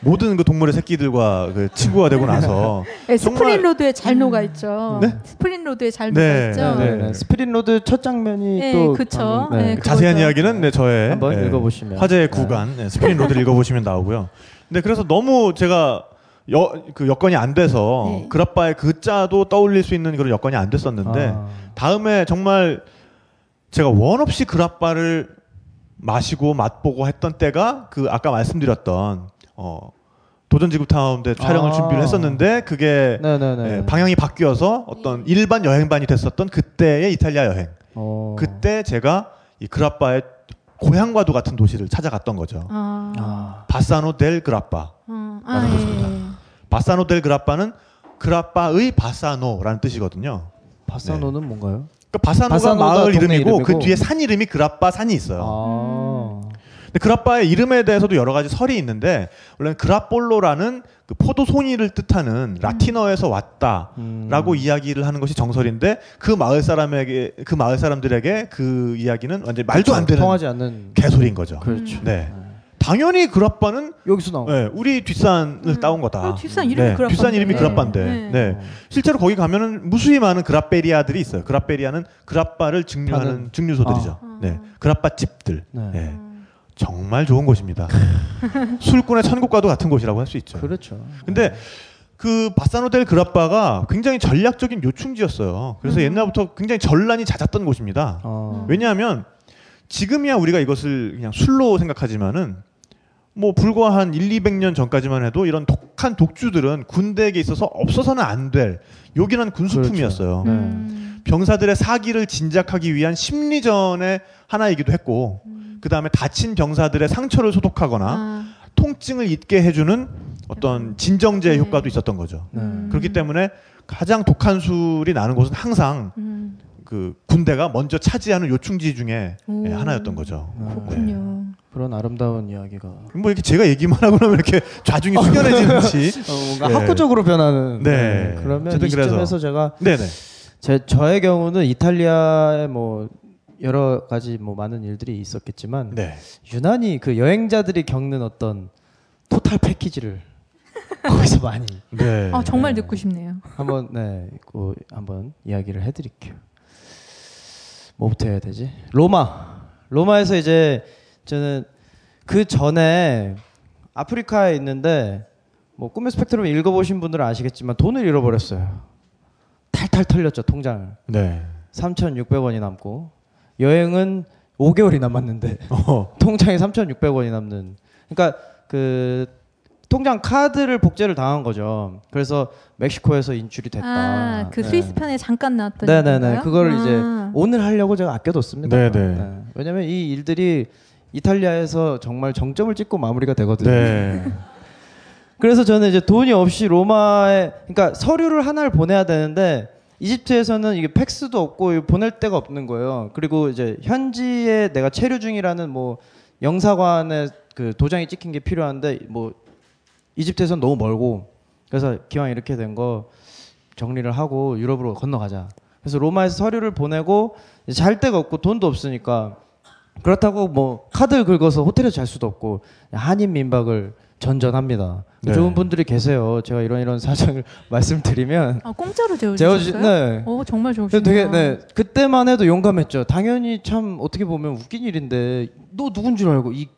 모든 그 동물의 새끼들과 그 친구가 되고 나서 네, Spirit Road에 잘 녹아 있죠. 네? Spirit Road에 잘 네, 녹아 있죠. 네, 네. Spirit Road 첫 장면이 네, 또 그쵸. 방금, 네, 자세한. 이야기는 네, 저의 한번 예, 읽어보시면. 화제의 네. 구간 네, Spirit Road를 읽어보시면 나오고요. 근데 그래서 너무 제가 여, 그 여건이 안 돼서 네. 그라빠의 그 자도 떠올릴 수 있는 그런 여건이 안 됐었는데 아. 다음에 정말 제가 원 없이 그라빠를 마시고 맛보고 했던 때가 그 아까 말씀드렸던 어 도전 지구 타운데 촬영을 아. 준비를 했었는데 그게. 예, 방향이 바뀌어서 어떤 일반 여행반이 됐었던 그때의 이탈리아 여행. 어. 그때 제가 이 그라빠의 고향과도 같은 도시를 찾아갔던 거죠. 아, 아. 바사노 델 그라빠. 어, 아, 예. 바사노 델 그라빠는 그라빠의 바사노라는 뜻이거든요. 바사노는 뭔가요? 그러니까 바사노가 바사노가 마을 동네 이름이고, 그 이름이고. 뒤에 산 이름이 그라빠 산이 있어요. 아. 근데 그라빠의 이름에 대해서도 여러 가지 설이 있는데 원래는 그라폴로라는 그 포도 송이를 뜻하는 라틴어에서 왔다라고 이야기를 하는 것이 정설인데 그 마을 사람에게 그 마을 사람들에게 그 이야기는 완전 히 말도 안 되는 통하지 않는 개소리인 거죠. 그렇죠. 네. 당연히 그라빠는 여기서 나온 네, 우리 뒷산을 따온 거다. 어, 뒷산 이름이 네, 그라빠인데. 뒷산 이름이 그라빠인데. 네. 네. 실제로 거기 가면은 무수히 많은 그라페리아들이 있어요. 그라페리아는 그라빠를 증류하는 파는- 증류소들이죠. 아. 네. 그라빠 집들. 네. 네. 정말 좋은 곳입니다. 술꾼의 천국과도 같은 곳이라고 할 수 있죠. 그렇죠. 근데 그 바사노델 그라빠가 굉장히 전략적인 요충지였어요. 그래서 옛날부터 굉장히 전란이 잦았던 곳입니다. 어. 왜냐하면 지금이야 우리가 이것을 그냥 술로 생각하지만은 뭐 불과 한 1, 200년 전까지만 해도 이런 독한 독주들은 군대에게 있어서 없어서는 안 될 요긴한 군수품이었어요. 네. 음. 병사들의 사기를 진작하기 위한 심리전의 하나이기도 했고 그 다음에 다친 병사들의 상처를 소독하거나 아, 통증을 잊게 해주는 어떤 진정제 네. 효과도 있었던 거죠. 네. 그렇기 때문에 가장 독한 술이 나는 곳은 항상 음, 그 군대가 먼저 차지하는 요충지 중에 오. 예, 하나였던 거죠. 그렇군요. 그런 아름다운 이야기가 뭐 이렇게 제가 얘기만 하고 나면 이렇게 좌중이 숙연해지는지. 어, 뭔가 예. 학구적으로 변하는. 네. 그러면 어쨌든 이 그래서. 시점에서 제가 네네. 제 저의 경우는 이탈리아에 뭐 여러 가지 뭐 많은 일들이 있었겠지만 네. 유난히 그 여행자들이 겪는 어떤 토탈 패키지를 거기서 많이 네. 아 정말 듣고 싶네요. 한번 네, 그 한번 이야기를 해드릴게요. 뭐부터 해야 되지? 로마. 로마에서 이제 저는 그 전에 아프리카에 있는데 뭐 꿈의 스펙트럼 읽어보신 분들은 아시겠지만 돈을 잃어버렸어요. 탈탈 털렸죠 통장을. 네. 3,600원이 남고 여행은 5개월이 남았는데 어. 통장에 3,600원이 남는. 그러니까 그 통장 카드를 복제를 당한 거죠. 그래서 멕시코에서 인출이 됐다. 아, 그 네. 스위스 편에 잠깐 나왔던 네네네. 그거를 아. 이제 오늘 하려고 제가 아껴뒀습니다. 네네. 왜냐면 이 일들이 이탈리아에서 정말 정점을 찍고 마무리가 되거든요. 네. 그래서 저는 이제 돈이 없이 로마에 그러니까 서류를 하나를 보내야 되는데 이집트에서는 이게 팩스도 없고 보낼 데가 없는 거예요. 그리고 이제 현지에 내가 체류 중이라는 뭐 영사관에 그 도장이 찍힌 게 필요한데 뭐 이집트에서는 너무 멀고 그래서 기왕 이렇게 된 거 정리를 하고 유럽으로 건너가자. 그래서 로마에서 서류를 보내고 이제 잘 데가 없고 돈도 없으니까 그렇다고 뭐 카드를 긁어서 호텔에서 잘 수도 없고 한인 민박을 전전합니다. 네. 좋은 분들이 계세요. 제가 이런 이런 사정을 말씀드리면 아 공짜로 재워주- 재워주셨어요? 네. 오 정말 좋으시네요. 되게 네 그때만 해도 용감했죠. 당연히 참 어떻게 보면 웃긴 일인데 너 누군 줄 알고 이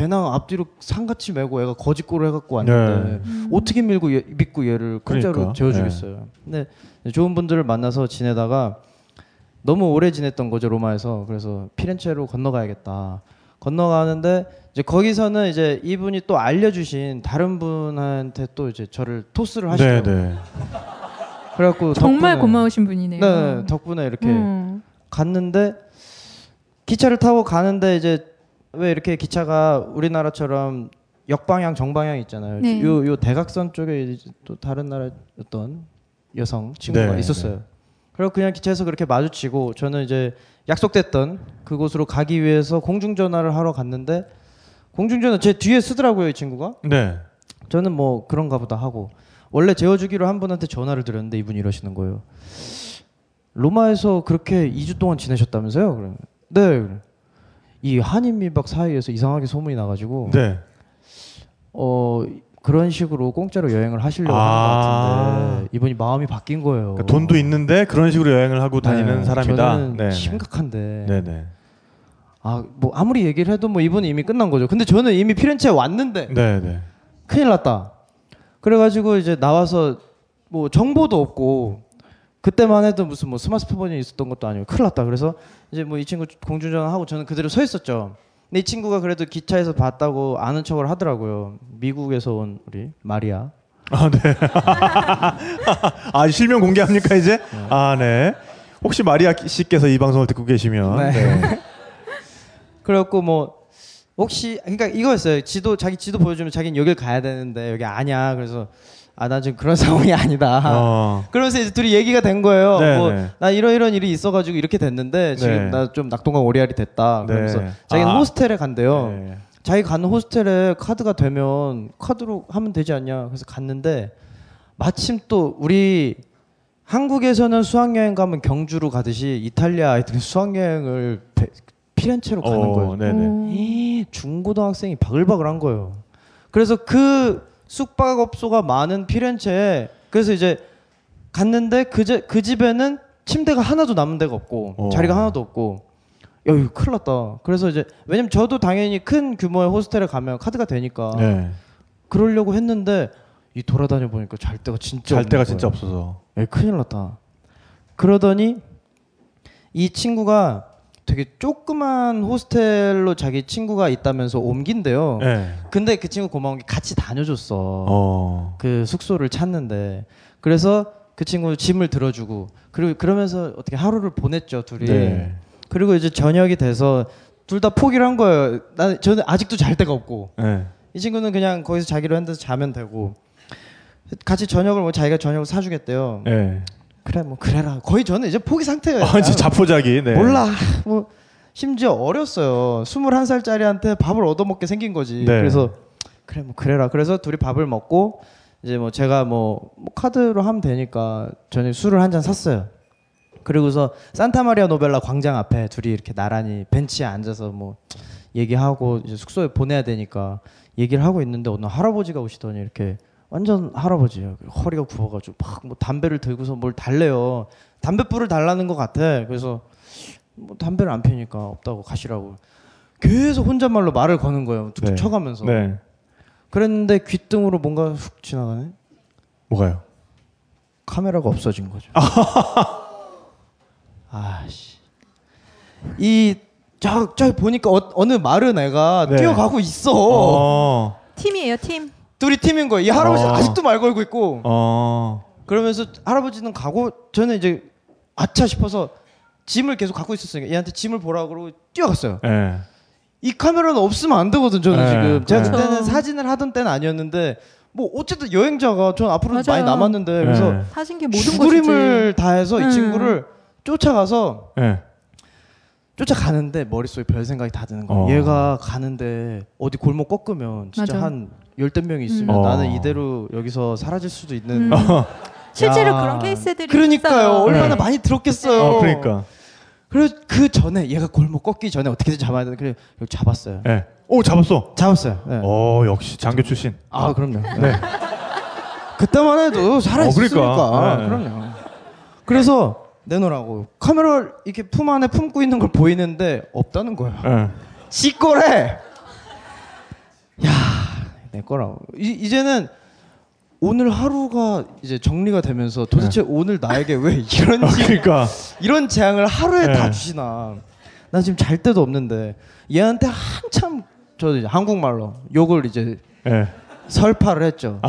배낭 앞뒤로 상같이 메고 애가 거짓골을 해갖고 왔는데 음. 어떻게 밀고 얘- 믿고 얘를 공짜로 그러니까. 재워주겠어요. 근데 좋은 분들을 만나서 지내다가 너무 오래 지냈던 거죠 로마에서 그래서 피렌체로 건너가야겠다. 건너가는데 이제 거기서는 이제 이분이 또 알려주신 다른 분한테 또 이제 저를 토스를 하시죠. 네네. 그래갖고 정말 덕분에- 고마우신 분이네요. 네, 덕분에 이렇게 음. 갔는데 기차를 타고 가는데 이제 왜 이렇게 기차가 우리나라처럼 역방향 정방향 있잖아요. 네. 요, 요 대각선 쪽에 또 다른 나라 어떤 여성 친구가 네, 있었어요. 네. 그리고 그냥 기차에서 그렇게 마주치고 저는 이제 약속됐던 그곳으로 가기 위해서 공중전화를 하러 갔는데 공중전화 제 뒤에 쓰더라고요 이 친구가. 네. 저는 뭐 그런가 보다 하고 원래 재워주기로 한 분한테 전화를 드렸는데 이분이 이러시는 거예요. 로마에서 그렇게 2주 동안 지내셨다면서요? 그러면 네. 이 한인 민박 사이에서 이상하게 소문이 나가지고 네. 어 그런 식으로 공짜로 여행을 하시려고 아. 하는 것 같은데 이분이 마음이 바뀐 거예요. 그러니까 돈도 있는데 그런 식으로 여행을 하고 다니는 네, 사람이다. 네. 심각한데. 네네. 아뭐 아무리 얘기를 해도 뭐 이분은 이미 끝난 거죠. 근데 저는 이미 피렌체에 왔는데 네네. 큰일 났다. 그래가지고 이제 나와서 뭐 정보도 없고 그때만 해도 무슨 뭐 스마트폰이 있었던 것도 아니고 큰일 났다. 그래서 이제 뭐 이 친구 공중전화 하고 저는 그대로 서 있었죠. 근데 이 친구가 그래도 기차에서 봤다고 아는 척을 하더라고요. 미국에서 온 우리 마리아. 아 네. 아 실명 공개합니까 이제? 네. 아 네. 혹시 마리아 씨께서 이 방송을 듣고 계시면 네. 네. 그래갖고 뭐 혹시 그러니까 이거였어요. 지도 자기 지도 보여주면 자기는 여길 가야 되는데 여기 아냐. 그래서 아 나 지금 그런 상황이 아니다. 어. 그러면서 이제 둘이 얘기가 된 거예요. 네, 뭐 네. 나 이런 이런 일이 있어가지고 이렇게 됐는데 지금 네. 나좀 낙동강 오리알이 됐다. 그러면서 네. 자기는 아. 호스텔에 간대요. 네. 자기 가는 호스텔에 카드가 되면 카드로 하면 되지 않냐. 그래서 갔는데 마침 또 우리 한국에서는 수학여행 가면 경주로 가듯이 이탈리아 아이들은 수학여행을 베- 피렌체로 가는 어, 거예요. 네네. 이 중고등학생이 바글바글 한 거예요. 그래서 그 숙박업소가 많은 피렌체에 그래서 이제 갔는데 그, 제, 그 집에는 침대가 하나도 남은 데가 없고 어. 자리가 하나도 없고 야 이거 큰일 났다. 그래서 이제 왜냐면 저도 당연히 큰 규모의 호스텔에 가면 카드가 되니까 네. 그러려고 했는데 이 돌아다녀 보니까 잘 데가 진짜 잘 데가 거예요. 진짜 없어서. 예, 큰일 났다. 그러더니 이 친구가 되게 조그만 호스텔로 자기 친구가 있다면서 옮긴대요. 네. 근데 그 친구 고마운 게 같이 다녀줬어. 어. 그 숙소를 찾는데 그래서 그 친구 짐을 들어주고 그리고 그러면서 어떻게 하루를 보냈죠 둘이. 네. 그리고 이제 저녁이 돼서 둘 다 포기를 한 거예요. 나는 저는 아직도 잘 데가 없고 네. 이 친구는 그냥 거기서 자기로 한 데서 자면 되고 같이 저녁을 뭐 자기가 저녁을 사주겠대요. 네. 그래 뭐 그래라. 거의 저는 이제 포기 상태예요. 아, 이제 자포자기. 네. 몰라. 뭐 심지어 어렸어요. 21살짜리한테 밥을 얻어먹게 생긴 거지. 네. 그래서 그래 뭐 그래라. 그래서 둘이 밥을 먹고 이제 뭐 제가 뭐, 뭐 카드로 하면 되니까 저는 술을 한 잔 샀어요. 그리고서 산타마리아 노벨라 광장 앞에 둘이 이렇게 나란히 벤치에 앉아서 뭐 얘기하고 이제 숙소에 보내야 되니까 얘기를 하고 있는데 어느 할아버지가 오시더니 이렇게 완전 할아버지예요. 허리가 굽어가지고 막 뭐 담배를 들고서 뭘 달래요. 담배불을 달라는 것 같아. 그래서 뭐 담배를 안 피니까 없다고 가시라고. 계속 혼잣말로 말을 거는 거예요. 툭툭 네. 쳐가면서. 네. 그랬는데 귀등으로 뭔가 훅 지나가네. 뭐가요? 카메라가 없어진 거죠. 아씨. 이 저 저 보니까 어, 느 마른 애가 네. 뛰어가고 있어. 어. 팀이에요 팀. 둘이 팀인 거예요. 이 할아버지 어. 아직도 말 걸고 있고. 어. 그러면서 할아버지는 가고 저는 이제 아차 싶어서 짐을 계속 갖고 있었으니까 얘한테 짐을 보라고 그러고 뛰어갔어요. 네. 이 카메라는 없으면 안 되거든 저는 네. 지금 제가 네. 그때는 사진을 하던 때는 아니었는데 뭐 어쨌든 여행자가 전 앞으로 맞아요. 많이 남았는데 그래서 네. 사신 게 모든 것이지. 다해서 음. 이 친구를 쫓아가서 네. 쫓아가는데 머릿속에 별 생각이 다 드는 거예요. 어. 얘가 가는데 어디 골목 꺾으면 진짜 맞아. 한 열댓 명이 있으면 음. 나는 어. 이대로 여기서 사라질 수도 있는 음. 실제로 야. 그런 케이스들이 그러니까요. 있어요. 얼마나 네. 많이 들었겠어요. 어, 그러니까. 그래서 그 전에 얘가 골목 꺾기 전에 어떻게든 잡아야 되는데 그래 잡았어요. 네. 오, 잡았어. 잡았어요. 네. 어, 역시 장교 출신. 아 그럼요. 네. 그때만 해도 살아 어, 있으니까. 그러니까. 네. 그럼요. 그래서 내놓으라고 카메라를 이렇게 품 안에 품고 있는 걸 보이는데 없다는 거야. 네. 지 거래. 야, 내 거라고. 이, 이제는 오늘 하루가 이제 정리가 되면서 도대체 오늘 나에게 왜 이런 지- 그러니까. 이런 재앙을 하루에 네. 다 주시나. 나 지금 잘 데도 없는데 얘한테 한참 저 이제 한국말로 욕을 이제 네. 설파를 했죠.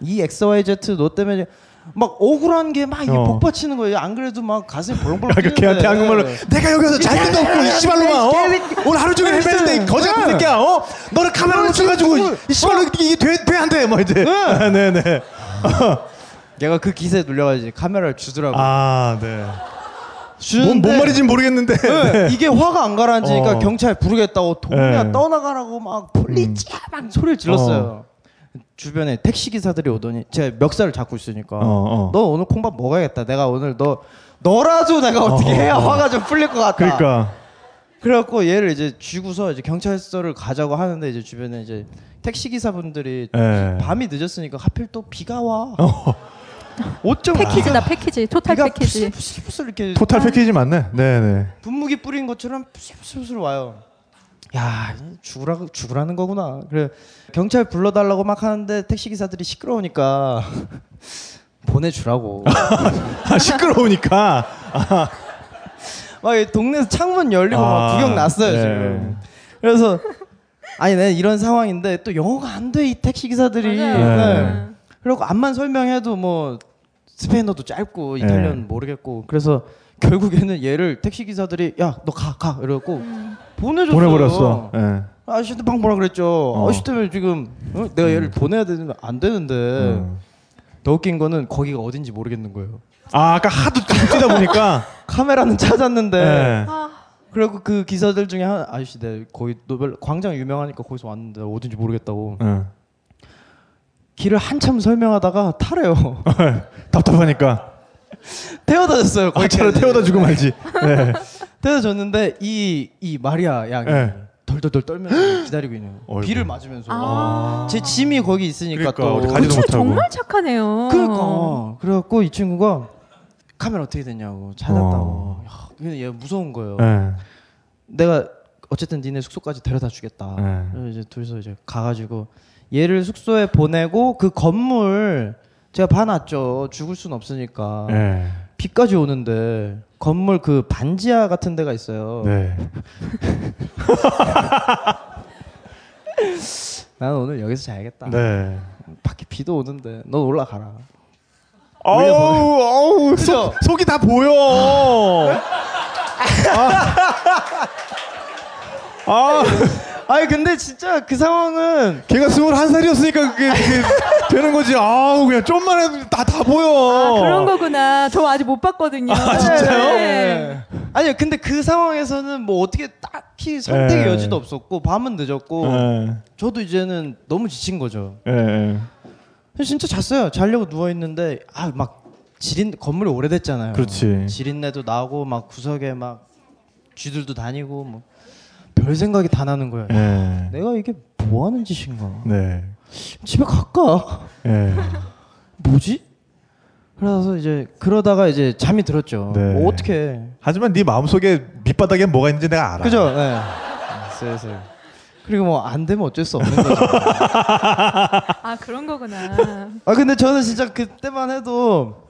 이 XYZ 너 때문에 막 억울한 게 막 복받치는 어. 거예요. 안 그래도 막 가슴이 벌렁벌렁 아, 그 뛰는데. 걔한테 한국말로 네. 내가 여기서 잘 데도 없고 이 씨발로만 어? 오늘 하루 종일 헤매는데 거지 같은 새끼야 어? 너를 카메라 붙여가지고 이 씨발로 어. 이게 돼돼안 돼? 뭐 이제 아, 네, 네. 네네 내가 그 기세에 눌려가지고 카메라를 주더라고. 아 네. 뭔, 뭔 말인지 모르겠는데 네, 이게 화가 안 가라앉으니까 어. 경찰 부르겠다고 동네 네. 떠나가라고 막 음. 폴리지야 막 소리를 질렀어요. 어. 주변에 택시 기사들이 오더니 제가 멱살을 잡고 있으니까 어, 어. 너 오늘 콩밥 먹어야겠다. 내가 오늘 너 너라도 내가 어떻게 어, 해야 어. 화가 좀 풀릴 것 같다. 그러니까 그래갖고 얘를 이제 쥐고서 이제 경찰서를 가자고 하는데 이제 주변에 이제 택시 기사분들이 예. 밤이 늦었으니까 하필 또 비가 와. 어. 어쩜 패키지다 패키지 토탈 비가 패키지. 푸슬푸슬 이렇게 토탈 패키지 맞네 네네 분무기 뿌린 것처럼 푸슬푸슬 와요. 야 죽으라 죽으라는 거구나. 그래 경찰 불러달라고 막 하는데 택시 기사들이 시끄러우니까 보내주라고. 아 시끄러우니까 막이 동네에서 창문 열리고 막 아, 구경 났어요 네. 지금. 그래서 아니 내 이런 상황인데 또 영어가 안 돼 이 택시 기사들이. 네. 네. 그리고 앞만 설명해도 뭐 스페인어도 짧고 이탈리아는 네. 모르겠고 그래서 결국에는 얘를 택시 기사들이 야 너 가가 이러고 보내줬어요. 보내버렸어 예. 아저씨한테 막 뭐라 그랬죠. 어. 아저씨 때문에 지금 어? 내가 얘를 보내야 되는데 안 되는데 음. 더 웃긴 거는 거기가 어딘지 모르겠는 거예요. 아 아까 하도 뛰다 보니까 카메라는 찾았는데 네. 그리고 그 기사들 중에 한 아저씨 내 거기 노벨 광장 유명하니까 거기서 왔는데 어딘지 모르겠다고 응. 길을 한참 설명하다가 타래요. 답답하니까 태워다 줬어요. 아, 차라리 태워다 주고 말지. 네. 태워다 줬는데 이 이 마리아 양이 네. 덜덜덜 떨면서 기다리고 있는 거예요. 어이구. 비를 맞으면서 아. 제 짐이 거기 있으니까 그러니까, 또 가지도 그치, 못하고. 정말 착하네요. 그러니까 그래갖고 이 친구가 카메라 어떻게 됐냐고 찾았다고. 어. 야, 근데 얘 무서운 거예요. 네. 내가 어쨌든 니네 숙소까지 데려다 주겠다. 네. 그래서 이제 둘이서 이제 가가지고 얘를 숙소에 보내고 그 건물 제가 봐놨죠. 죽을 순 없으니까. 네. 비까지 오는데 건물 그 반지하 같은 데가 있어요. 네. 나는 오늘 여기서 자야겠다. 네. 밖에 비도 오는데 넌 올라가라. 어우 어우 그죠? 속, 속이 다 보여. 아. 아. 아니 근데 진짜 그 상황은 걔가 스물한 살이었으니까 그게, 그게 되는 거지. 아우 그냥 좀만 해도 다 다 보여. 아, 그런 거구나. 저 아직 못 봤거든요. 아, 진짜요? 네. 아니요 근데 그 상황에서는 뭐 어떻게 딱히 선택의 네. 여지도 없었고 밤은 늦었고 네. 저도 이제는 너무 지친 거죠. 그래서 진짜 잤어요. 자려고 누워 있는데 아 막 지린 건물이 오래됐잖아요. 그렇지. 지린내도 나고 막 구석에 막 쥐들도 다니고 뭐 별 생각이 다 나는 거예요. 예. 내가 이게 뭐 하는 짓인가? 네. 집에 갈까? 예. 뭐지? 그래서 이제 그러다가 이제 잠이 들었죠. 네. 뭐 어떻게? 하지만 네 마음속에 밑바닥에 뭐가 있는지 내가 알아. 그죠? 네. 슬슬. 그리고 뭐 안 되면 어쩔 수 없는 거죠. 아 그런 거구나. 아 근데 저는 진짜 그때만 해도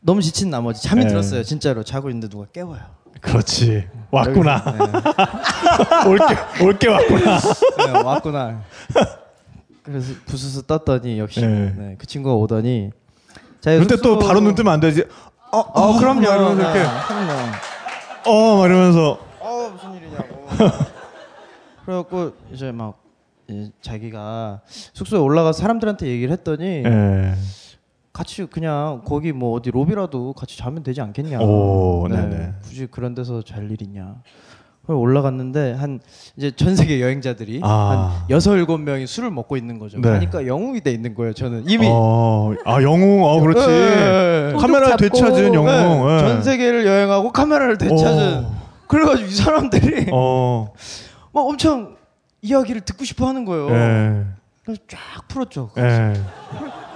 너무 지친 나머지 잠이 네. 들었어요. 진짜로 자고 있는데 누가 깨워요. 그렇지. 왔구나. 네. 올게 올게 왔구나. 네, 왔구나. 그래서 부스스 떴더니 역시 네. 네, 그 친구가 오더니 자, 그때 숙소- 또 바로 눈 뜨면 안 되지. 어, 어, 그럼요. 막 이러면서 이렇게 네, 그럼요. 어, 막 이러면서 어 무슨 일이냐고. 그래갖고 이제 막 자기가 숙소에 올라가 서 사람들한테 얘기를 했더니 예. 같이 그냥 거기 뭐 어디 로비라도 같이 자면 되지 않겠냐. 오, 네네. 굳이 그런 데서 잘 일이냐. 그래서 올라갔는데 한 이제 전 세계 여행자들이 아. 한 여섯 일곱 명이 술을 먹고 있는 거죠. 네. 가니까 영웅이 돼 있는 거예요. 저는 이미 어, 아 영웅, 어 그렇지. 예, 예, 예. 카메라를. 되찾은 영웅. 네, 예. 전 세계를 여행하고 카메라를 되찾은. 오. 그래가지고 이 사람들이 어, 막 엄청 이야기를 듣고 싶어 하는 거예요. 예, 그래서 쫙 풀었죠. 예.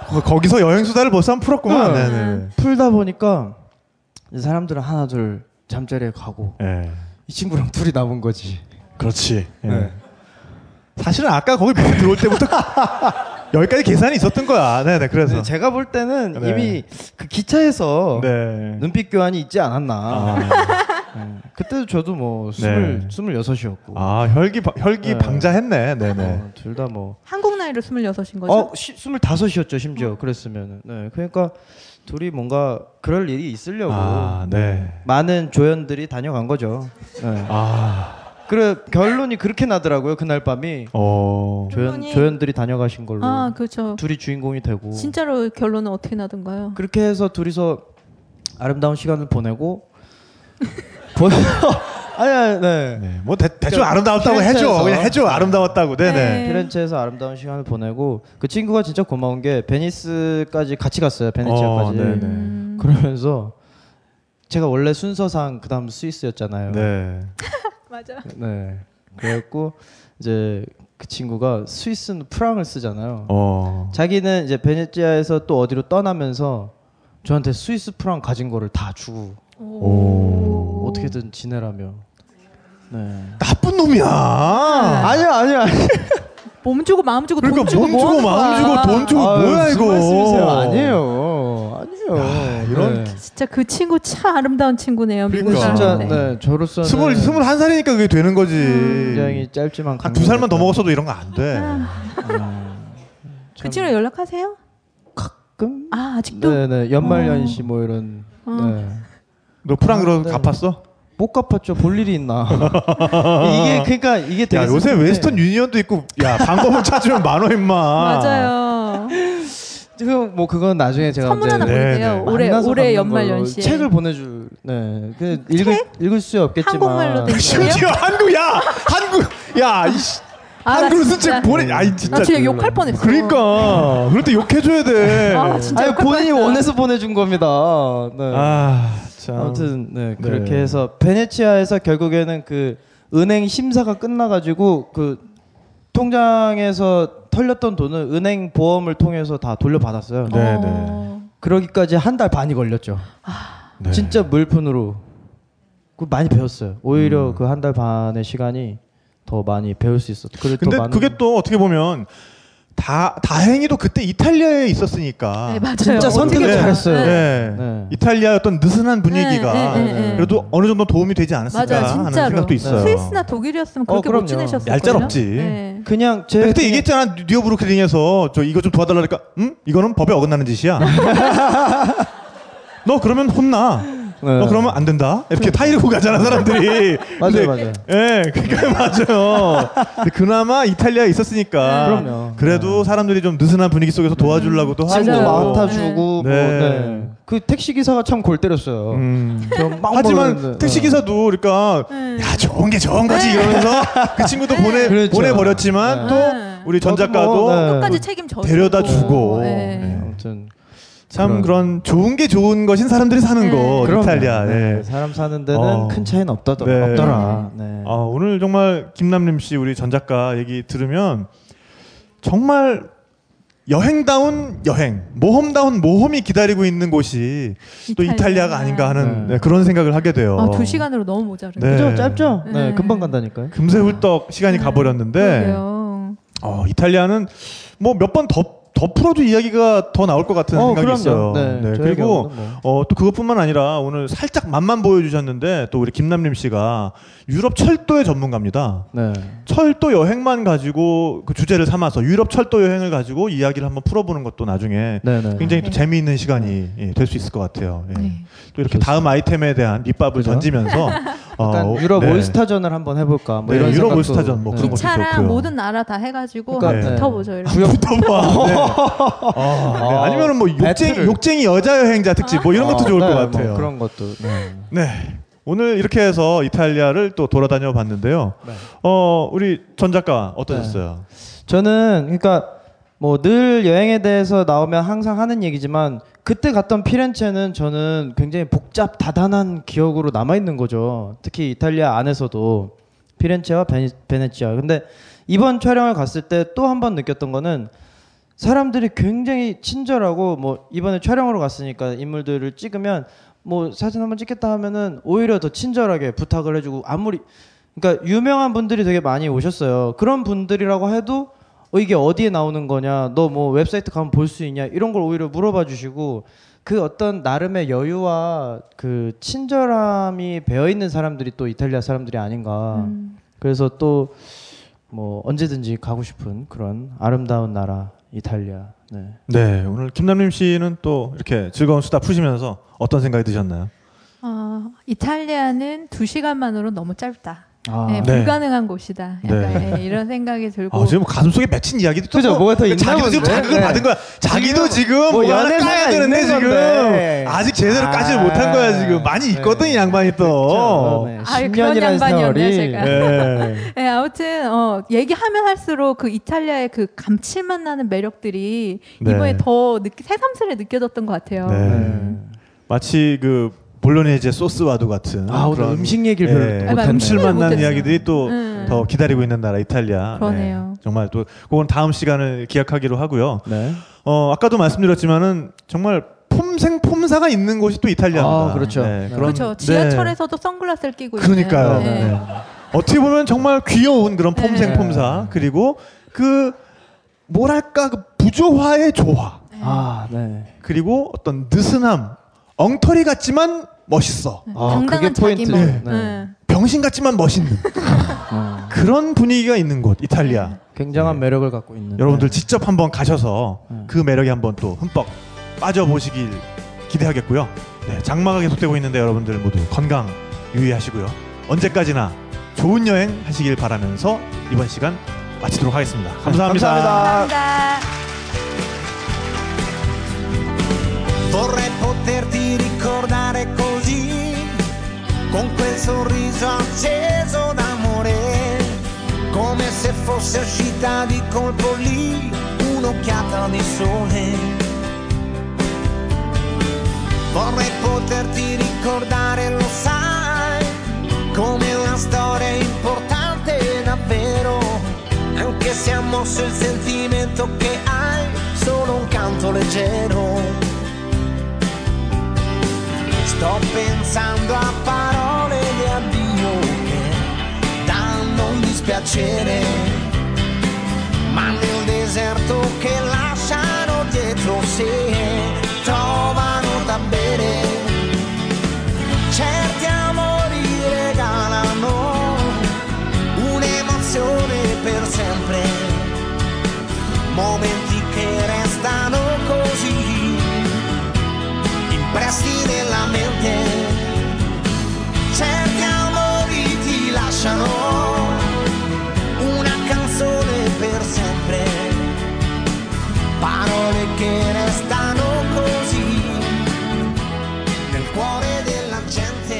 거- 거기서 여행 수다를 벌써 한 풀었구만. 네. 네네. 풀다 보니까 이제 사람들은 하나 둘 잠자리에 가고 예, 이 친구랑 둘이 남은 거지. 그렇지. 예. 네. 사실은 아까 거기 문 들어올 때부터 여기까지 계산이 있었던 거야. 네네. 그래서. 근데 제가 볼 때는 네. 이미 그 기차에서 네. 눈빛 교환이 있지 않았나. 아, 네. 그때도 저도 뭐 스물 네. 스물여섯이었고. 아 혈기 바- 혈기 네. 방자했네. 네네. 어, 둘다 뭐. 한국 나이로 26인 거죠? 어, 시, 스물다섯이었죠 심지어 그랬으면은. 네, 그러니까 둘이 뭔가 그럴 일이 있으려고 아, 네. 많은 조연들이 다녀간 거죠. 네. 아, 그래 결론이 그렇게 나더라고요 그날 밤이 어. 조연 조연들이 다녀가신 걸로 아 그렇죠. 둘이 주인공이 되고 진짜로 결론은 어떻게 나던가요? 그렇게 해서 둘이서 아름다운 시간을 보내고 보내 아니야 네. 네. 뭐 대, 대충 그러니까 아름다웠다고 해줘. 피렌체에서. 그냥 해줘. 아름다웠다고. 네네. 네. 피렌체에서 아름다운 시간을 보내고 그 친구가 진짜 고마운 게 베니스까지 같이 갔어요 어, 베네치아까지 네네. 음. 그러면서 제가 원래 순서상 그다음 스위스였잖아요. 네. 맞아. 네. 그래갖고 이제 그 친구가 스위스는 프랑을 쓰잖아요. 어. 자기는 이제 베네치아에서 또 어디로 떠나면서 저한테 스위스 프랑 가진 거를 다 주고 오. 어떻게든 지내라며. 네. 나쁜 놈이야. 아니요, 아니요, 아니요. 몸 주고 마음 주고 그러니까 돈 주고 몸뭐 주고 하는 마음. 주고 돈 주고 아유, 뭐야 이거. 말씀이세요? 아니에요. 아니에요. 야, 이런 네. 진짜 그 친구 참 아름다운 친구네요. 미국 그러니까. 진짜 사람. 네, 저로서는 스물 스물 한 살이니까 그게 되는 거지. 굉장히 짧지만 한 두 살만 더 먹었어도 이런 거 안 돼. 그 친구 연락하세요? 가끔 아 아직도? 네네 연말 연시 뭐 이런 어. 네. 너 프랑으로 네. 갚았어? 못 갚았죠. 볼 일이 있나? 이게 그러니까 이게 되게 야 요새 슬픈데 웨스턴 유니언도 있고 야 방법을 찾으면 만원 임마. 맞아요. 지금 뭐 그건 나중에 제가 선물 하나 보내세요. 올해 만나서 올해 갚는 연말 연시에 책을 보내줄 네. 그 읽을 읽을 수 없겠지만 한국말로 된? 심지어 한국 야 한국 야 이씨 아, 나 한글로 쓴 진짜- 책 보내 아이 진짜 나 진짜 욕할 뻔했어. 그러니까 그럴 때 욕해줘야 돼. 아, 진짜 아니 본인이. 원해서 보내준 겁니다. 네. 아, 참. 아무튼 네, 그렇게 네. 해서 베네치아에서 결국에는 그 은행 심사가 끝나가지고 그 통장에서 털렸던 돈을 은행 보험을 통해서 다 돌려받았어요. 네, 네. 어. 그러기까지 한 달 반이 걸렸죠. 네. 진짜 물푼으로 그 많이 배웠어요. 오히려 음. 그한 달 반의 시간이 더 많이 배울 수또 근데 그게 또 어떻게 보면 다 다행히도 그때 이탈리아에 있었으니까 네, 맞아요. 진짜 선택을 네. 잘했어요. 네. 네. 이탈리아의 어떤 느슨한 분위기가 네, 네, 네, 네. 그래도 어느 정도 도움이 되지 않았을까 맞아요, 하는 진짜로. 생각도 있어요. 스위스나 독일이었으면 어, 그렇게 그럼요. 못 지내셨을 얄짤없지. 네. 그냥 제 그때 얘기했잖아 뉴- 뉴욕 브루클린에서 저 이거 좀 도와달라니까 응 이거는 법에 어긋나는 짓이야. 너 그러면 혼나. 네. 너 그러면 안 된다. 이렇게 타이르고 가잖아 사람들이. 맞아요, 근데- 맞아요. 예, 그러니까 맞아요. 근데 그나마 이탈리아에 있었으니까. 그럼요. 그래도 사람들이 좀 느슨한 분위기 속에서 도와주려고도 짐도 맞아요. 하고. 맡아주고 네. 뭐, 네. 그 택시 기사가 참 골 때렸어요. 음. 하지만 모르는데, 택시 네. 기사도 그러니까 네. 야 좋은 게 좋은 거지 이러면서 그 친구도 보내 그렇죠. 보내 버렸지만 네. 또 네. 우리 전 작가도 뭐, 네. 끝까지 책임져 데려다 주고. 네. 네. 아무튼 참 그런- 그런 좋은 게 좋은 것인 사람들이 사는 네. 거 그럼요. 이탈리아. 네, 예. 사람 사는 데는 어. 큰 차이는 없다더, 네. 없더라. 네. 아, 오늘 정말 김남림 씨 우리 전 작가 얘기 들으면 정말 여행다운 여행, 모험다운 모험이 기다리고 있는 곳이 또 이탈리아. 이탈리아가 아닌가 하는 네. 네, 그런 생각을 하게 돼요. 아, 두 시간으로 너무 모자르네. 네. 그죠? 짧죠? 네. 네. 금방 간다니까요. 금세 훌떡 시간이 가버렸는데 그러게요. 어, 이탈리아는 뭐 몇번더 더 풀어도 이야기가 더 나올 것 같은 어, 생각이 그럼요. 있어요. 네, 저희 그리고 뭐. 어, 또 그것뿐만 아니라 오늘 살짝 맛만 보여주셨는데 또 우리 김남림 씨가 유럽 철도의 전문가입니다. 네. 철도 여행만 가지고 그 주제를 삼아서 유럽 철도 여행을 가지고 이야기를 한번 풀어보는 것도 나중에 네, 네. 굉장히 또 네. 재미있는 시간이 예, 될수 있을 것 같아요. 예. 네. 또 이렇게 다음 아이템에 대한 밑밥을 그죠? 던지면서 약간 어, 유럽 네. 올스타전을 한번 해볼까? 뭐 네, 이런 유럽 올스타전 뭐 그런 것도 기차랑 좋고요. 모든 나라 다 해가지고 그러니까, 네. 붙어보죠. 이렇게. 구역 붙어봐. 네. 아, 네. 아니면은 뭐 욕쟁이. 욕쟁이 여자 여행자 특집 뭐 이런 것도 어, 좋을 네, 것뭐 같아요. 그런 것도. 네. 네. 오늘 이렇게 해서 이탈리아를 또 돌아다녀 봤는데요. 네. 어, 우리 전 작가 어떠셨어요? 저는 그러니까 뭐 늘 여행에 대해서 나오면 항상 하는 얘기지만 그때 갔던 피렌체는 저는 굉장히 복잡 다단한 기억으로 남아 있는 거죠. 특히 이탈리아 안에서도 피렌체와 베네, 베네치아. 근데 이번 촬영을 갔을 때 또 한 번 느꼈던 거는 사람들이 굉장히 친절하고 뭐 이번에 촬영으로 갔으니까 인물들을 찍으면 뭐 사진 한번 찍겠다 하면은 오히려 더 친절하게 부탁을 해주고 아무리 그러니까 유명한 분들이 되게 많이 오셨어요. 그런 분들이라고 해도 어, 이게 어디에 나오는 거냐, 너 뭐 웹사이트 가면 볼 수 있냐 이런 걸 오히려 물어봐 주시고 그 어떤 나름의 여유와 그 친절함이 배어 있는 사람들이 또 이탈리아 사람들이 아닌가. 음. 그래서 또 뭐 언제든지 가고 싶은 그런 아름다운 나라 이탈리아. 네. 네, 오늘 김남림 씨는 또 이렇게 즐거운 수다 푸시면서 어떤 생각이 드셨나요? 어, 이탈리아는 두 시간만으로 너무 짧다. 아, 네, 네. 불가능한 곳이다. 약간 네. 네, 이런 생각이 들고. 아, 지금 가슴 속에 맺힌 이야기도 또 그죠? 뭐- 뭐가 더 있나 자기도 지금 본데? 자극을 네. 받은 거야. 자기도 지금 뭐뭐 하나 연애사가 까야 되는데 지금 건데. 아직 제대로 아, 까지를 못한 거야 지금 많이 네. 있거든 이 양반이 또. 네. 아유, 그런 10년이라는 양반이었네요, 세월이 제가. 네. 네, 아무튼 어, 얘기하면 할수록 그 이탈리아의 그 감칠맛 나는 매력들이 네. 이번에 더 느끼, 새삼스레 느껴졌던 것 같아요. 네. 네. 마치 그 볼로네제 소스와도 같은 아, 오늘 그런 음식 얘기를 별로 예, 또 아, 못했네. 감칠맛 나는 못했어요. 이야기들이 또 음. 더 기다리고 있는 나라 이탈리아. 그러네요. 네, 정말 또 그건 다음 시간을 기약하기로 하고요. 네. 어 아까도 말씀드렸지만은 정말 폼생 폼사가 있는 곳이 또 이탈리아입니다. 아, 그렇죠. 네. 그런- 그렇죠. 네. 지하철에서도 선글라스를 끼고 있는. 그러니까요. 네. 네. 어떻게 보면 정말 귀여운 그런 폼생 네. 폼사 그리고 그 뭐랄까 그 부조화의 조화 아, 네. 그리고 어떤 느슨함 엉터리 같지만 멋있어 아, 당당한 그게 포인트네. 멋. 네. 네. 병신 같지만 멋있는 어, 그런 분위기가 있는 곳 이탈리아 굉장한 매력을 갖고 있는. 여러분들 네. 직접 한번 가셔서 네. 그 매력에 한번 또 흠뻑 빠져보시길 기대하겠고요 네, 장마가 계속되고 있는데 여러분들 모두 건강 유의하시고요 언제까지나 좋은 여행 하시길 바라면서 이번 시간 마치도록 하겠습니다 감사합니다. 감사합니다. 감사합니다. Poterti ricordare così, con quel sorriso acceso d'amore, come se fosse uscita di colpo lì un'occhiata di sole. Vorrei poterti ricordare, lo sai, come una storia importante davvero, anche se ha mosso il sentimento che hai, solo un canto leggero. Sto pensando a parole di addio che danno un dispiacere, ma nel deserto che lasciano dietro sé trovano da bere. Certi amori regalano un'emozione per sempre, momenti impressi nella mente. Certi amori ti lasciano una canzone per sempre, parole che restano così nel cuore della gente.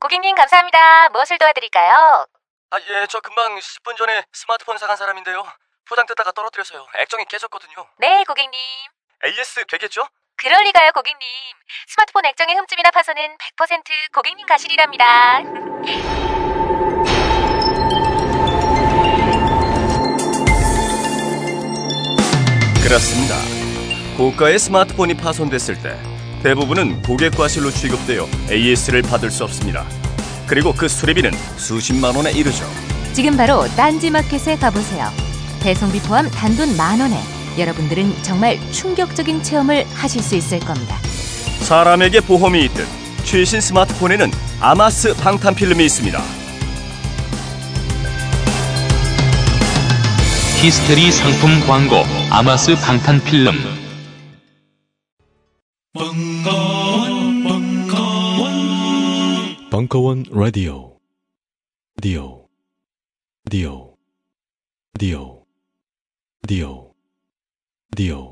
고객님 감사합니다. 무엇을 도와드릴까요? 아, 예, 저 금방 10분 전에 스마트폰 사간 사람인데요. 포장 뜯다가 떨어뜨려서요. 액정이 깨졌거든요. 네, 고객님. AS 되겠죠? 그럴 리가요, 고객님. 스마트폰 액정의 흠집이나 파손은 100% 고객님 가실이랍니다. 그렇습니다. 고가의 스마트폰이 파손됐을 때 대부분은 고객 과실로 취급되어 AS를 받을 수 없습니다. 그리고 그 수리비는 수십만 원에 이르죠. 지금 바로 딴지마켓에 가보세요. 배송비 포함 단돈 만 원에 여러분들은 정말 충격적인 체험을 하실 수 있을 겁니다. 사람에게 보험이 있듯 최신 스마트폰에는 아마스 방탄 필름이 있습니다. 히스테리 상품 광고 아마스 방탄 필름 벙커원, 벙커원, 벙커원 라